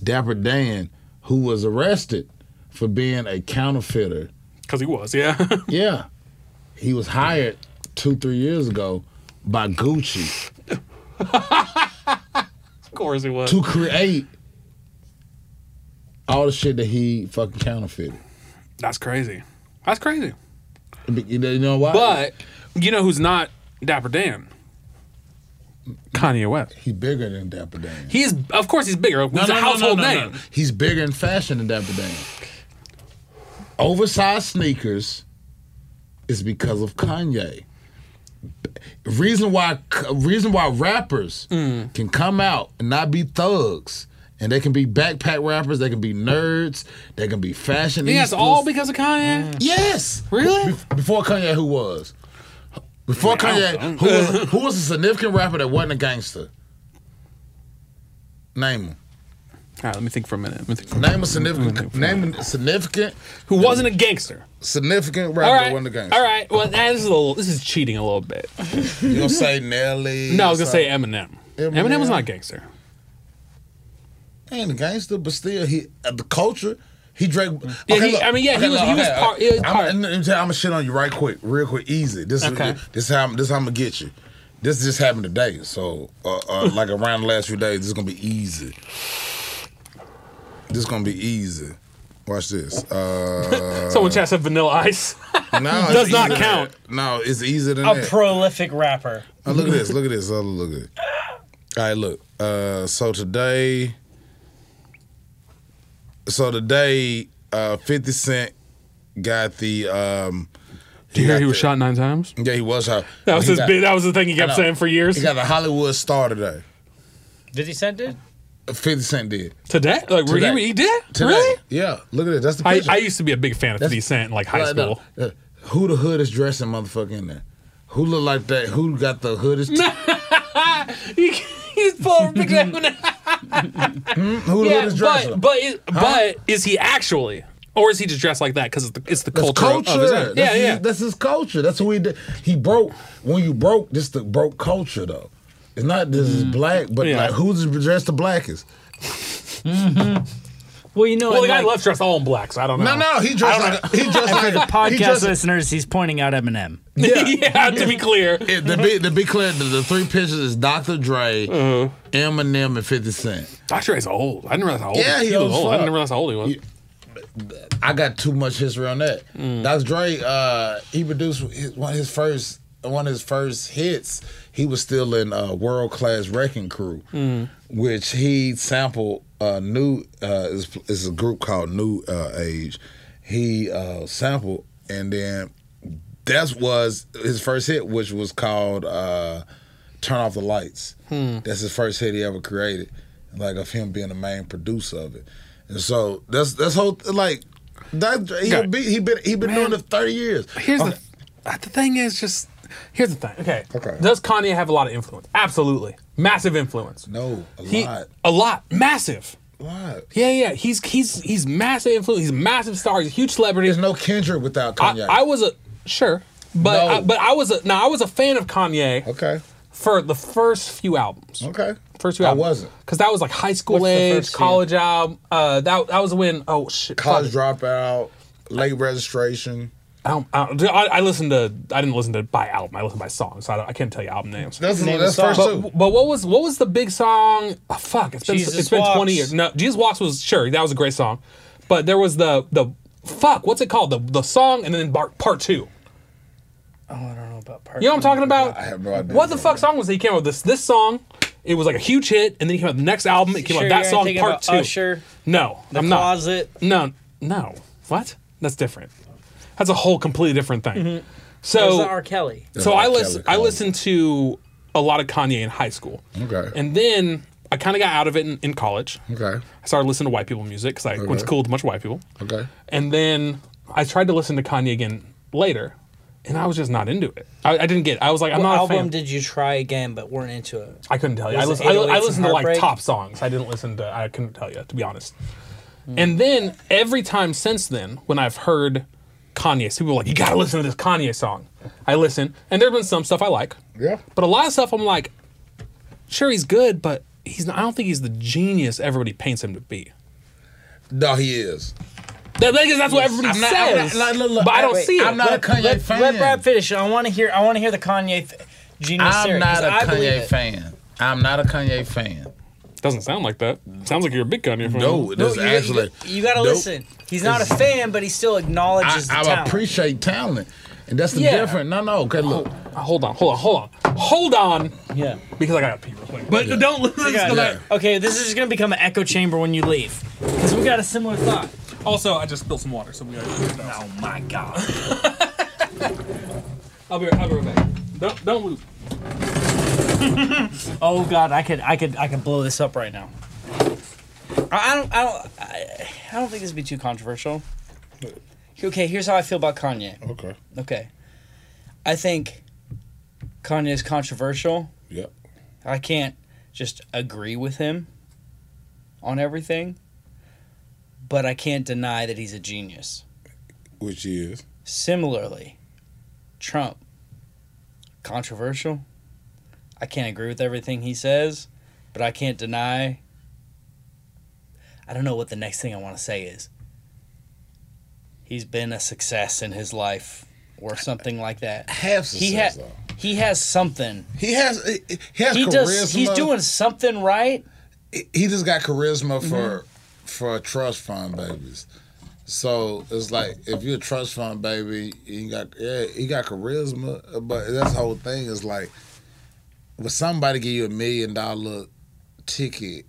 Dapper Dan, who was arrested for being a counterfeiter. Because he was, yeah. Yeah. He was hired two, three years ago by Gucci of course he was. to create all the shit that he fucking counterfeited. That's crazy. That's crazy. You know- why? But you know who's not Dapper Dan? Kanye West. he's bigger than Dapper Dan. He's of course he's bigger. He's a household name. He's bigger in fashion than Dapper Dan. Oversized sneakers is because of Kanye. Reason why reason why rappers Mm. can come out and not be thugs. And they can be backpack rappers, they can be nerds, they can be fashion. He has all because of Kanye. Yes. Really? Be- before Kanye, who was? Before I Kanye, who was, who was a significant rapper that wasn't a gangster? Name him. All right, let me think for a minute. Let me think for a Name minute. a significant. Name a significant. Who wasn't a gangster? Significant rapper All that right. wasn't a gangster. All right. Well, that is a little. This is cheating a little bit. You gonna say Nelly? No, I was gonna say? Eminem. Eminem. Eminem was not a gangster. ain't a gangster, but still, he uh, the culture. He drank. Yeah, he- I mean, yeah, he was- he was part- he was part- I'm, I'm gonna shit on you right quick, real quick, easy. This Okay. is this how I'm- this how I'm gonna get you. This just happened today, so uh, uh, like around the last few days, this is gonna be easy. This is gonna be easy. Watch this. Uh, Someone chat said Vanilla Ice. no, it's Does not count. that. No, it's easier than A that. prolific rapper. Oh, look at this. Look at this. Oh, look at it. All right, look. Uh, so today, so today, uh, Fifty Cent got the. Um, Did you hear he was the- shot nine times? Yeah, he was shot. That was his got- big. That was the thing he kept saying for years. He got the Hollywood star today. Did he send it? Fifty Cent did Today, like Today. He, he did. today. Really? Yeah, look at this. That's the I, picture. I used to be a big fan of 50 Cent in like high Like, no, school. uh, who the hood is dressing, motherfucker, in there? Who look like that? Who got the hood is? he, he just pulled a picture. Who Yeah, hood is dressing? but but is, but is he actually, or is he just dressed like that because it's the, it's the That's culture, culture. of his? That's Yeah, his, yeah. That's his culture. That's who he did. He broke. When you broke, this the broke culture though. It's not this is black, but Mm. Yeah. like who's dressed the blackest? Well, you know, Well, the guy like, left dressed all in black, so I don't know. No, no, he dressed I like he dressed like for the he podcast dressed- listeners, he's pointing out Eminem. Yeah. yeah, to be clear. It- to be to be clear, the, the three pictures is Dr. Dre, Uh-huh. Eminem, and Fifty Cent. Dr. Dre's old. I didn't realize how old Yeah, he was. was old. I didn't realize how old he was. He- I got too much history on that. Mm. Dr. Dre, uh, he produced his, one of his first one of his first hits. He was still in uh, World Class Wrecking Crew, Mm. which he sampled. Uh, new uh, is is a group called New uh, Age. He uh, sampled, and then that was his first hit, which was called uh, "Turn Off the Lights." Hmm. That's his first hit he ever created, like of him being the main producer of it. And so that's that's whole like that he be, he been he been doing it thirty years. Here's Okay. the the thing is just here's the thing. Okay. Okay. Does Kanye have a lot of influence? Absolutely, massive influence. no a He lot, a lot, massive. a lot. Yeah, yeah. He's he's he's massive influence. He's a massive star. He's a huge celebrity. There's no Kendrick without Kanye. I, I was a sure, but No. I, but I was a now I was a fan of Kanye okay, for the first few albums. okay. First few albums. I albums. wasn't. because that was like high school What's age, first few? college album. Uh, that that was when oh shit, College fuck. dropout, late registration. I, don't, I, don't- I, I listened to I didn't listen to by album. I listened by song, so I, don't, I can't tell you album names. That's Name that's song. first two. But, but what was what was the big song? Oh, fuck, it's been Jesus it's been Walks. twenty years. No, Jesus Walks was sure that was a great song, but there was the the fuck what's it called the the song and then part part two. Oh, I don't know. about part. You know what I'm talking about? I have no idea. What the fuck song was it? He came out with this this song. It was like a huge hit, and then he came out with the next album. It came Sure out that song part about two. Usher, No, the I'm not. No, no. What? That's different. That's a whole completely different thing. There's So, R. Kelly. so Yeah, I listen. I listened to a lot of Kanye in high school, Okay. and then I kind of got out of it in, in college. okay. I started listening to white people music because I went to Okay. school with a bunch of white people. Okay. And then I tried to listen to Kanye again later, and I was just not into it. I, I didn't get. It. I was like, I'm What not a album fan. did you try again but weren't into it? I couldn't tell you. I Was it listened, I, I listened to like top songs. I didn't listen to. I couldn't tell you to be honest. Hmm. And then every time since then, when I've heard Kanye, people are like, "You got to listen to this Kanye song." I listen, and there's been some stuff I like, Yeah. but a lot of stuff I'm like, sure he's good, but he's. Not, I don't think he's the genius everybody paints him to be. No, he is. That, that- that's what everybody I'm not- I'm says, not- look, look, but I don't wait, see it. I'm not a Kanye let, fan. Let Brad finish. I want to hear. I want to hear the Kanye th- genius I'm theory, not 'cause a I Kanye fan. I'm not a Kanye fan. Doesn't sound like that. Sounds like you're a big Kanye fan. No, No, this you, actually. you, got to Nope. listen. He's not a fan, but he still I, acknowledges the talent. I talent. appreciate talent, and that's the Yeah. difference. No, no. Okay, look. Uh, Hold on, hold on, hold on, hold on, yeah. because I got to pee real quick. But don't listen Yeah. to that. Okay, this is going to become an echo chamber when you leave. Because we got a similar thought. Also, I just spilled some water, so we gotta. Oh my god. I'll be. I'll be right back. Don't don't move. Oh god, I could I could I could blow this up right now. I don't I don't I, I don't think this would be too controversial. Okay, here's how I feel about Kanye. Okay. Okay. I think Kanye is controversial. Yep. I can't just agree with him on everything, but I can't deny that he's a genius. Which he is. Similarly, Trump, controversial. I can't agree with everything he says, but I can't deny. I don't know what the next thing I want to say is. He's been a success in his life, or something like that. Half He success, ha- though. he has something. He has. He he has He charisma. does. He's doing something right. He- He just got charisma for Mm-hmm. for trust fund babies. So it's like if you're a trust fund baby, he got yeah, he got charisma. But that's the whole thing is like, when somebody give you a million dollar ticket,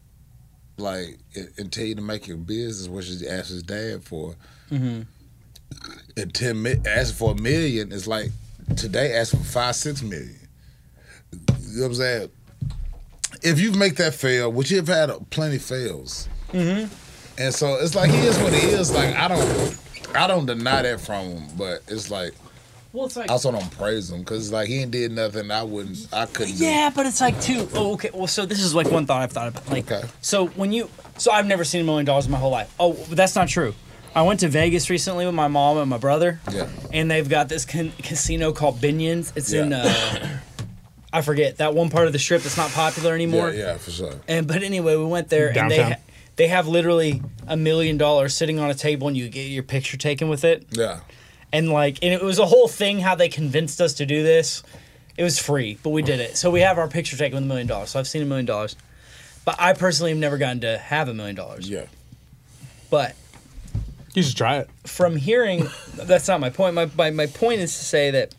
like and, tell you to make your business, which he asked his dad for, Mm-hmm. and ten asking for a million is like today asking for five six million. You know what I'm saying? If you make that fail, which you've had plenty fails, Mm-hmm. and so it's like he is what he is. Like I don't, I don't deny that from him, but it's like Well, it's like I also don't praise him because like he ain't did nothing I wouldn't, I couldn't. do. Yeah, but it's like too. Oh, okay. Well, so this is like one thought I've thought about. Like, Okay. so when you, so I've never seen a million dollars in my whole life. Oh, but that's not true. I went to Vegas recently with my mom and my brother. Yeah. And they've got this con- casino called Binions. It's in, uh, I forget that one part of the strip that's not popular anymore. yeah, for sure. And but anyway, we went there and they ha- they have literally a million dollars sitting on a table and you get your picture taken with it Yeah, and like and it was a whole thing how they convinced us to do this it was free but we did it so we have our picture taken with a million dollars so i've seen a million dollars but i personally have never gotten to have a million dollars yeah. but You should try it. from hearing that's not my point my, my, my point is to say that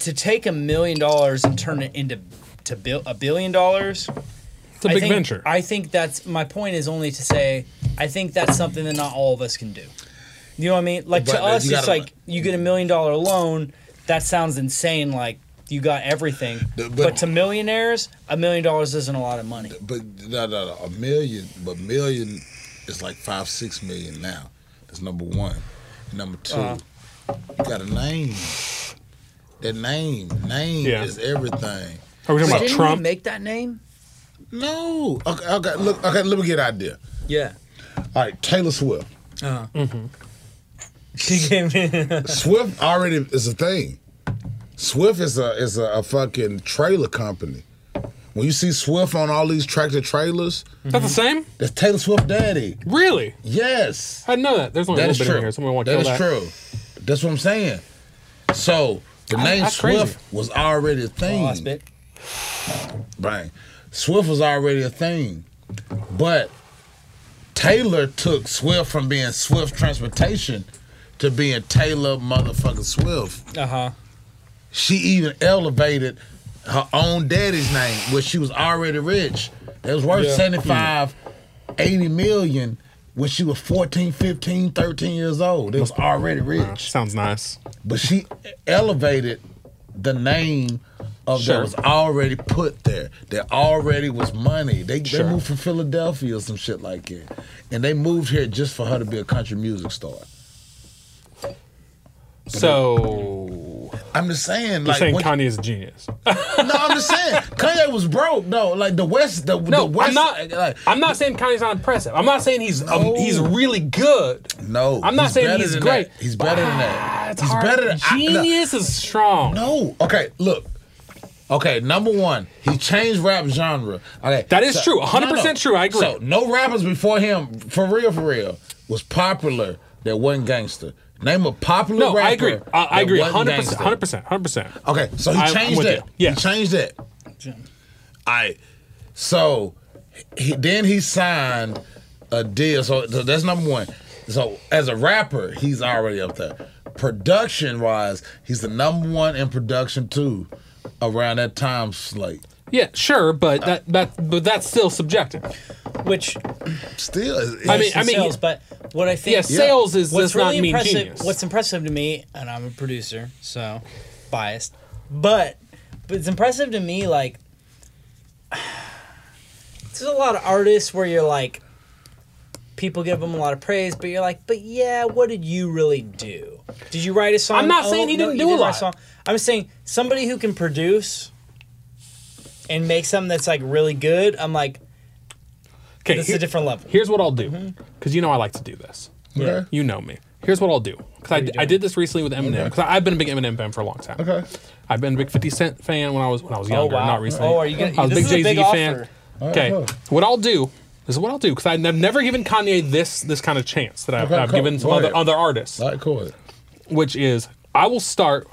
to take a million dollars and turn it into to bill a billion dollars It's a I big think- venture. I think that's my point is only to say I think that's something that not all of us can do. You know what I mean? Like But to us, you it's gotta- like you get a million dollar loan. That sounds insane. Like you got everything. But, but- to millionaires, a million dollars isn't a lot of money. But no, no, no, a million, but million is like five, six million now. That's number one. Number 2 Uh-huh. you got a name. That name, name Yeah. is everything. Are we talking about Trump? make that name? No, okay, okay, look, okay. Let me get an idea. Yeah. All right, Taylor Swift. Uh-huh. Mm-hmm. She came in. Swift already is a thing. Swift is a is a, a fucking trailer company. When you see Swift on all these tractor trailers, That's the mm-hmm. same? that's Taylor Swift daddy. Really? Yes. I didn't know that. There's only That a is little bit true. in here. Someone want to That kill is that. true. That's what I'm saying. So the I- name that's Swift crazy. was already a thing. Oh, I spit. Right. Swift was already a thing. But Taylor took Swift from being Swift Transportation to being Taylor motherfucking Swift. Uh huh. She even elevated her own daddy's name, which she was already rich. It was worth Yeah. 75, 80 million when she was 14, 15, 13 years old. It was already rich. Sounds nice. But she elevated the name of Sure. that was already put there. That already was money. They, Sure. they moved from Philadelphia or some shit like that. And they moved here just for her to be a country music star. So I'm just saying, you're like, saying Kanye is a genius. no, I'm just saying, Kanye was broke though. Like the West, the, No, the West, I'm not. Like, I'm not saying Kanye's not impressive. I'm not saying he's um, he's really good. no, I'm not he's saying he's great. that. He's better than that. it's he's hard. better than I- no. genius is strong. No. Okay, look. Okay, number one, he changed rap genre. Okay, That is true. 100% true. I agree. So no rappers before him, for real, for real, was popular that wasn't gangster. Name a popular No, rapper. I agree. I, I agree. Hundred percent. 100 percent. 100 percent. Okay, so he changed it. Yeah. He changed that. I so he, then he signed a deal. So, so that's number one. So as a rapper, he's already up there. Production wise, he's the number one in production too. Around that time slate, Yeah, sure, but that that but that's still subjective. Which still. I mean, I I mean, sales, but what I think yeah, sales is what's does really not mean impressive. genius. What's impressive to me, and I'm a producer, so biased, but but it's impressive to me. Like, there's a lot of artists where you're like, people give them a lot of praise, but you're like, but yeah, what did you really do? Did you write a song? I'm not oh, saying he didn't you do a did write lot. song. I'm saying somebody who can produce and make something that's like really good. I'm like, okay, that's here- a different level. Here's what I'll do, mm-hmm. because you know I like to do this. Okay. You know me. Here's what I'll do, because I, I did this recently with Eminem, because I've been a big Eminem fan for a long time. Okay. I've been a big 50 Cent fan when I was when I was oh, younger, wow. not recently. Oh, are you gonna- I was this big is a Jay big Z fan. offer. Okay, cool. what I'll do this is what I'll do because I've never given Kanye this this kind of chance that I've, Okay, I've cool. given some Go other other artists, All right, cool. which is I will start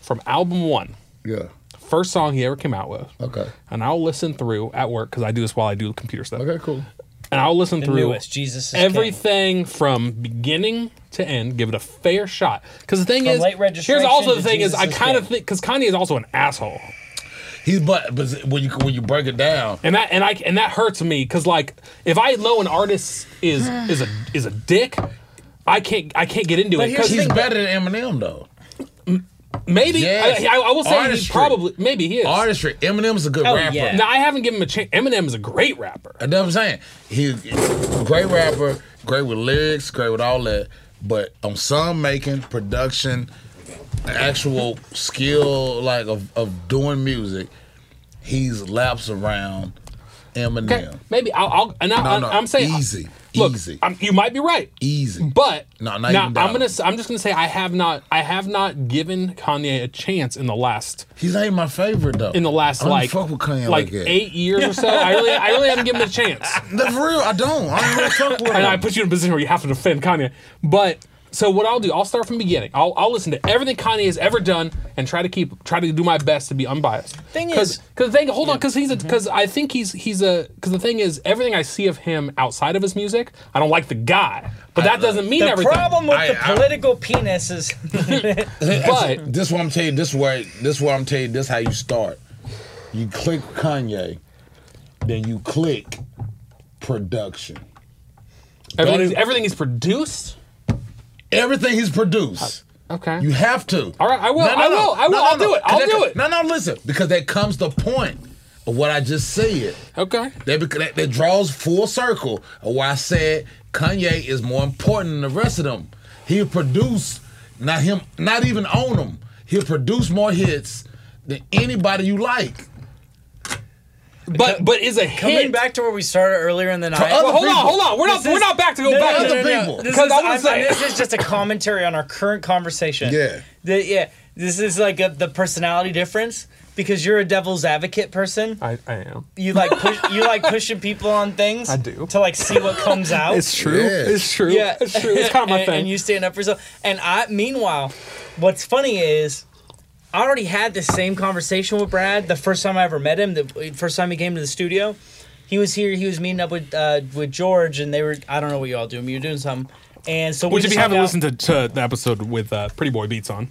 from album one, Yeah. First song he ever came out with, Okay. and and I'll listen through at work because I do this while I do computer stuff, Okay. Cool. and I'll listen The through newest Jesus is King. everything from beginning to end, give it a fair shot. Because the thing From is, late here's also the to thing is, I is kind of King. think because Kanye is also an asshole. He's but but when you when you break it down, and that and I and that hurts me because like if I know an artist is is a is a dick, I can't I can't get into But it here's because the he's thing, better than Eminem though. Maybe Yes. I, I, I will say he's Artistry. probably maybe he is. Artistry. Eminem's a good Oh, rapper. yeah. Now I haven't given him a chance. Eminem is a great rapper. You know what I'm saying? He's a great rapper, great with lyrics, great with all that. But on song making, production, actual skill like of, of doing music, he's laps around Eminem. Okay, maybe I'll, I'll and I, No, no, I'm saying easy, Look, easy, I'm, you might be right. easy. But No, not now even I'm gonna I'm just gonna say I have not I have not given Kanye a chance in the last He's ain't my favorite though. in the last I like fuck with Kanye like like, eight years or so. I really I really haven't given him a chance. That's for real. I don't. I don't really fuck with him. and I put you in a position where you have to defend Kanye. But so what I'll do, I'll start from the beginning. I'll, I'll listen to everything Kanye has ever done and try to keep try to do my best to be unbiased. Thing Cause, is- cause the thing, hold on, because he's Mm-hmm. because I think he's he's a because the thing is everything I see of him outside of his music, I don't like the guy, but that doesn't mean The everything. The problem with I- the I- political penis is but this is what I'm telling you. This where this what I'm telling you. This how you start. You click Kanye, then you click production. everything, even- everything he's produced. Everything he's produced. Uh, okay. You have to. All right, I will, I will, I will, I'll do it, I'll do it. No, no, listen, because that comes the point of what I just said. okay. That, that, that draws full circle of why I said Kanye is more important than the rest of them. He'll produce, not him, not even own them. He'll produce more hits than anybody you like. But but is a coming hit. back to where we started earlier in the night. Well, hold on, hold on. We're not This we're is- not back to go No, back no, to no, other no. people. This Because is, I wanna I'm- say- this is just a commentary on our current conversation. Yeah. The- yeah. This is like a, the personality difference because you're a devil's advocate person. I, I am. You like push, you like pushing people on things. I do. to like see what comes out. It's true. Yeah. It's true. Yeah, It's true. It's kind of my and, thing. And you stand up for yourself. And I, meanwhile, what's funny is, I already had the same conversation with Brad the first time I ever met him. The first time he came to the studio, he was here. He was meeting up with uh, with George, and they were. I don't know what you all doing. you're doing something, and so we Which, if you haven't out. listened to, to the episode with uh, Pretty Boy Beats on,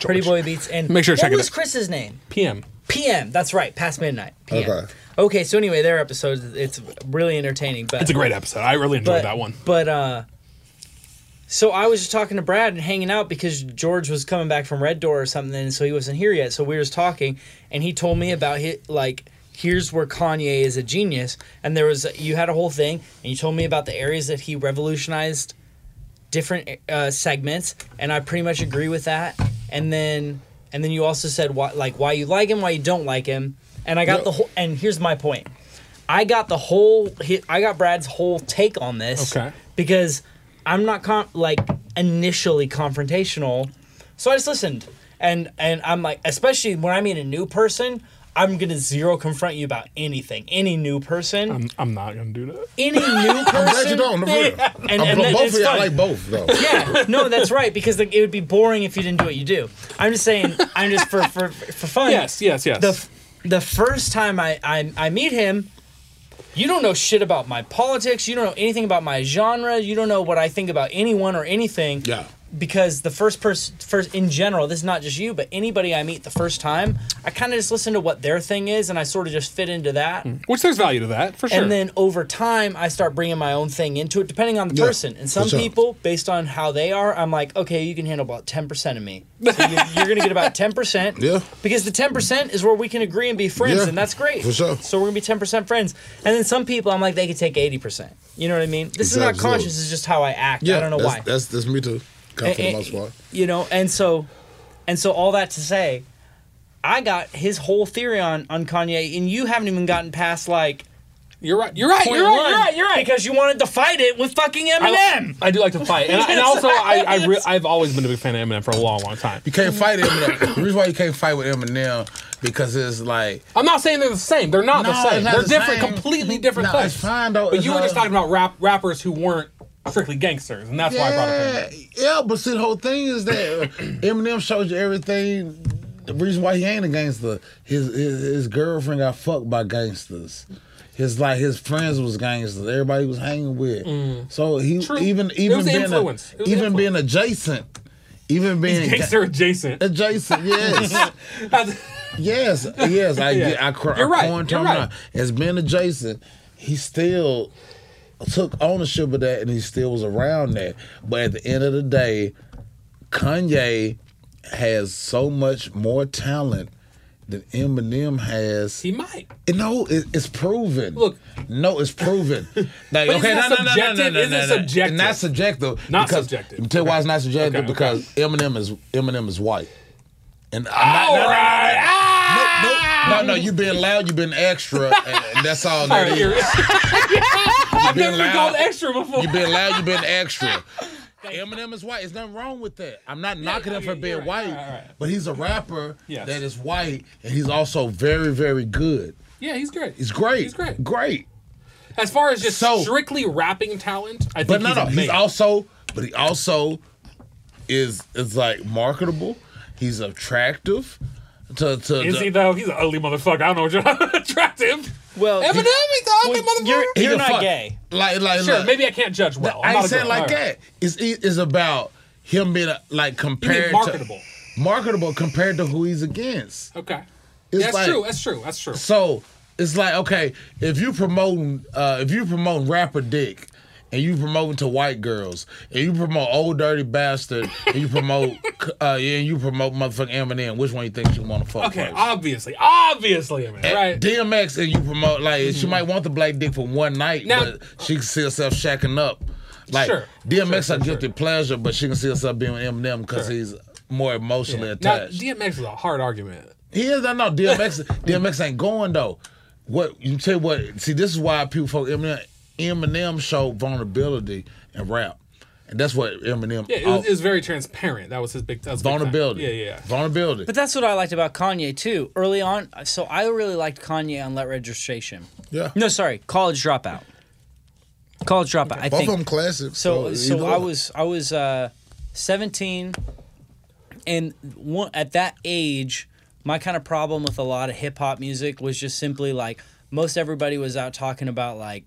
Pretty Boy Beats, and Make sure to check it was out. Chris's name? PM. PM. That's right, past midnight. PM. Okay. Okay. So anyway, their episodes. It's really entertaining. But It's a great episode. I really enjoyed but, that one. But uh so I was just talking to Brad and hanging out because George was coming back from Red Door or something, and so he wasn't here yet. So we were just talking, and he told me about his like here's where Kanye is a genius, and there was you had a whole thing, and you told me about the areas that he revolutionized different uh, segments, and I pretty much agree with that. And then and then you also said why like why you like him, why you don't like him, and I got the whole. And here's my point. I got the whole. I got Brad's whole take on this. Okay. Because I'm not con- like initially confrontational, so I just listened, and and I'm like, especially when I meet a new person, I'm gonna zero confront you about anything. Any new person, I'm, I'm not going to do that. any new person. I'm glad you don't. And- I'm, and then both of you, I like both though. Yeah, no, that's right. Because like, it would be boring if you didn't do what you do. I'm just saying. I'm just for for for fun. Yes, yes, yes. The f- the first time I, I I meet him, you don't know shit about my politics. You don't know anything about my genre. You don't know what I think about anyone or anything. Yeah. Because the first person, first in general, this is not just you, but anybody I meet the first time, I kind of just listen to what their thing is, and I sort of just fit into that. Hmm. Which there's value to that, for sure. And then over time, I start bringing my own thing into it, depending on the Yeah, person. And some for sure. people, based on how they are, I'm like, okay, you can handle about 10% of me. So you're, you're going to get about 10%. Yeah. Because the 10% is where we can agree and be friends, Yeah, and that's great. for sure. So we're going to be 10% friends. And then some people, I'm like, they could take 80%. You know what I mean? This is not Exactly. conscious, it's just how I act. Yeah, I don't know that's, why. That's that's me too. Kind of for the most part. you know and so and so all that to say i got his whole theory on on kanye and you haven't even gotten past like you're right. You're right. You're right. You're right. You're right. because you wanted to fight it with fucking eminem I, I do like to fight, and, and also I, I re- I've always been a big fan of Eminem for a long, long time. You can't fight Eminem. the reason why you can't fight with Eminem because it's like I'm not saying they're the same. They're not the same. not They're the different, same. completely different No, things. it's fine, though. But It's you were just talking about rap rappers who weren't strictly gangsters, and that's why I brought up yeah, Eminem. yeah, but see the whole thing is that Eminem shows you everything. The reason why he ain't a gangster, his his, his girlfriend got fucked by gangsters. His like his friends was gangsters. Everybody was hanging with. So he Mm. True. even even being a, It was the even being adjacent, even being Gangster adjacent. adjacent. Yes. Yes, yes, I Yeah. I, You're I right, coined you're him right. As being adjacent, he still took ownership of that, and he still was around that. But at the end of the day, Kanye has so much more talent than Eminem has. he might. No, it, it's proven. Look. no, it's proven. Like, But isn't that subjective? Isn't it subjective? Not subjective. Not because, subjective. Tell you why it's not subjective Okay, okay. because Eminem is Eminem is white. And I'm All not, right. Ah! no, no, no, no, you being loud, you been extra, and, that's all All that right, is. I've been never been called extra before. You've been loud, You've been extra. Eminem is white. There's nothing wrong with that. I'm not knocking him for being right, white, all right, all right. but he's a rapper Yes. that is white, and he's also very, very good. yeah, he's great. He's great. He's great. Great. As far as just So- strictly rapping talent, I think But no, he's no, he's also, but he also is is like marketable. He's attractive. To to, Is to- he though? He's an ugly motherfucker. I don't know what you're attractive. Well Eminem, he's an ugly well, motherfucker. you're, you're not fuck- gay Like like sure, like- maybe I can't judge well. I'm I not ain't saying like All right. that. It's it's about him being a, like You compared mean marketable? to marketable compared to who he's against. Okay. It's that's like- true. That's true. That's true. So it's like okay, if you promoting uh, if you promote rapper dick. And you promoting to white girls, and you promote old dirty bastard, and you promote, uh, yeah, and you promote motherfucking Eminem. Which one you think you want to fuck? Okay, first? obviously, obviously, right? DMX and you promote like she might want the black dick for one night, Now- but she can see herself shacking up. Like Sure. DMX Sure, a guilty sure. pleasure, but she can see herself being with Eminem because Sure. he's more emotionally Now, attached. DMX is a hard argument. he is. I know DMX. DMX ain't going though. What you tell you what? See, this is why people folk Eminem. Eminem showed vulnerability in rap, and that's what Eminem. Yeah, it was, it was very transparent. That was his big. That was vulnerability. Yeah, yeah. yeah. Vulnerability. but that's what i liked about kanye too early on so i really liked kanye on late registration Yeah. no sorry college dropout college dropout i Both think of them classics. So so either I was I was uh, 17, and one, at that age, my kind of problem with a lot of hip hop music was just simply like most everybody was out talking about like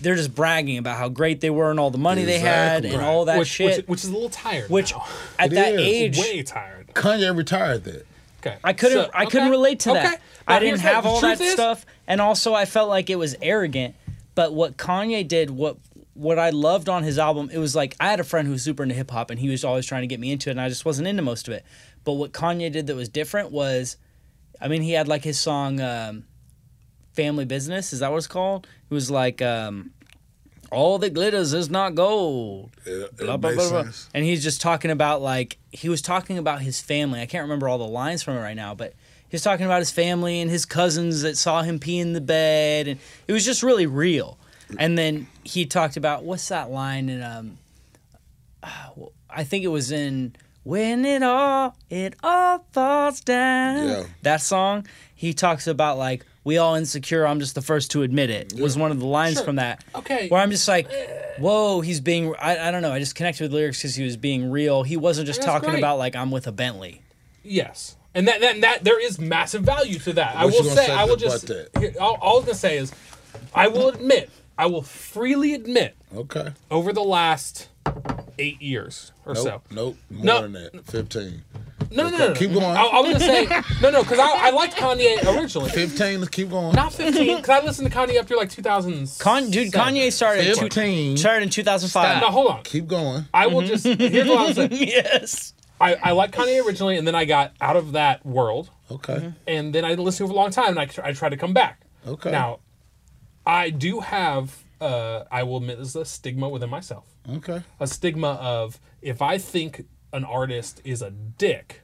they're just bragging about how great they were and all the money they had and Right. all that which, shit. which, which is a little tired. Which, now. at It that is. age, way tired. Kanye retired that. Okay, I couldn't. So- I couldn't relate to that. okay. I didn't have the all that stuff, and also I felt like it was arrogant. But what Kanye did, what what I loved on his album, it was like I had a friend who was super into hip hop, and he was always trying to get me into it, and I just wasn't into most of it. But what Kanye did that was different was, I mean, he had like his song um, "Family Business." Is that what it's called? It was like. Um, all that glitters is not gold blah, blah, blah, blah. And he's just talking about like he was talking about his family. I can't remember all the lines from it right now, but he's talking about his family and his cousins that saw him pee in the bed, and it was just really real. And then he talked about what's that line in um, I think it was in when it all it all falls down. Yeah. That song. He talks about like we all insecure. I'm just the first to admit it. Was one of the lines Sure. from that. Okay. Where I'm just like, eh. whoa, he's being. I, I don't know. I just connected with lyrics because he was being real. He wasn't just That's talking great. about like I'm with a Bentley. Yes, and that, that that there is massive value to that. I will say, say I will just. Here, all, all I was gonna say is, I will admit, I will freely admit, Okay. over the last eight years or Nope. so. Nope. More No. than that. Fifteen. No, no, no, no. Keep going. I, I was gonna say no, no, because I, I liked Kanye originally. Fifteen. Let's keep going. Not fifteen, because I listened to Kanye up through like 2000. Con, dude, Kanye started in two, 15. started in 2005. No, hold on. Keep going. I will just. Here's what I was saying. yes. I, I liked Kanye originally, and then I got out of that world, Okay. and then I listened to it for a long time, and I, tr- I tried to come back. Okay. Now, I do have, uh, I will admit, this is a stigma within myself. Okay. A stigma of if I think an artist is a dick,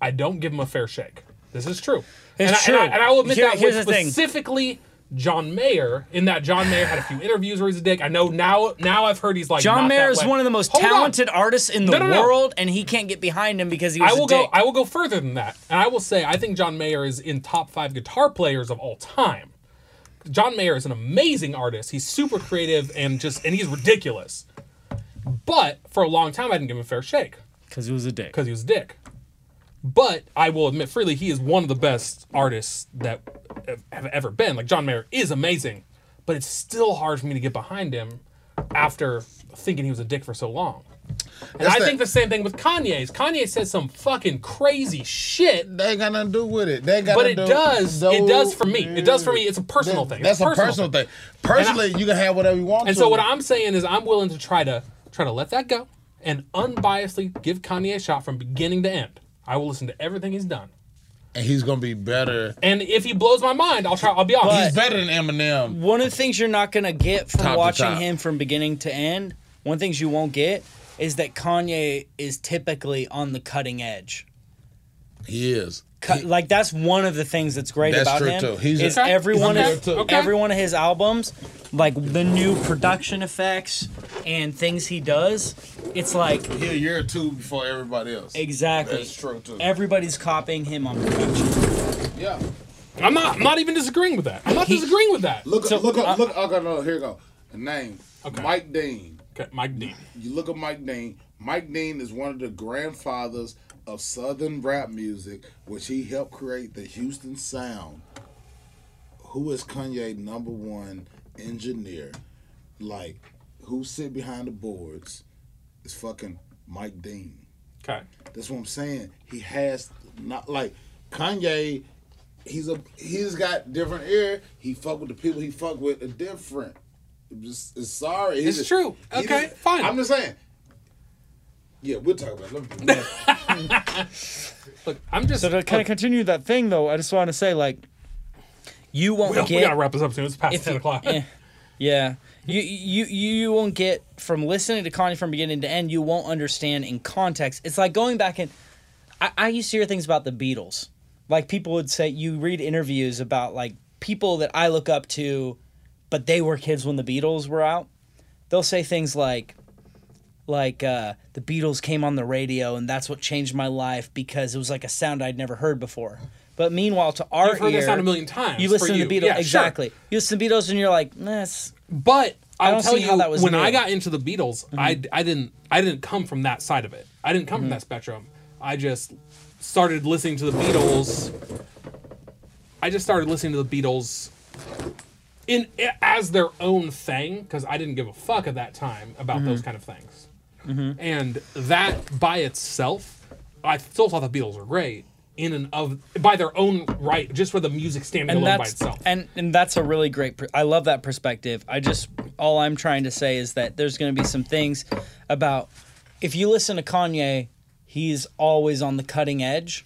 I don't give him a fair shake. This is true. It's and, I, true. And, I, and I will admit Here- that with the thing. specifically John Mayer, in that John Mayer had a few interviews where he's a dick. I know now. Now I've heard he's like John Mayer is one of the most Hold on. talented artists in the No, no, no. world, and he can't get behind him because he was I will go. I will go further than that, and I will say I think John Mayer is in top five guitar players of all time. John Mayer is an amazing artist. He's super creative and just and he's ridiculous. But for a long time, I didn't give him a fair shake Because he was a dick. because he was a dick. But I will admit freely, he is one of the best artists that have- have ever been. Like John Mayer is amazing, but it's still hard for me to get behind him after thinking he was a dick for so long. And That's I that- think the same thing with Kanye's. Kanye says some fucking crazy shit, They ain't got nothing to do with it. They ain't got but to it do, does. It does for me. It does for me. It's a personal that- thing. That's It's a personal thing. Personally, you can have whatever you want. And to. so what I'm saying is, I'm willing to try to try to let that go and unbiasedly give Kanye a shot from beginning to end. I will listen to everything he's done, and he's gonna be better. and if he blows my mind, I'll try. I'll be honest. He's better than Eminem. One of the things you're not gonna get from Top to watching top. him from beginning to end, one of the things you won't get is that Kanye is typically on the cutting edge. He is. Cut, like that's one of the things that's great That's about true, him. too. He's is a- every he's one of. Okay. every one of his albums, like the new production effects and things he does. It's like He a year or two before everybody else. exactly. That's true too. Everybody's copying him on production. yeah. I'm not. I'm not even disagreeing with that. I'm not disagreeing with that. Look, So, look, uh, up, look. Okay, no, here you go. The name. Okay. Mike Dean. Okay, Mike Dean. You look at Mike Dean. Mike Dean is one of the grandfathers of Southern rap music, which he helped create the Houston sound. Who is Kanye number one engineer? Like, who sit behind the boards? Is fucking Mike Dean. Okay. That's what I'm saying. He has not like Kanye. He's a he's got different ear. He fuck with the people he fuck with are different. Just it's sorry. It's true. Okay, just- fine. I'm just saying. Yeah, we'll talk about it. Look, I'm just. So to kind of continue that thing though, I just want to say like, you won't we, we get gotta wrap this up soon. It's past ten you- o'clock. eh, yeah. You, you you won't get from listening to Kanye from beginning to end. You won't understand in context. It's like going back and I, I used to hear things about the Beatles. Like people would say, you read interviews about like people that I look up to, but they were kids when the Beatles were out. They'll say things like, like uh, the Beatles came on the radio and that's what changed my life because it was like a sound I'd never heard before. But meanwhile, to our You've heard ear, that sound a million times. You listen to the Beatles, Yeah, sure. exactly. You listen to the Beatles, and you're like, nah, it's But I'll don't tell see you, how that was when new. I got into the Beatles, I, Mm-hmm. I didn't I didn't come from that side of it. I didn't come from Mm-hmm. that spectrum. I just started listening to the Beatles I just started listening to the Beatles in as their own thing because I didn't give a fuck at that time about Mm-hmm. those kind of things. Mm-hmm. And that by itself, I still thought the Beatles were great in and of by their own right, just for the music standing and alone by itself. and and that's a really great. Per- I love that perspective. I just all I'm trying to say is that there's going to be some things about if you listen to Kanye, he's always on the cutting edge,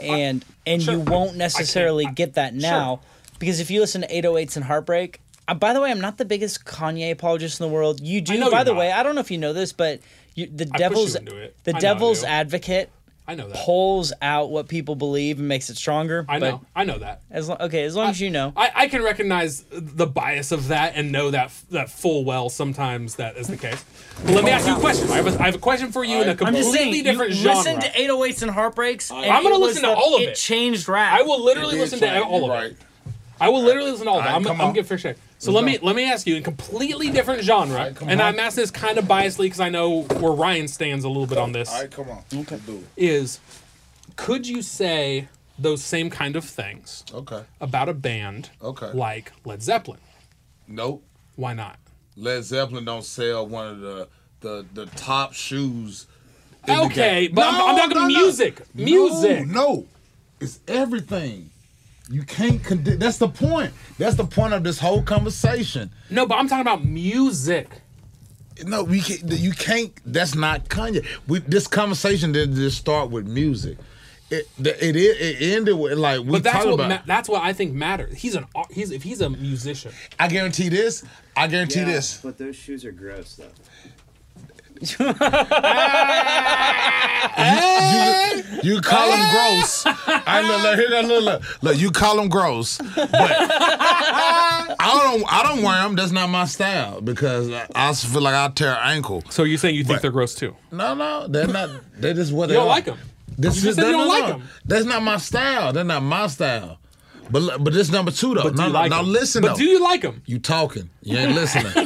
and and Sure. you won't necessarily I- get that now because if you listen to 808s and Heartbreak. Uh, by the way, I'm not the biggest Kanye apologist in the world. You do, know by the not. way. I don't know if you know this, but you, the you devil's into it. the I devil's do. advocate I know that. pulls out what people believe and makes it stronger. I know. I know that. as long, okay, as long as you know. I, I can recognize the bias of that and know that that full well sometimes that is the case. But let me ask you a question. I have a, I have a question for you in a I'm completely just saying, different you genre. listen to 808s and Heartbreaks. and I'm gonna listen to the- all of it. it. changed rap. I will literally listen to all of it. I will literally listen to all of it. Alright, I'm, come I'm on. get fair share. So let me let me ask you in completely different genre, Alright, come and on. I'm asking this kind of biasly because I know where Ryan stands a little bit on this. All right, come on. Okay. Do it. Is could you say those same kind of things Okay. about a band Okay. like Led Zeppelin? Nope. Why not? Led Zeppelin don't sell one of the the the top shoes. in the Okay, game. but I'm, I'm talking no, no. music. Music. No, no, it's everything. You can't. Condi- that's the point. That's the point of this whole conversation. No, but I'm talking about music. No, we can't. You can't. That's not Kanye. We, this conversation didn't just start with music. It it it, it ended with like we But that's talked what about. ma- that's what I think matters. He's an ar- he's if he's a musician. I guarantee this. I guarantee Yeah, this. But those shoes are gross, though. You call them gross. I look, look, here, look, look, look. You call them gross, but I don't. I don't wear them. That's not my style because I I also feel like I'll tear an ankle. So you're saying you think But- they're gross too? No, no, they're not. They're just what they You don't are. like 'em. This You is just said you don't no, like no. 'em. That's not my style. They're not my style. But l- but this number two though. But do no, you no, like now 'em? listen But though. do you like him? You talking? You ain't listening. Okay,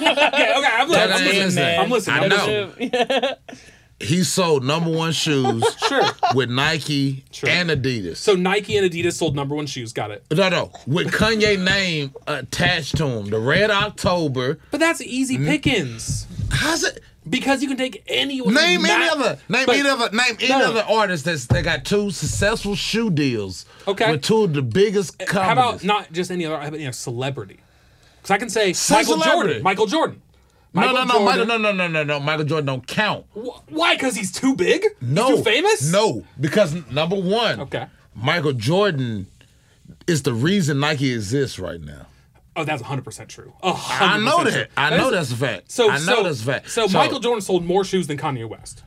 okay, I'm, That I'm ain't listening. listening. I'm listening. I know. he sold number one shoes Sure. with Nike Sure. and Adidas. So Nike and Adidas sold number one shoes. Got it. No, no, with Kanye name attached to him. The Red October. But that's easy pickings How's it? Because you can take any Name ma- any other. Name but- any other. Name any No. other artist that's that got two successful shoe deals. Okay. With two of the biggest companies. How about not just any other? How about, you know, celebrity? Because I can say Say Michael celebrity. Jordan. Michael Jordan. No, Michael no, no, Jordan. Michael, no, no, no, no, no. Michael Jordan don't count. Wh- Why? Because he's too big? No, He's too famous? No, because number one, Okay. Michael Jordan is the reason Nike exists right now. Oh, that's 100% true. A I 100% know true. that. I know that's a fact. So, I know so, that's a fact. So, Michael Jordan sold more shoes than Kanye West.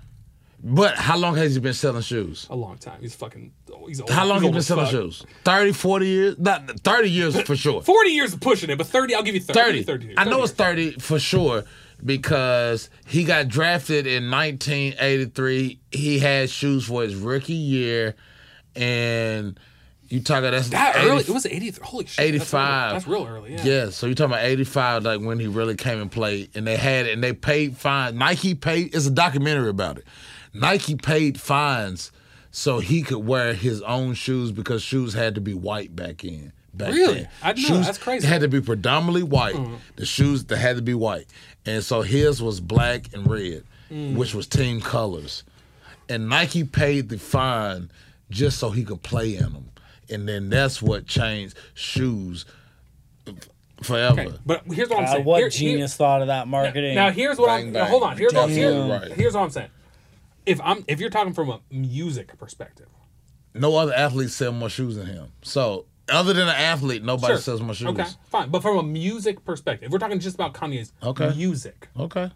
But how long has he been selling shoes? A long time. He's fucking. He's old. How long he's he been selling fuck. shoes? 30, 40 years? Not 30 years for sure. 40 years of pushing it, but 30, I'll give you 30. I'll give 30. you 30. I know 30 it's 30 for sure because he got drafted in 1983. He had shoes for his rookie year. And you talking that's That 80 early? It was 80. Holy shit. 85. That's real, early, yeah. Yeah, so you're talking about 85, like when he really came and played, and they had it, and they paid fines. Nike paid. It's a documentary about it. Nike paid fines so he could wear his own shoes because shoes had to be white back in. Back Really? then. I didn't know. shoes That's crazy. Had to be predominantly white. The shoes that had to be white, and so his was black and red, Mm. which was team colors. And Nike paid the fine just so he could play in them, and then that's what changed shoes forever. Okay, but here's what I'm God, saying. what Here- here- genius thought of that marketing? Now here's what Bang, I'm. bang. Hold on. Here's what, Definitely here's, right. here's what I'm saying. If I'm if you're talking from a music perspective, no other athlete sell more shoes than him. So other than an athlete, nobody sure. sells more shoes. Okay, fine. But from a music perspective, we're talking just about Kanye's Okay. music. Okay.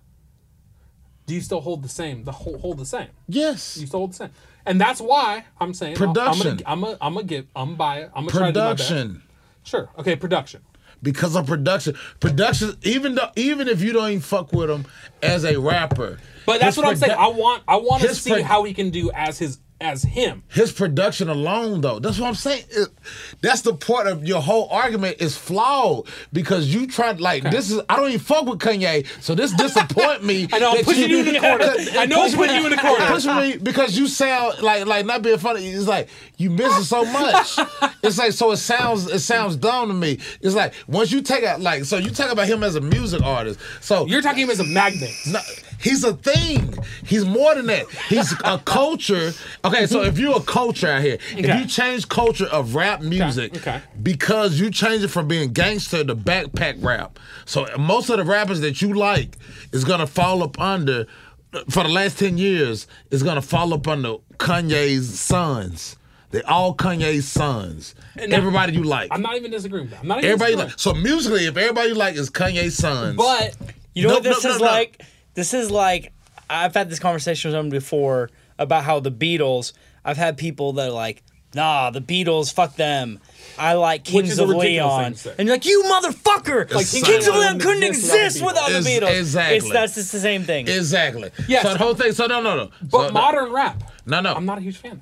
Do you still hold the same? The whole hold the same. Yes. You still hold the same, and that's why I'm saying Production. I'm gonna, I'm gonna, I'm gonna give. I'm buy it. I'm gonna try to do my best. Production. Sure. Okay. Production. Because of production. Production. Even though, even if you don't even fuck with him as a rapper. But that's what I'm saying. I want I want to see pro- how he can do as his as him. His production alone, though, that's what I'm saying. It- that's the part of your whole argument is flawed because you tried like this is. I don't even fuck with Kanye, so this disappoint me. I know, I'm pushing you in the corner. I know Push putting you in the corner. Push me because you sound like like not being funny. It's like you missing so much. it's like so it sounds it sounds dumb to me. It's like once you take out like so you talk about him as a music artist. So You're talking him as a magnet. no, he's a thing. He's more than that. He's a culture. Okay, so if you're a culture out here, if you change culture of rap music okay. because you change it from being gangster to backpack rap, so most of the rappers that you like is gonna fall up under for the last ten years is gonna fall up under Kanye's sons. They all Kanye's sons. And everybody you like. I'm not even disagreeing with that. I'm not even everybody disagreeing. like. So musically, if everybody you like is Kanye's sons, But You know No, what this no, is no. like? This is like I've had this conversation with someone before about how the Beatles. I've had people that are like, "Nah, the Beatles, fuck them. I like Kings of Leon." And you're like, "You motherfucker! Like, Kings, Kings of of Leon Leon couldn't exist without the Ex- Beatles." exactly. It's that's just the same thing. Exactly. Yes. So the whole thing. So no, no, no. but So, modern rap. No, no. I'm not a huge fan.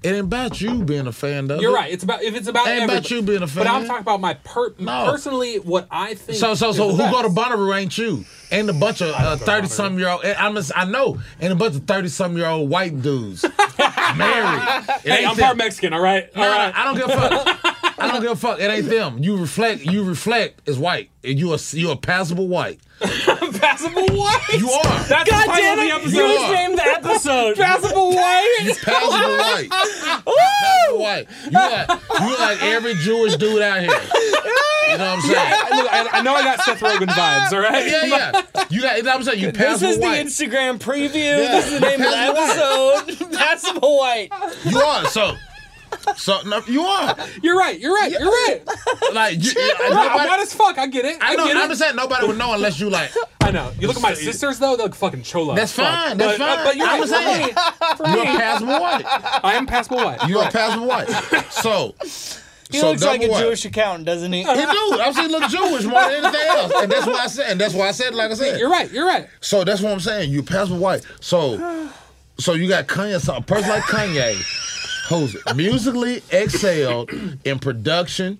It ain't about you being a fan, though. You're right. It's about if it's about Ain't about you being a fan. But I'm talking about my per No. personally what I think. So, so, so, the who go to best. Bonnaroo ain't you? Ain't a bunch of uh, thirty some year old. I'm, just- I know, ain't a bunch of thirty some year old white dudes married. Hey, I'm part Mexican. All right. No, all no, right. I don't give a fuck. I don't give a fuck. It ain't them. You reflect. You reflect as white. And you are you a passable white. Passable white. You are. That's God the title damn of the it! episode. You are. just named the episode. Passable white. Passable white. Passable white. You like you like every Jewish dude out here. You know what I'm saying? I, look, I, I know I got Seth Rogen vibes. All right. Yeah, yeah. You got. You know what I'm saying? You passable white. This passable is the. Instagram preview. Yeah. This is the name of the episode. Passable White. You are so. So no, you are You're right. You're right. You're right. like you, you- I'm nobody- white as fuck. I get it. I, I know. get I'm it. just saying nobody would know unless you like. I know. You look at my sisters though; they're fucking chola. That's as fuck. fine, that's but, uh, fine. but you're I'm right. saying. For me, You're a passable white. I am passable white. You're a passable white. So. He so looks like a double white. Jewish accountant, doesn't he? He do. I'm saying look Jewish more than anything else, and that's why I said. And that's why I said like I said. You're right. You're right. So that's what I'm saying. You passable white. So, so you got Kanye, so a person like Kanye, who's musically excelled in production.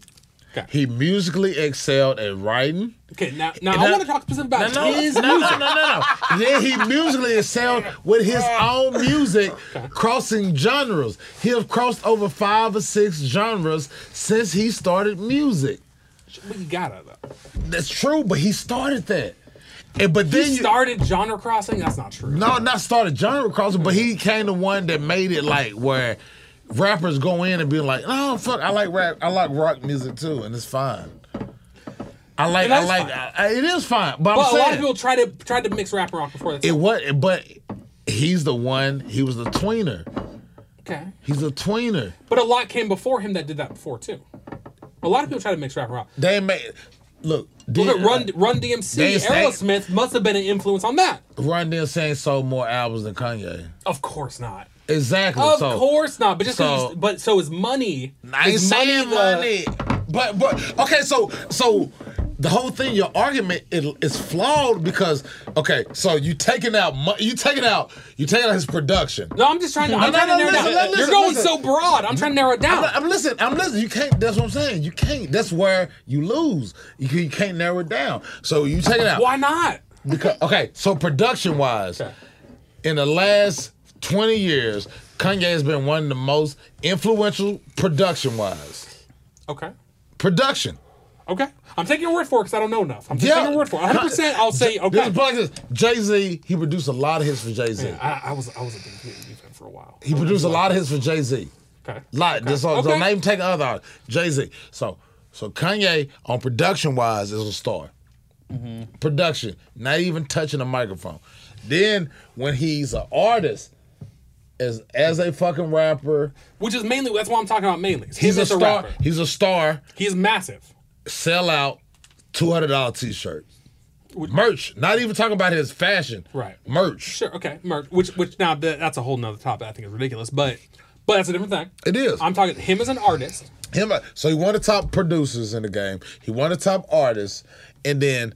Okay. He musically excelled at writing. Okay. Now, now And I want to talk specifically No, about no, his no, no, music. no, no, no. Then he musically excelled with his own music, crossing genres. He have crossed over five or six genres since he started music. But you gotta though. That's true, but he started that. And, but He then you, started genre crossing. That's not true. No, not started genre crossing, but he came the one that made it like where rappers go in and be like, "Oh fuck, I like rap, I like rock music too, and it's fine." I like, I like, fine. I, it is fine, but, But a lot of people try to try to mix rap and rock before it was, but he's the one. He was the tweener. okay. He's a tweener. But a lot came before him that did that before too. A lot of people try to mix rap and rock. They made look. Look at Run uh, Run DMC. Aerosmith must have been an influence on that. Run DMC sold more albums than Kanye. Of course not. Exactly. Of so, course not. But just so- but so is money. I ain't Is saying the- money, but but okay. So so the whole thing, your argument is, is flawed because okay. So you taking out you taking out you taking out his production. No, I'm just trying to. I'm No, trying no, to narrow listen, down. listen, You're going listen. so broad. I'm trying to narrow it down. I'm, I'm listening. I'm listening. You can't. That's what I'm saying. You can't. That's where you lose. You, you can't narrow it down. So you take it out. Why not? Because okay. So production wise, Okay. in the last 20 years, Kanye has been one of the most influential production wise. Okay. Production. Okay. I'm taking your word for it because I don't know enough. I'm just Yeah. taking your word for it. 100. percent I'll say okay. This okay. is. Jay Z, he produced a lot of hits for Jay Z. I, I was I was a big Jay-Z fan for a while. He produced a lot of hits for Jay Z. Okay. Lot. This so, Okay. even take other. Jay Z. So so Kanye on production wise is a star. Mm-hmm. Production, not even touching a microphone. Then when he's an artist, as as a fucking rapper, Which is mainly that's what I'm talking about mainly. he's a just star. He's a star. He's massive. Sell out, two hundred dollar t shirt. Merch. Not even talking about his fashion. Right. Merch. Sure. Okay. Merch. Which which now that's a whole nother topic. I think is ridiculous, but but that's a different thing. It is. I'm talking him as an artist. Him, uh, so he one of the top producers in the game. He one of the top artists, and then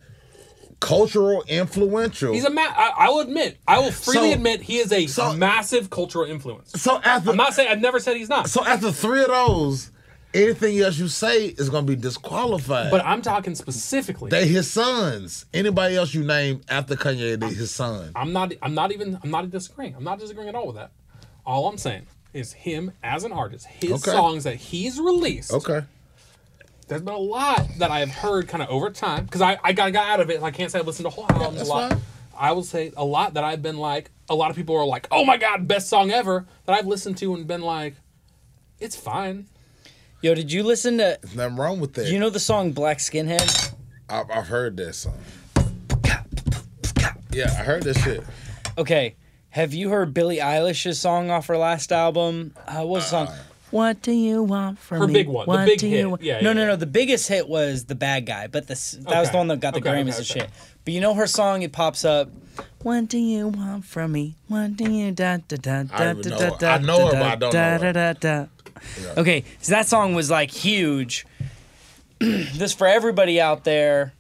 cultural influential. He's a ma- I, I will admit, I will freely So- admit he is a so- massive cultural influence. so after I'm not saying I've never said he's not, so after three of those, anything else you say is gonna be disqualified. but I'm talking specifically. they his sons. Anybody else you name after Kanye, they his son. I'm not. I'm not even. I'm not disagreeing. I'm not disagreeing at all with that. All I'm saying is him as an artist, his Okay. songs that he's released. Okay. There's been a lot that I have heard kind of over time because I, I got, got out of it. and I can't say I listened to whole albums that's a lot. fine. I will say a lot that I've been like. A lot of people are like, "Oh my god, best song ever!" That I've listened to and been like, "It's fine." Yo, did you listen to? There's nothing wrong with that. You know the song Black Skinhead? I've, I've heard that song. Yeah, I heard this shit. Okay, have you heard Billie Eilish's song off her last album? Uh, what was the song? What do you want from Her me? Her big one, the big do hit. you want? Yeah, no, yeah, no, yeah. no. The biggest hit was the bad guy, but the s that was the one that got the Okay, Grammys okay, and shit. But you know her song? It pops up. What do you want from me? What do you da da da da da da da I know her, da but I don't da know her. da da da. Okay, so that song was like huge. this for everybody out there.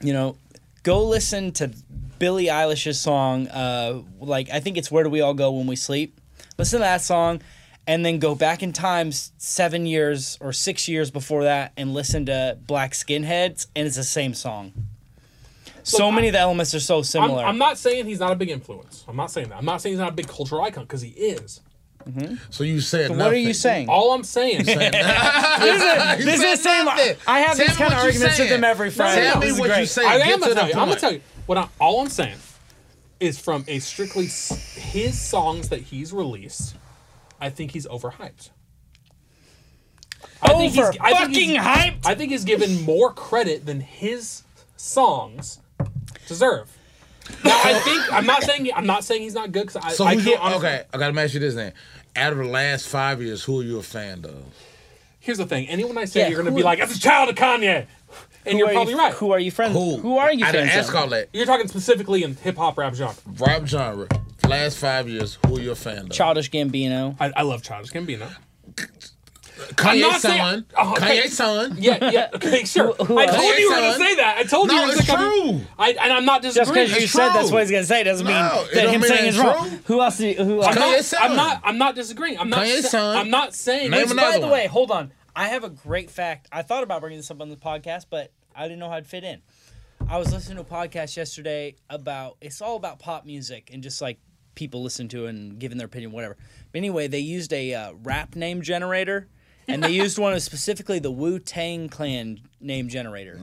You know, go listen to Billie Eilish's song. Uh, like I think it's "Where Do We All Go When We Sleep." Listen to that song, and then go back in time seven years or six years before that, and listen to Black Skinheads, and it's the same song. So many I- of the elements are so I'm, similar. I'm not saying he's not a big influence. I'm not saying that. I'm not saying he's not a big cultural icon because he is. Mm-hmm. So you said So nothing. what are you saying? All I'm saying. this is the same. nothing. I have Tell these kind of arguments with saying. them every Friday. Tell me is what great. you say. I am gonna tell you. I'm gonna tell you. What I, all I'm saying is from a strictly s- his songs that he's released. I think he's overhyped. I think Over he's- I think fucking he's- hyped. I think he's given more credit than his songs deserve. Now I think I'm not saying I'm not saying he's not good because I, So I who's can't your, honestly- okay, I gotta ask you this then. Out of the last five years, who are you a fan of? Here's the thing: anyone I say Yeah, you're going to who- be like, "That's a child of Kanye," and you're probably you, right. Who are you friends? Who? Who are you I didn't fans ask of? all that. You're talking specifically in hip hop rap genre. Rap genre. Last five years, who are you a fan of? Childish Gambino. I, I love Childish Gambino. Kanye's not saying- son. Oh, okay. Kanye's son. Yeah, yeah. Okay, sure. Who- who I told you you were going to say that. I told you. No, you were it's gonna come- true. I, and I'm not disagreeing. Just because you It's said that's what he's gonna say doesn't mean No, it that don't him mean saying it's is wrong. Who else? Do you, who I'm else? not, Kanye's son. I'm not. I'm not disagreeing. I'm not. Kanye's sa- son. I'm not saying. Name Which- another By the one. way, hold on. I have a great fact. I thought about bringing this up on the podcast, but I didn't know how it'd fit in. I was listening to a podcast yesterday about it's all about pop music and just like people listen to and giving their opinion, whatever. But anyway, they used a uh, rap name generator, and they used one of specifically the Wu Tang Clan name generator,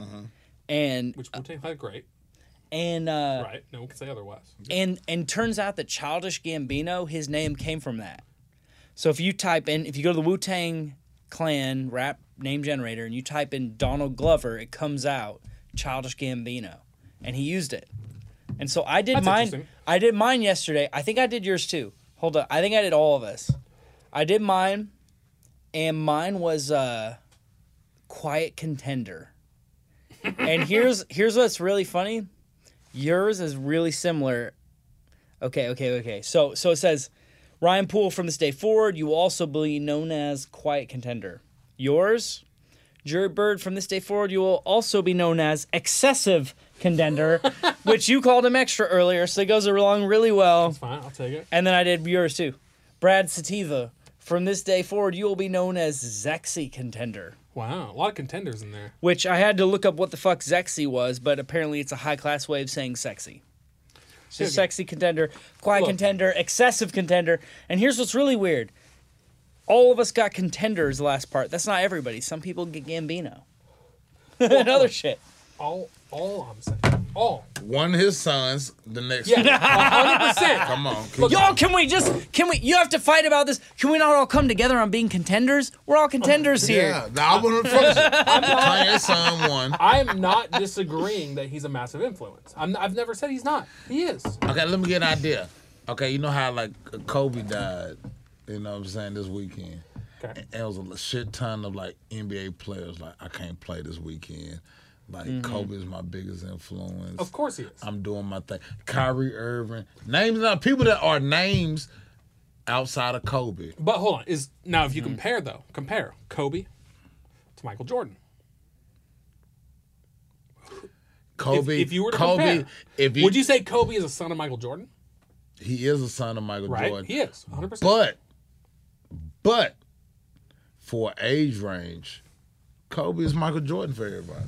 and Which Wu Tang had great. and uh, Right. No one can say otherwise. and and turns out that Childish Gambino, his name came from that. So if you type in, if you go to the Wu Tang Clan rap name generator and you type in Donald Glover, it comes out Childish Gambino, and he used it. And so I did That's mine. I did mine yesterday. I think I did yours too. Hold on, I think I did all of us. I did mine, and mine was uh, quiet contender. and here's here's what's really funny. Yours is really similar. Okay, okay, okay. So so it says Ryan Poole from this day forward, you will also be known as quiet contender. Yours, Jerry Bird from this day forward, you will also be known as excessive contender, which you called him extra earlier, so it goes along really well. Fine. I'll take it. And then I did yours too. Brad Sativa, from this day forward, you will be known as Zexy contender. Wow. A lot of contenders in there. Which I had to look up what the fuck Zexy was, but apparently it's a high class way of saying sexy. So Okay. sexy contender, quiet Look. contender, excessive contender. And here's what's really weird. All of us got contenders last part. That's not everybody. Some people get Gambino. and other shit. All. All I'm saying. All. One of his sons, the next Yeah. one. 100. percent Come on. keep Look, Y'all, can we just can we you have to fight about this? Can we not all come together on being contenders? We're all contenders here. Yeah, now I want to focus. Kanye's son won. I'm not disagreeing that he's a massive influence. I'm, I've never said he's not. He is. Okay, let me get an idea. Okay, you know how like Kobe died, you know what I'm saying, this weekend. Okay. And there was a shit ton of like NBA players like I can't play this weekend. Like mm-hmm. Kobe is my biggest influence. Of course he is. I'm doing my thing. Kyrie Irving. Names not people that are names outside of Kobe. But hold on. Is now if you mm-hmm. compare though, compare Kobe to Michael Jordan. Kobe. If, if you were to Kobe, compare, if he, would you say Kobe is a son of Michael Jordan? he is a son of Michael Right, Jordan. he is 100. percent But, but for age range, Kobe is Michael Jordan for everybody.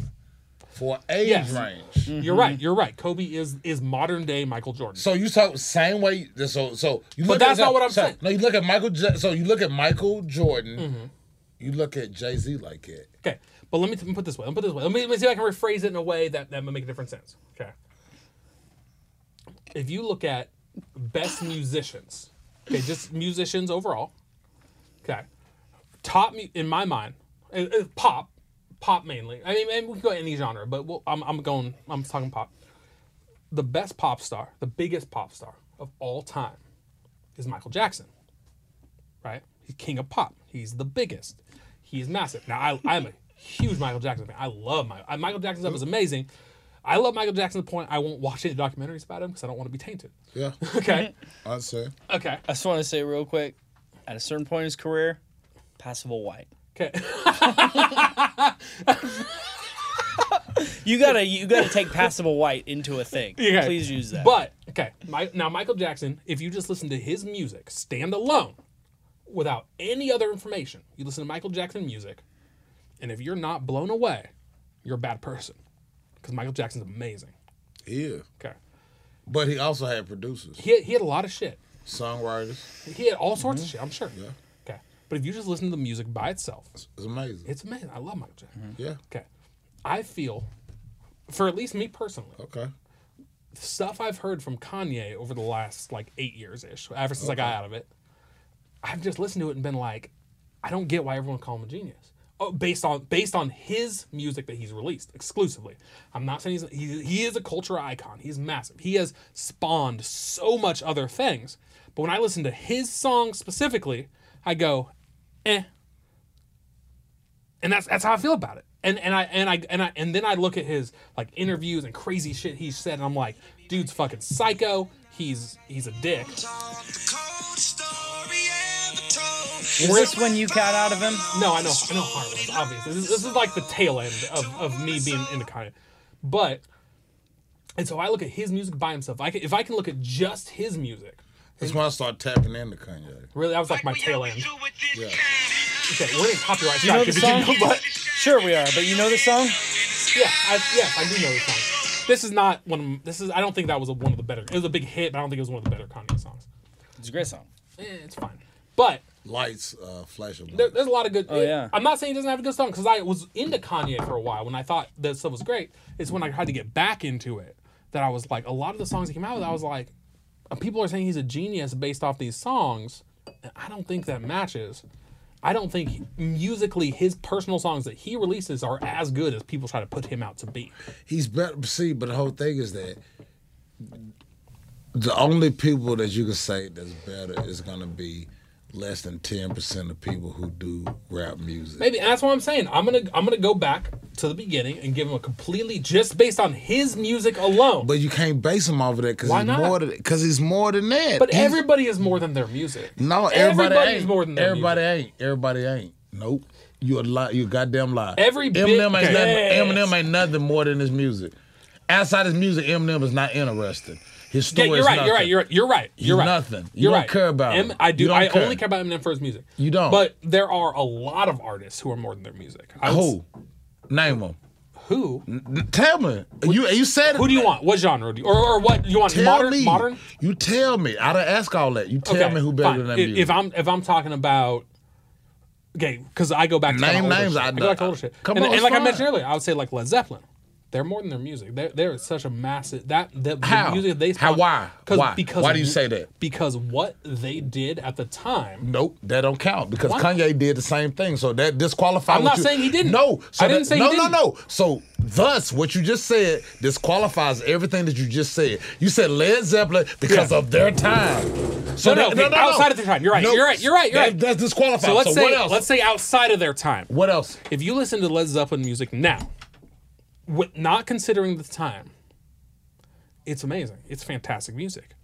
For age Yes. range. You're right. You're right. Kobe is is modern day Michael Jordan. So you talk same way. So so you Look But look that's at, not what I'm so- saying. No, you look at Michael. So you look at Michael Jordan. Mm-hmm. You look at Jay Z like that. Okay, but let me, let me put this way. Let me put this way. Let me, let me see if I can rephrase it in a way that that will make a different sense. Okay. If you look at best musicians, okay, just musicians overall, okay, top mu- in my mind, uh, uh, pop, pop mainly. I mean, and we can go any genre, but we'll, I'm I'm going. I'm talking pop. The best pop star, the biggest pop star of all time, is Michael Jackson. Right? He's king of pop. He's the biggest. He's massive. Now I, I'm a huge Michael Jackson fan. I love my I, Michael Jackson stuff is amazing. I love Michael Jackson to the point I won't watch any documentaries about him because I don't want to be tainted. Yeah, Okay. I'd say. Okay. I just want to say real quick, at a certain point in his career, passable white. Okay. You gotta you gotta take passable white into a thing. Okay. Please use that. But okay, my, now Michael Jackson, if you just listen to his music, stand alone, without any other information, you listen to Michael Jackson music, and if you're not blown away, you're a bad person, because Michael Jackson's amazing. Yeah, Okay, but he also had producers, he had, he had a lot of shit. songwriters. He had all sorts of shit. I'm sure. Mm-hmm. Yeah. Okay, but if you just listen to the music by itself, It's amazing. it's amazing. I love Michael Jackson. Mm-hmm. yeah. Okay, I feel, for at least me personally, Okay. stuff I've heard from Kanye over the last like eight years ish, ever since I got out of it, I've just listened to it and been like, I don't get why everyone call him a genius. Oh, based on based on his music that he's released exclusively. I'm not saying he's he, he is a culture icon. He's massive. He has spawned so much other things. But when I listen to his songs specifically, I go, eh. And that's that's how I feel about it. And and I and I and I and then I look at his like interviews and crazy shit he said, and I'm like, dude's fucking psycho. He's he's a dick. is this when you got out of him? No, I know, I know. Obviously, this, this is like the tail end of, of me being into Kanye. But and so I look at his music by himself. I can, if I can look at just his music, That's when I started tapping into Kanye. really, that was like my tail end. Yeah. Okay, we're in copyright You know the if you song? but Sure we are, but you know the song? yeah, I, yes, I do know the song. This is not one. Of, this is. I don't think that was a, one of the better. It was a big hit, but I don't think it was one of the better Kanye songs. It's a great song. Eh, it's fine, but Lights, uh, flashing. there, there's a lot of good. Oh, yeah. I'm not saying he doesn't have a good song because I was into Kanye for a while when I thought that stuff was great. It's when I had to get back into it that I was like, a lot of the songs he came out with, I was like, people are saying he's a genius based off these songs, I don't think that matches. I don't think musically his personal songs that he releases are as good as people try to put him out to be. He's better. See, but the whole thing is that the only people that you can say that's better is gonna be less than ten percent of people who do rap music. Maybe that's what I'm saying. I'm gonna I'm gonna go back to the beginning and give him a completely just based on his music alone. But you can't base him off of that because Why he's not? more than because he's more than that. But He's- everybody is more than their music. no, everybody, everybody ain't. is more than their everybody ain't. Everybody ain't. Nope. You a lie. You goddamn lie. Every Eminem ain't nothing. Eminem ain't nothing more than his music. Outside his music, Eminem is not interesting. His Yeah, you're right. You're right. You're right. You're right. You're right. nothing. You You're don't right. care about. I do. I care. only care about Eminem for his music. You don't. But there are a lot of artists who are more than their music. I Who? Name them. Who? Tell me. You you said it. Who do you want? What genre do you, or or what you want? Tell modern. me. Modern. You tell me. I don't ask all that. You tell me who better fine. than that If, music. if I'm if I'm talking about. Okay, because I go back to Name names, shit. I I go back to older shit. Come and, on, and like I mentioned earlier, I would say like Led Zeppelin. They're more than their music. They're, they're such a massive that the, the How? music they How? Why? Why? Because Why do you say that? Because what they did at the time Nope, that don't count because Why? Kanye did the same thing. So that disqualifies. I'm not you- saying he didn't. No, so I didn't that- say he no, didn't. no, no. So thus, what you just said disqualifies everything that you just said. You said Led Zeppelin because Yeah. of their time. So No, no, that- okay, outside of their time. You're right, you're right, you're right, you're that- right. That's disqualified. So let's say what else? let's say outside of their time. what else? If you listen to Led Zeppelin music now, with not considering the time, it's amazing. It's fantastic music.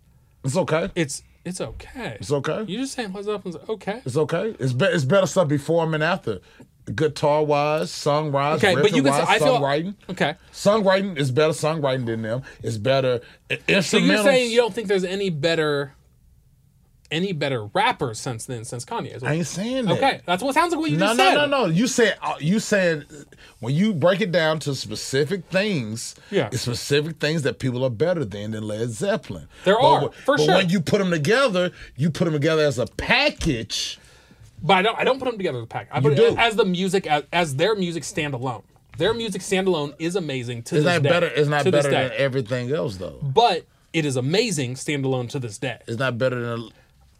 It's okay. It's it's okay. It's okay. You just saying Led Zeppelin's okay? It's okay. It's be- it's better stuff before him and after. guitar wise, song wise, Okay, but you can. wise, I feel songwriting. okay. Songwriting is better songwriting than them. It's better i- instrumentals. So you're saying you don't think there's any better, any better rappers since then since Kanye? I ain't saying that. Okay, that's what sounds like what you No, just no, said. no, no. You said uh, you said when you break it down to specific things, Yeah. it's specific things that people are better than than Led Zeppelin. There But are, when- for but sure. when you put them together, you put them together as a package. But I don't. I don't put them together as a pack. I You do. it as the music as, as their music standalone. Their music standalone is amazing to It's this not day. better. It's not better than everything else, though. But it is amazing standalone to this day. It's not better than.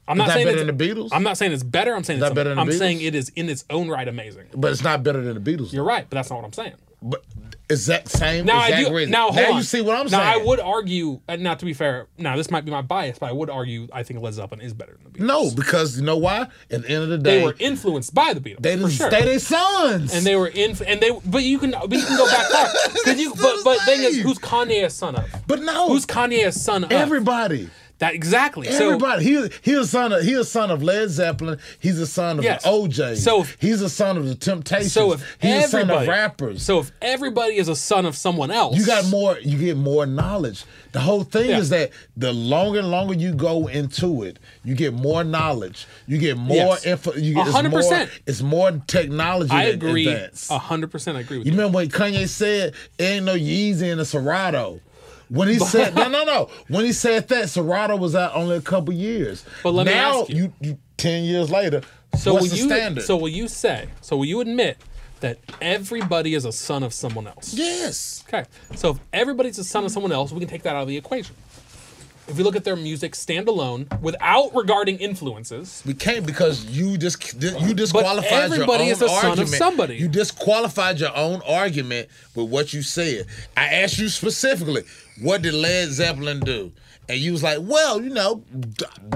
I'm not not saying better it's, than the Beatles? I'm not saying it's better. I'm saying It's it's, not better than I'm Beatles? saying it is in its own right amazing. But it's not better than the Beatles. You're right, but that's not what I'm saying. But exact same. Now I do. reason. Now hold now on. you see what I'm now, saying. Now I would argue. And now to be fair, now this might be my bias, but I would argue I think Led Zeppelin is better than the Beatles. No, because you know why? At the end of the day, they were influenced by the Beatles. they didn't sure. stay their sons. and they were in, and they, but you can, but you can go back far. you, but, but thing is, who's Kanye a son of? but no, Who's Kanye a son of? everybody? That exactly. So Everybody, he he a son of he a son of Led Zeppelin. He's a son of Yes. the OJ. So if- he's a son of the Temptations. so if he's a son of rappers. so if everybody is a son of someone else, you got more. You get more knowledge. The whole thing Yeah. is that the longer and longer you go into it, you get more knowledge. You get more Yes. info. You get A it's more. It's more technology. I agree. Hundred percent, I agree with You you. remember what Kanye said, "Ain't no Yeezy in a Serato." When he said, "No, no, no," when he said that, Serato was out only a couple years. But let me ask you. you, ten years later, So what's will the you? standard? So will you say? So will you admit that everybody is a son of someone else? yes, Okay. So if everybody's a son of someone else, we can take that out of the equation. If we look at their music standalone without regarding influences, we can't because you just you disqualified your everybody own is a son of argument. somebody. You disqualified your own argument with what you said. I asked you specifically, what did Led Zeppelin do? And you was like, well, you know,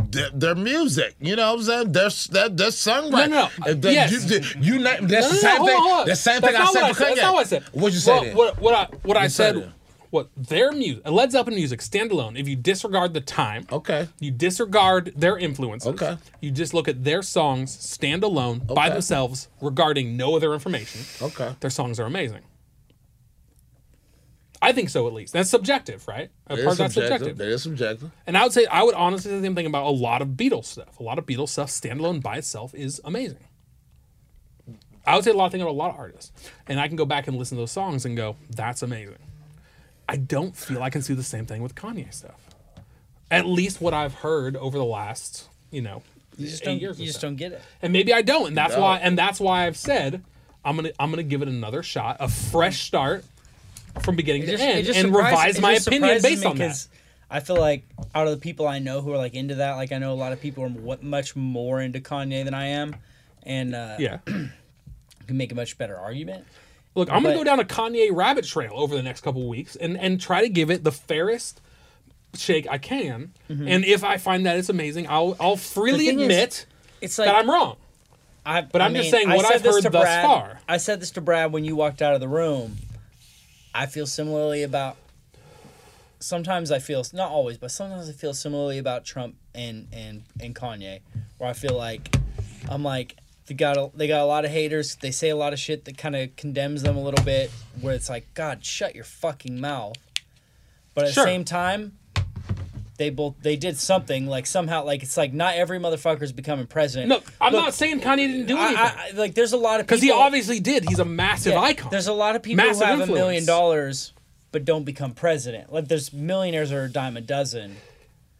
d- their music, you know what I'm saying? Their, their, their songwriting. No, no, no. Yes. You, you, that's No, the no, no, same hold thing. on, hold on. The same That's thing I said I. That's not what I said. What'd you say Well, then? What, what I what I you said, what their music, Led Zeppelin music standalone. If you disregard the time, Okay. you disregard their influences. Okay. You just look at their songs standalone by themselves, regarding no other information. Okay. Their songs are amazing. I think so, at least. That's subjective, right? A part that's subjective. subjective. That is subjective. And I would say I would honestly say the same thing about a lot of Beatles stuff. A lot of Beatles stuff standalone by itself is amazing. I would say a lot of things about a lot of artists. And I can go back and listen to those songs and go, that's amazing. I don't feel I can do the same thing with Kanye stuff. At least what I've heard over the last, you know, You just eight don't. years. You or just so. don't get it. And maybe I don't, and that's don't. why and that's why I've said I'm gonna I'm gonna give it another shot, a fresh start from beginning to end, and revise my opinion based on that. I feel like out of the people I know who are like into that, like I know a lot of people are much more into Kanye than I am, and uh, Yeah. can make a much better argument. Look, I'm gonna But- go down a Kanye rabbit trail over the next couple weeks and and try to give it the fairest shake I can. And if I find that it's amazing, I'll I'll freely is, admit It's like that I'm wrong. I, But I I'm just saying what I've heard to thus Brad- far. I said this to Brad when you walked out of the room. I feel similarly about. Sometimes I feel not always, but sometimes I feel similarly about Trump and and and Kanye, where I feel like I'm like they got a, they got a lot of haters. They say a lot of shit that kind of condemns them a little bit. Where it's like, God, shut your fucking mouth. But at Sure. the same time, they both they did something like somehow like it's like not every motherfucker is becoming president. No, I'm Look, not saying Kanye didn't do anything. I, I, like there's a lot of Because he obviously did. He's a massive yeah, icon. There's a lot of people Massive who have influence. a million dollars but don't become president. Like there's millionaires are a dime a dozen.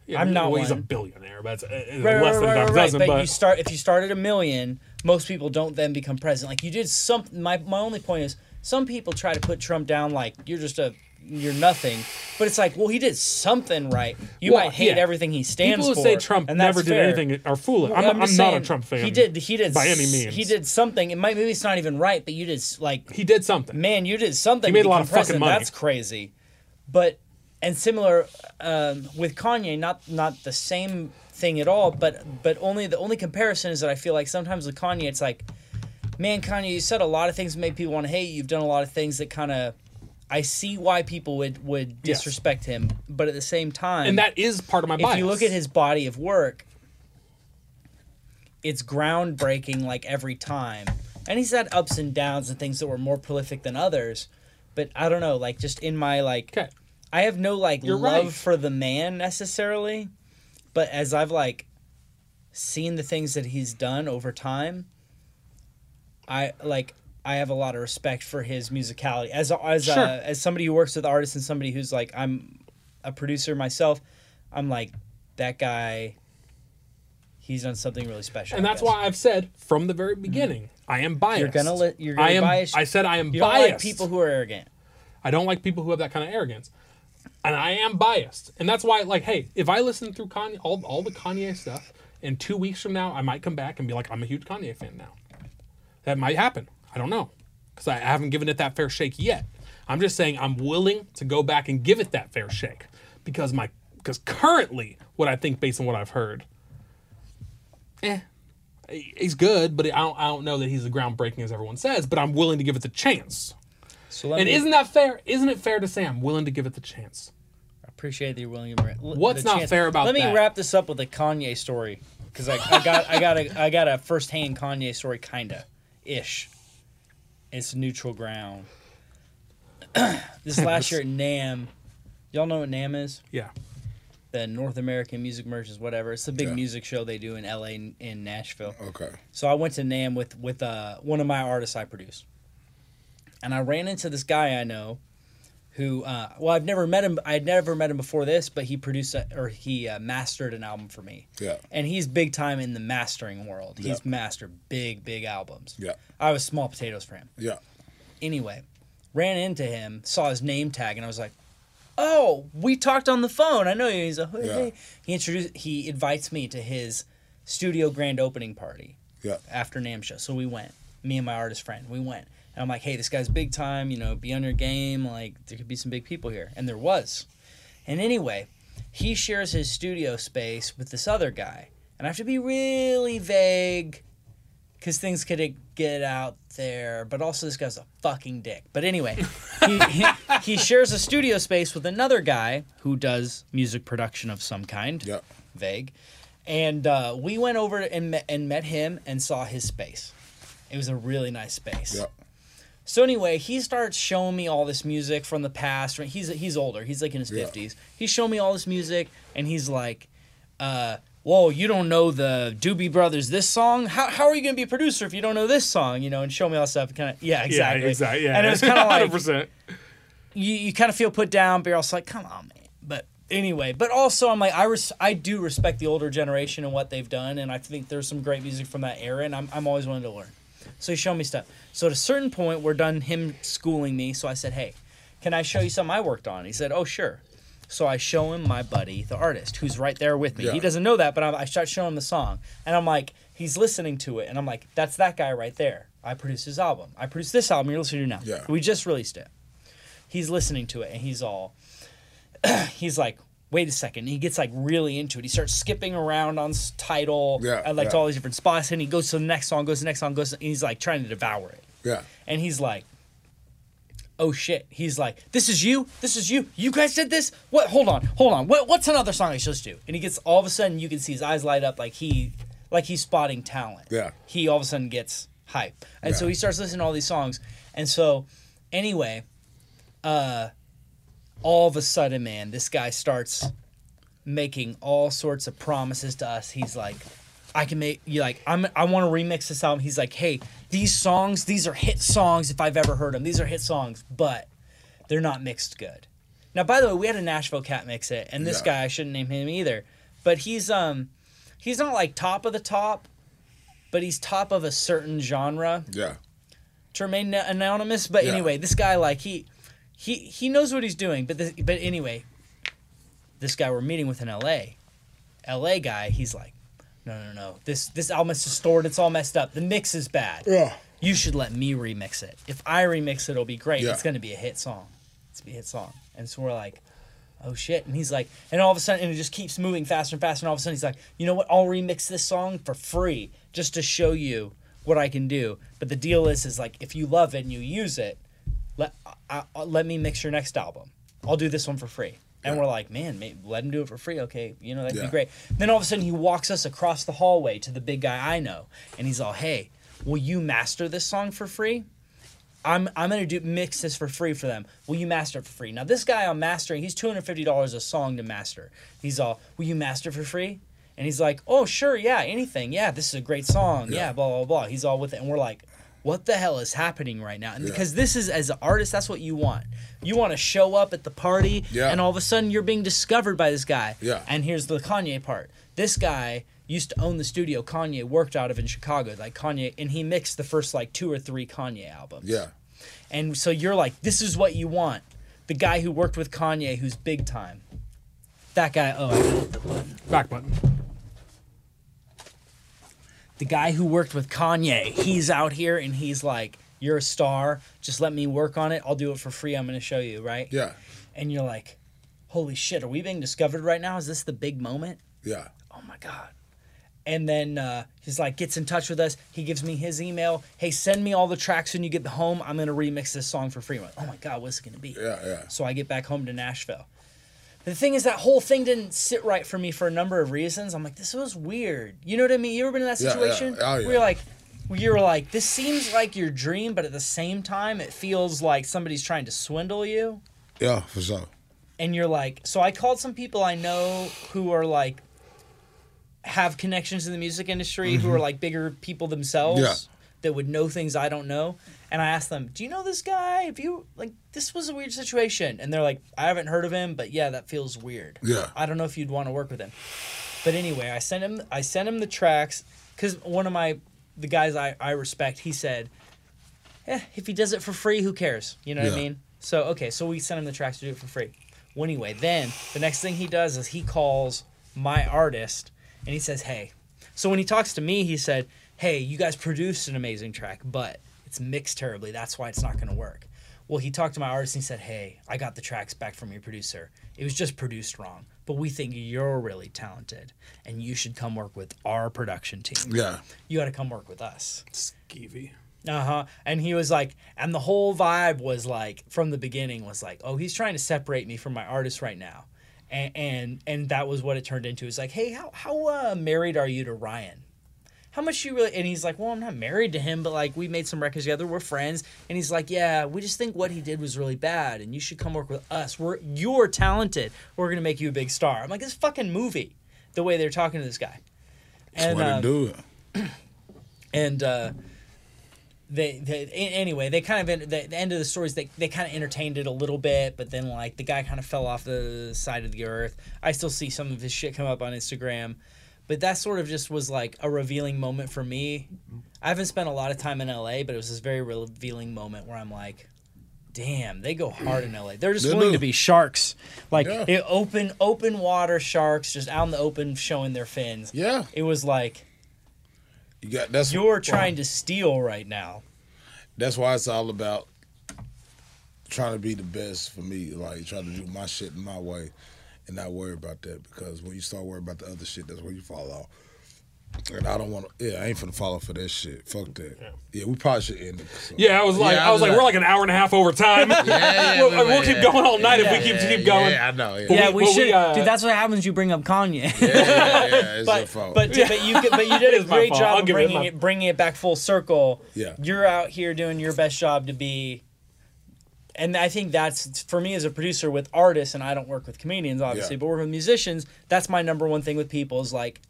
Yeah, I'm not well, he's a billionaire, but it's, uh, Right, less right, than right, a dozen. But, But, you start if you start at a million, most people don't then become president. Like you did some. My my only point is some people try to put Trump down like you're just a you're nothing. But it's like well he did something right. You Well, might hate yeah. everything he stands people who for. say Trump never did fair. anything are fooling. I'm, Well, I'm, just not a Trump fan. He did. He did by any means. He did something. It might maybe it's not even right, but you did like He did something. man, you did something. He made a lot of fucking money. That's crazy. But and similar um, with Kanye, not not the same thing at all. But but only the only comparison is that I feel like sometimes with Kanye, it's like, man, Kanye, you said a lot of things that made people want to hate you. You've done a lot of things that kind of. I see why people would would Yes. disrespect him, but at the same time, and that is part of my body if bias. you look at his body of work, it's groundbreaking like every time. and he's had ups and downs and things that were more prolific than others. But I don't know, like just in my like, Okay. I have no like You're love right. for the man necessarily, but as I've like seen the things that he's done over time, I like I have a lot of respect for his musicality as as Sure. uh, as somebody who works with artists and somebody who's like I'm a producer myself. I'm like that guy. He's done something really special, And I that's guess. why I've said from the very beginning, I am biased. You're gonna let you're gonna I am. bias. I said I am you don't biased. like people who are arrogant. I don't like people who have that kind of arrogance. And I am biased. And that's why, like, hey, if I listen through Kanye, all, all the Kanye stuff, in two weeks from now, I might come back and be like, I'm a huge Kanye fan now. That might happen. I don't know. Because I haven't given it that fair shake yet. I'm just saying I'm willing to go back and give it that fair shake. Because my because currently, what I think based on what I've heard, eh, he's good, but I don't, I don't know that he's as groundbreaking as everyone says, but I'm willing to give it the chance. So let And me isn't that fair? Isn't it fair to say I'm willing to give it the chance? I appreciate that you're willing to. What's not fair about that. Let me that? wrap this up with a Kanye story because I, I got I got a I got a first hand Kanye story kinda ish. It's neutral ground. this last year at NAMM, y'all know what NAMM is? Yeah. The North American Music Merchants, whatever. It's a big Yeah. music show they do in L.A. and in Nashville. Okay. So I went to NAMM with with uh, one of my artists I produce, and I ran into this guy I know, who uh, well I've never met him. I'd never met him before this, but he produced a, or he uh, mastered an album for me. Yeah. And he's big time in the mastering world. He's Yeah. mastered big big albums. Yeah. I was small potatoes for him. Yeah. Anyway, ran into him, saw his name tag, and I was like. Oh, we talked on the phone. I know you. He's like, hey, Yeah. hey. He introduced. He invites me to his studio grand opening party Yeah. after NAMM show. So we went. Me and my artist friend, we went. And I'm like, hey, this guy's big time, you know, be on your game. Like, there could be some big people here. And there was. And anyway, he shares his studio space with this other guy. And I have to be really vague because things could get out there. But also, this guy's a fucking dick. But anyway, he, he, he shares a studio space with another guy who does music production of some kind Yeah. vague. And uh, we went over and met, and met him and saw his space. It was a really nice space. Yeah. So anyway, he starts showing me all this music from the past. Right? He's he's older. He's like in his Yeah. fifties. He's showing me all this music, and he's like, uh, "Whoa, you don't know the Doobie Brothers this song? How, how are you gonna be a producer if you don't know this song? You know?" And show me all this stuff. Kind of yeah, exactly. Yeah, exactly. Yeah. And it was kind of like 100%. you, you kind of feel put down, but you're also like, come on, man. But anyway, but also I'm like, I res- I do respect the older generation and what they've done, and I think there's some great music from that era, and I'm, I'm always willing to learn. So he showed me stuff. So at a certain point, we're done him schooling me. So I said, hey, can I show you something I worked on? He said, oh, sure. So I show him my buddy, the artist, who's right there with me. Yeah. He doesn't know that, but I, I start showing him the song, and I'm like, he's listening to it, and I'm like, that's that guy right there. I produced his album. I produced this album you're listening to now. Yeah. We just released it he's listening to it and he's all he's like wait a second. And he gets like really into it. He starts skipping around on s- title Yeah, at like yeah. all these different spots. And he goes to the next song goes to the next song goes to, and he's like trying to devour it. Yeah. and he's like oh shit. He's like this is you? This is you? You guys did this? What? Hold on. Hold on. What, what's another song i supposed to do and he gets all of a sudden you can see his eyes light up like he like he's spotting talent. Yeah. he all of a sudden gets hype. And so he starts listening to all these songs. And so anyway uh all of a sudden man this guy starts making all sorts of promises to us he's like I can make you like I'm I want to remix this album. He's like, "Hey, these songs, these are hit songs if I've ever heard them. These are hit songs, but they're not mixed good." Now, by the way, we had a Nashville cat mix it, and this Yeah. guy I shouldn't name him either, but he's um he's not like top of the top, but he's top of a certain genre Yeah. to remain anonymous. But Yeah. anyway, this guy like he he he knows what he's doing. But this, but anyway, this guy we're meeting with in L.A. L.A. guy, he's like, no no no, this this album is distorted. It's all messed up. The mix is bad. Yeah. You should let me remix it. If I remix it, it'll be great. Yeah. It's gonna be a hit song. It's gonna be a hit song. And so we're like. Oh shit! And he's like, and all of a sudden, and it just keeps moving faster and faster. And all of a sudden, he's like, you know what? I'll remix this song for free just to show you what I can do. But the deal is, is like, if you love it and you use it, let I, I, let me mix your next album. I'll do this one for free. And we're like, man, may, let him do it for free. Okay, you know that'd Yeah. be great. Then all of a sudden, he walks us across the hallway to the big guy I know, and he's all, hey, will you master this song for free? I'm I'm gonna do mix this for free for them. Will you master it for free? Now this guy I'm mastering, he's two hundred fifty dollars a song to master. He's all, will you master for free? And he's like, oh sure, yeah, anything, yeah, this is a great song, yeah, blah blah blah. He's all with it, and we're like, what the hell is happening right now? And because this is as an artist, that's what you want. You want to show up at the party, Yeah. and all of a sudden you're being discovered by this guy. Yeah. And here's the Kanye part. This guy used to own the studio Kanye worked out of in Chicago. Like Kanye, and he mixed the first like two or three Kanye albums. Yeah. And so you're like, this is what you want. The guy who worked with Kanye, who's big time. That guy. Oh, I hit the button. Back button. The guy who worked with Kanye, he's out here and he's like, "You're a star. Just let me work on it. I'll do it for free. I'm going to show you, right?" Yeah. And you're like, "Holy shit, are we being discovered right now? Is this the big moment?" Yeah. Oh my god. And then uh, he's like, gets in touch with us. He gives me his email. Hey, send me all the tracks when you get the home. I'm gonna remix this song for free. I'm like, oh my god, what's it gonna be? Yeah. Yeah. So I get back home to Nashville. The thing is, that whole thing didn't sit right for me for a number of reasons. I'm like, this was weird. You know what I mean? You ever been in that Yeah, yeah. situation? Oh, yeah. Where you're like, you're like, this seems like your dream, but at the same time, it feels like somebody's trying to swindle you. Yeah. For sure. And you're like, so I called some people I know who are like, have connections in the music industry, who are like bigger people themselves Mm-hmm. Yeah. that would know things I don't know. And I asked them, "Do you know this guy? If you like, this was a weird situation." And they're like, "I haven't heard of him, but yeah, that feels weird. Yeah. I don't know if you'd want to work with him." But anyway, I sent him. I sent him the tracks because one of my the guys I I respect. He said, "Eh, if he does it for free, who cares? You know what I Yeah. mean?" So okay, so we sent him the tracks to do it for free. Well, anyway, then the next thing he does is he calls my artist and he says, "Hey." So when he talks to me, he said, "Hey, you guys produced an amazing track, but it's mixed terribly. That's why it's not going to work." Well, he talked to my artist and he said, "Hey, I got the tracks back from your producer. It was just produced wrong, but we think you're really talented and you should come work with our production team. Yeah. You got to come work with us." Skeevy. Uh huh. And he was like, and the whole vibe was like, from the beginning, was like, oh, he's trying to separate me from my artist right now, and and, and that was what it turned into. It's like, hey, how how uh, married are you to Ryan? How much you really? And he's like, well, I'm not married to him, but like we made some records together. We're friends. And he's like, yeah, we just think what he did was really bad, and you should come work with us. We're you're talented. We're gonna make you a big star. I'm like, this fucking movie. The way they're talking to this guy. And, what um, do it. and uh, they, they anyway they kind of the, the end of the stories they, they kind of entertained it a little bit but then like the guy kind of fell off the side of the earth i still see some of his shit come up on instagram but that sort of just was like a revealing moment for me i haven't spent a lot of time in la but it was this very revealing moment where i'm like damn they go hard in la they're just They willing do. to be sharks like Yeah. it, open open water sharks just out in the open showing their fins Yeah. it was like You got that's you're trying to steal right now That's why it's all about trying to be the best for me. Like trying to do my shit in my way, and not worry about that. Because when you start worrying about the other shit, that's where you fall off. And I don't want to. Yeah, I ain't finna follow for that shit. Fuck that. Yeah, we probably should end it. so. Yeah, I was like, Yeah, I was like, yeah. we're like an hour and a half over time. yeah, we'll, we we'll might- keep going all night if we Yeah, keep yeah, keep going. Yeah, I know. Yeah, Yeah, we- we should, we, uh, dude. That's what happens. You bring up Kanye. yeah, yeah, yeah, it's but your fault. but but you but you did a great job of give it bringing my- it bringing it back full circle. Yeah. you're out here doing your best job to be. And I think that's for me as a producer with artists, and I don't work with comedians, obviously, Yeah. but work with musicians. That's my number one thing with people is like,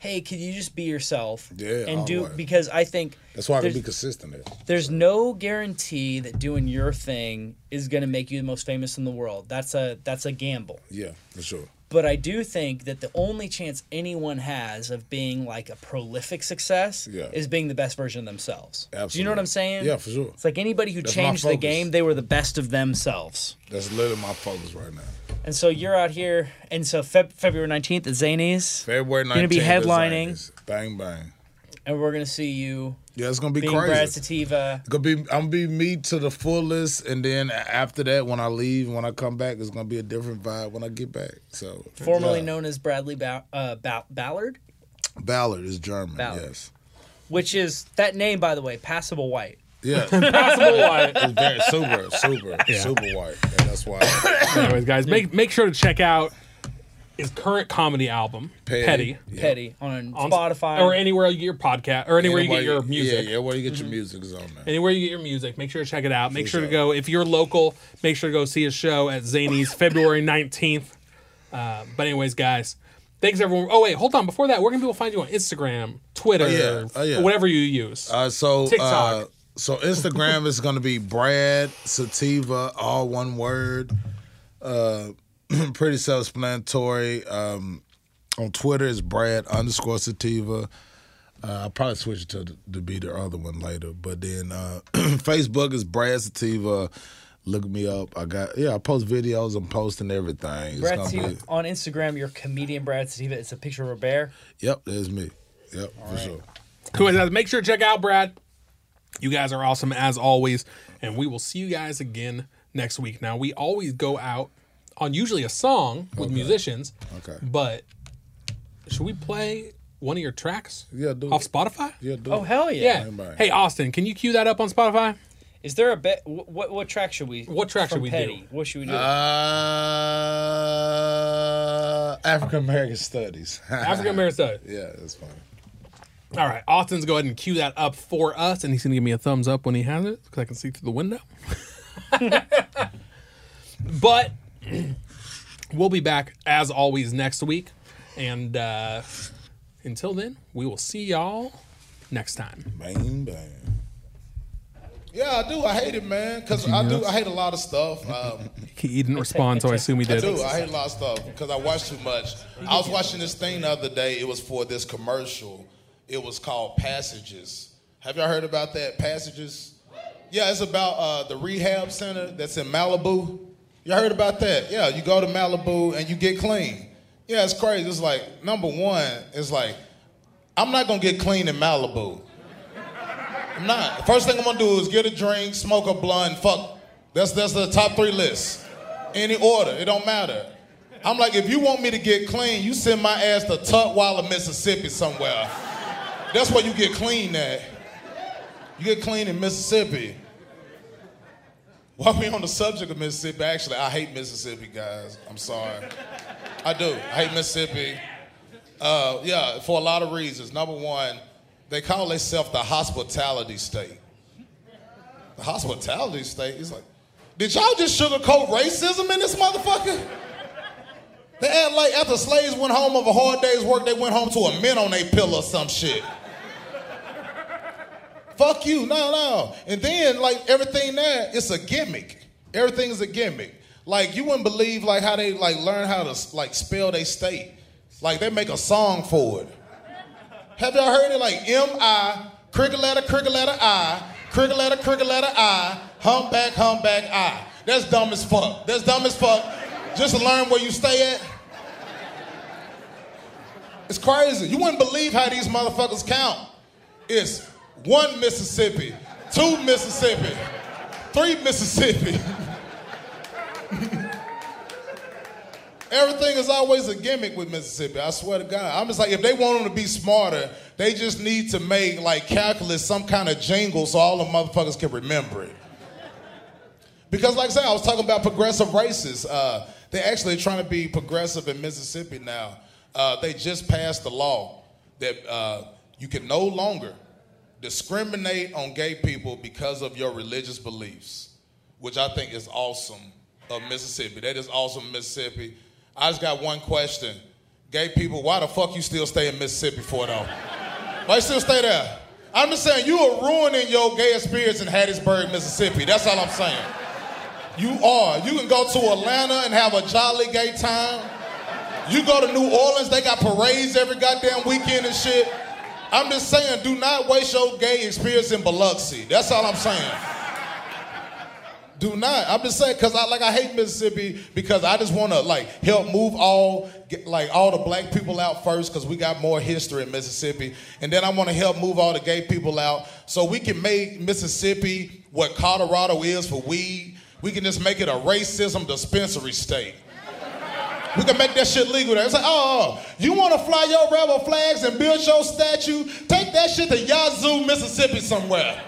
hey, can you just be yourself? Yeah, and do always. because I think that's why I can be consistent. There. there's no guarantee that doing your thing is going to make you the most famous in the world. That's a that's a gamble. Yeah, for sure. But I do think that the only chance anyone has of being like a prolific success Yeah. is being the best version of themselves. Do you know what I'm saying? Yeah, for sure. It's like anybody who That's changed the game, they were the best of themselves. That's literally my focus right now. And so you're out here, and so Feb- February 19th at Zanies, February 19th. Gonna be headlining. Bang bang. And we're gonna see you Yeah, it's gonna be being crazy. Brad Sativa. Gonna be I'm gonna be me to the fullest, and then after that, when I leave, when I come back, it's gonna be a different vibe when I get back. So Formerly yeah. known as Bradley ba- uh, ba- Ballard, Ballard is German. Ballard. Yes. which is that name, by the way, passable white. Yeah. Possible white. it's very super, super, super white, and that's why. Anyways, guys, make make sure to check out his current comedy album, Petty. Petty, Petty on, on Spotify or anywhere you get your podcast or anywhere you get your music. Yeah, yeah, where you get your music is on there. Anywhere you get your music, make sure to check it out. Make For sure to go if you're local. Make sure to go see his show at Zany's February nineteenth. Uh, but anyways, guys, thanks everyone. Oh wait, hold on. Before that, where can people find you on Instagram, Twitter, Oh, yeah. Oh, yeah. whatever you use? Uh, so TikTok. Uh, so Instagram is going to be Brad Sativa, all one word. Uh, pretty self-explanatory. Um, on Twitter is Brad underscore Sativa. Uh, I'll probably switch it to to be the other one later. But then uh, Facebook is Brad Sativa. Look me up. I got yeah. I post videos. I'm posting everything. Brad gonna Sativa be on Instagram. You're comedian Brad Sativa. It's a picture of a bear. yep. There's me. Yep, for sure. Cool. guys. Make sure to check out Brad. You guys are awesome as always, and we will see you guys again next week. Now we always go out on usually a song with musicians. Okay. But should we play one of your tracks? Yeah, do it. off it. Spotify. Yeah. Do Oh it. hell yeah! Yeah. Hey Austin, can you cue that up on Spotify? Is there a bet? What, what what track should we? What track should we do? What should we do? Uh, African American Studies. African American Studies. Yeah, that's funny. All right, Austin's go ahead and cue that up for us, and he's gonna give me a thumbs up when he has it because I can see through the window. but we'll be back as always next week, and uh, until then, we will see y'all next time. Bang bang. Yeah, I do. I hate it, man, because I do. I hate a lot of stuff. Um, He didn't respond, so I assume he did. I did. do. I hate a lot of stuff because I watch too much. I was watching this thing the other day. It was for this commercial. It was called Passages. Have y'all heard about that? Passages. Yeah, it's about uh, the rehab center that's in Malibu. You heard about that? Yeah, you go to Malibu and you get clean. Yeah, it's crazy. It's like number one. It's like I'm not gonna get clean in Malibu. I'm not. First thing I'm gonna do is get a drink, smoke a blunt, fuck. That's that's the top three list. Any order, it don't matter. I'm like, if you want me to get clean, you send my ass to Tutwiler, Mississippi somewhere. That's where you get clean at. You get clean in Mississippi. While we on the subject of Mississippi, actually, I hate Mississippi, guys. I'm sorry. I do. I hate Mississippi. Uh, yeah, for a lot of reasons. Number one, they call themselves the hospitality state. The hospitality state is like, did y'all just sugarcoat racism in this motherfucker? They act like after slaves went home of a hard day's work, they went home to a mint on their pillow or some shit. Fuck you, no, no. And then like everything there, it's a gimmick. Everything is a gimmick. Like you wouldn't believe like how they like learn how to like spell their state. Like they make a song for it. Have y'all heard it? Like M I, cricket letter, cricket letter I, cricket letter, cricket letter I, humpback, humpback I. That's dumb as fuck. That's dumb as fuck. Just to learn where you stay at. It's crazy. You wouldn't believe how these motherfuckers count. It's one Mississippi, two Mississippi, three Mississippi. Everything is always a gimmick with Mississippi. I swear to God. I'm just like, if they want them to be smarter, they just need to make like calculus some kind of jingle so all the motherfuckers can remember it. Because, like I said, I was talking about progressive races. Uh, they're actually trying to be progressive in Mississippi now. Uh, they just passed the law that uh, you can no longer discriminate on gay people because of your religious beliefs, which I think is awesome of Mississippi. That is awesome, Mississippi. I just got one question. Gay people, why the fuck you still stay in Mississippi for though? Why you still stay there? I'm just saying you are ruining your gay experience in Hattiesburg, Mississippi. That's all I'm saying. You are. You can go to Atlanta and have a jolly gay time. You go to New Orleans, they got parades every goddamn weekend and shit. I'm just saying, do not waste your gay experience in Biloxi. That's all I'm saying. Do not. I'm just saying because I like I hate Mississippi because I just want to like help move all get, like all the black people out first because we got more history in Mississippi, and then I want to help move all the gay people out so we can make Mississippi what Colorado is for weed. We can just make it a racism dispensary state. We can make that shit legal there. It's like, oh, you want to fly your rebel flags and build your statue? Take that shit to Yazoo, Mississippi somewhere.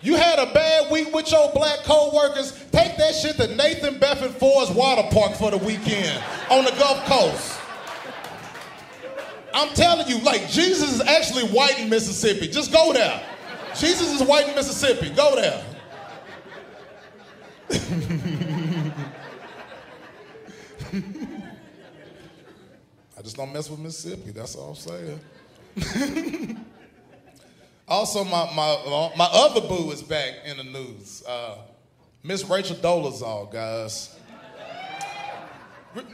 You had a bad week with your black co-workers. Take that shit to Nathan Bedford Forrest Water Park for the weekend on the Gulf Coast. I'm telling you, like Jesus is actually white in Mississippi. Just go there. Jesus is white in Mississippi. Go there. just don't mess with Mississippi. That's all I'm saying. also, my, my, my other boo is back in the news. Uh, Miss Rachel Dolezal, guys.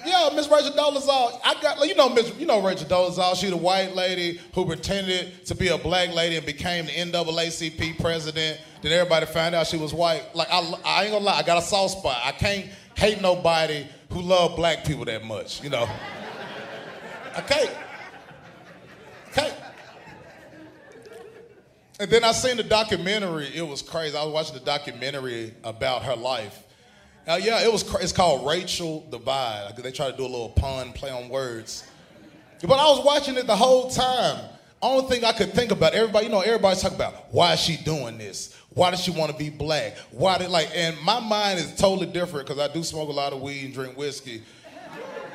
Yeah, Miss Rachel Dolezal. I got you know Miss you know Rachel Dolezal. She the white lady who pretended to be a black lady and became the NAACP president. Then everybody found out she was white. Like I, I ain't gonna lie, I got a soft spot. I can't hate nobody who love black people that much. You know. I can't. can't. And then I seen the documentary. It was crazy. I was watching the documentary about her life. Uh, yeah, it was. cra- It's called Rachel Divide. They try to do a little pun, play on words. But I was watching it the whole time. Only thing I could think about, everybody, you know, everybody's talking about why is she doing this? Why does she want to be black? Why did like? And my mind is totally different because I do smoke a lot of weed and drink whiskey.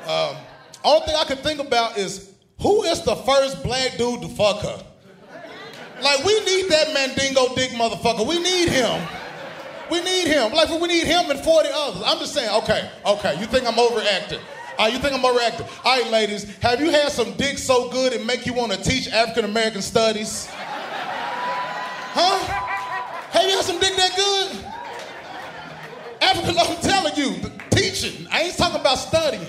Um, only thing I could think about is who is the first black dude to fuck her? Like we need that Mandingo dick motherfucker. We need him. We need him. Like we need him and 40 others. I'm just saying, okay, okay, you think I'm overacting. Uh, you think I'm overacting. All right, ladies, have you had some dick so good it make you want to teach African American studies? Huh? Have you had some dick that good? African, I'm telling you, teaching. I ain't talking about studying.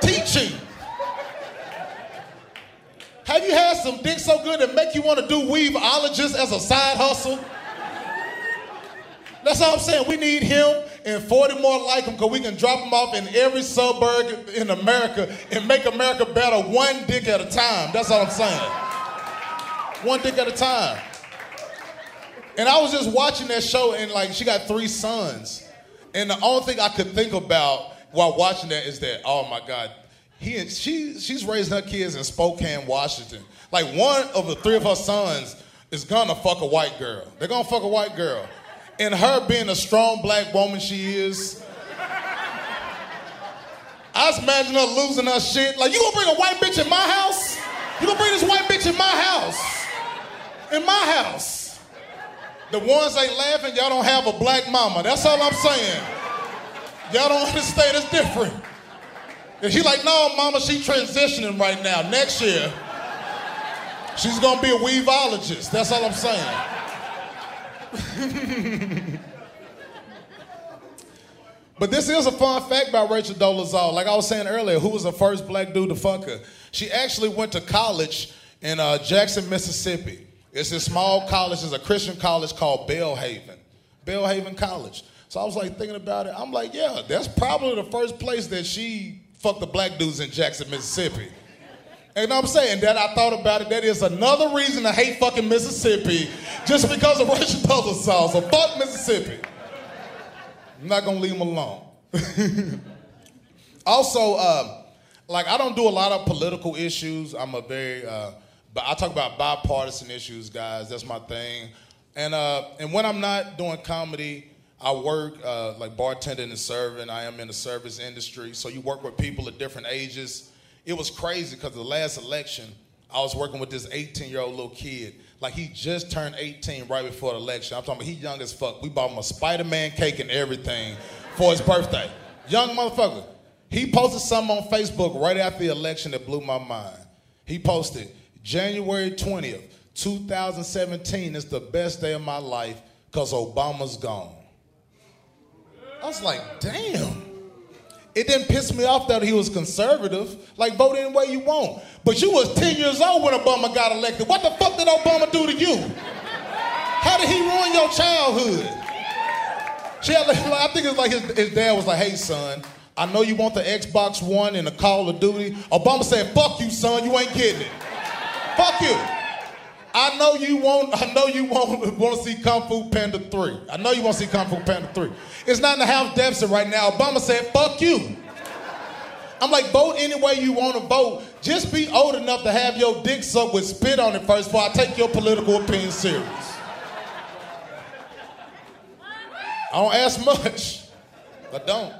Teaching. Have you had some dick so good that make you want to do weaveologist as a side hustle? That's all I'm saying. We need him and 40 more like him because we can drop him off in every suburb in America and make America better one dick at a time. That's all I'm saying. One dick at a time. And I was just watching that show and like she got three sons. And the only thing I could think about while watching that is that, oh my God, he and she she's raising her kids in Spokane, Washington. Like one of the three of her sons is gonna fuck a white girl. They're gonna fuck a white girl. And her being a strong black woman she is, I just imagine her losing her shit. Like, you gonna bring a white bitch in my house? You gonna bring this white bitch in my house? In my house. The ones ain't laughing, y'all don't have a black mama. That's all I'm saying. Y'all don't understand, it's different. And she's like, no, mama, she transitioning right now. Next year, she's gonna be a weaveologist. That's all I'm saying. But this is a fun fact about Rachel Dolezal. Like I was saying earlier, who was the first black dude to fuck her? She actually went to college in uh, Jackson, Mississippi. It's a small college, it's a Christian college called Belhaven. Belhaven College. So I was like thinking about it. I'm like, yeah, that's probably the first place that she fucked the black dudes in Jackson, Mississippi. And I'm saying that I thought about it. That is another reason to hate fucking Mississippi, just because of Rachel Dolezal. So fuck Mississippi. I'm not gonna leave them alone. also, uh, like I don't do a lot of political issues. I'm a very, uh, but I talk about bipartisan issues, guys. That's my thing. And uh, and when I'm not doing comedy, I work uh, like bartending and serving. I am in the service industry, so you work with people of different ages. It was crazy because the last election, I was working with this 18 year old little kid. Like he just turned 18 right before the election. I'm talking about he young as fuck. We bought him a Spider-Man cake and everything for his birthday. Young motherfucker. He posted something on Facebook right after the election that blew my mind. He posted January 20th, 2017 is the best day of my life because Obama's gone. I was like, damn. It didn't piss me off that he was conservative. Like, vote any way you want. But you was 10 years old when Obama got elected. What the fuck did Obama do to you? How did he ruin your childhood? She had, like, I think it's like his, his dad was like, hey, son, I know you want the Xbox One and the Call of Duty. Obama said, fuck you, son, you ain't getting it. Fuck you. I know you want. I know you want want to see Kung Fu Panda three. I know you want to see Kung Fu Panda three. It's not in the House deficit right now. Obama said, "Fuck you." I'm like, vote any way you want to vote. Just be old enough to have your dick sucked with spit on it first before I take your political opinion serious. I don't ask much. I don't.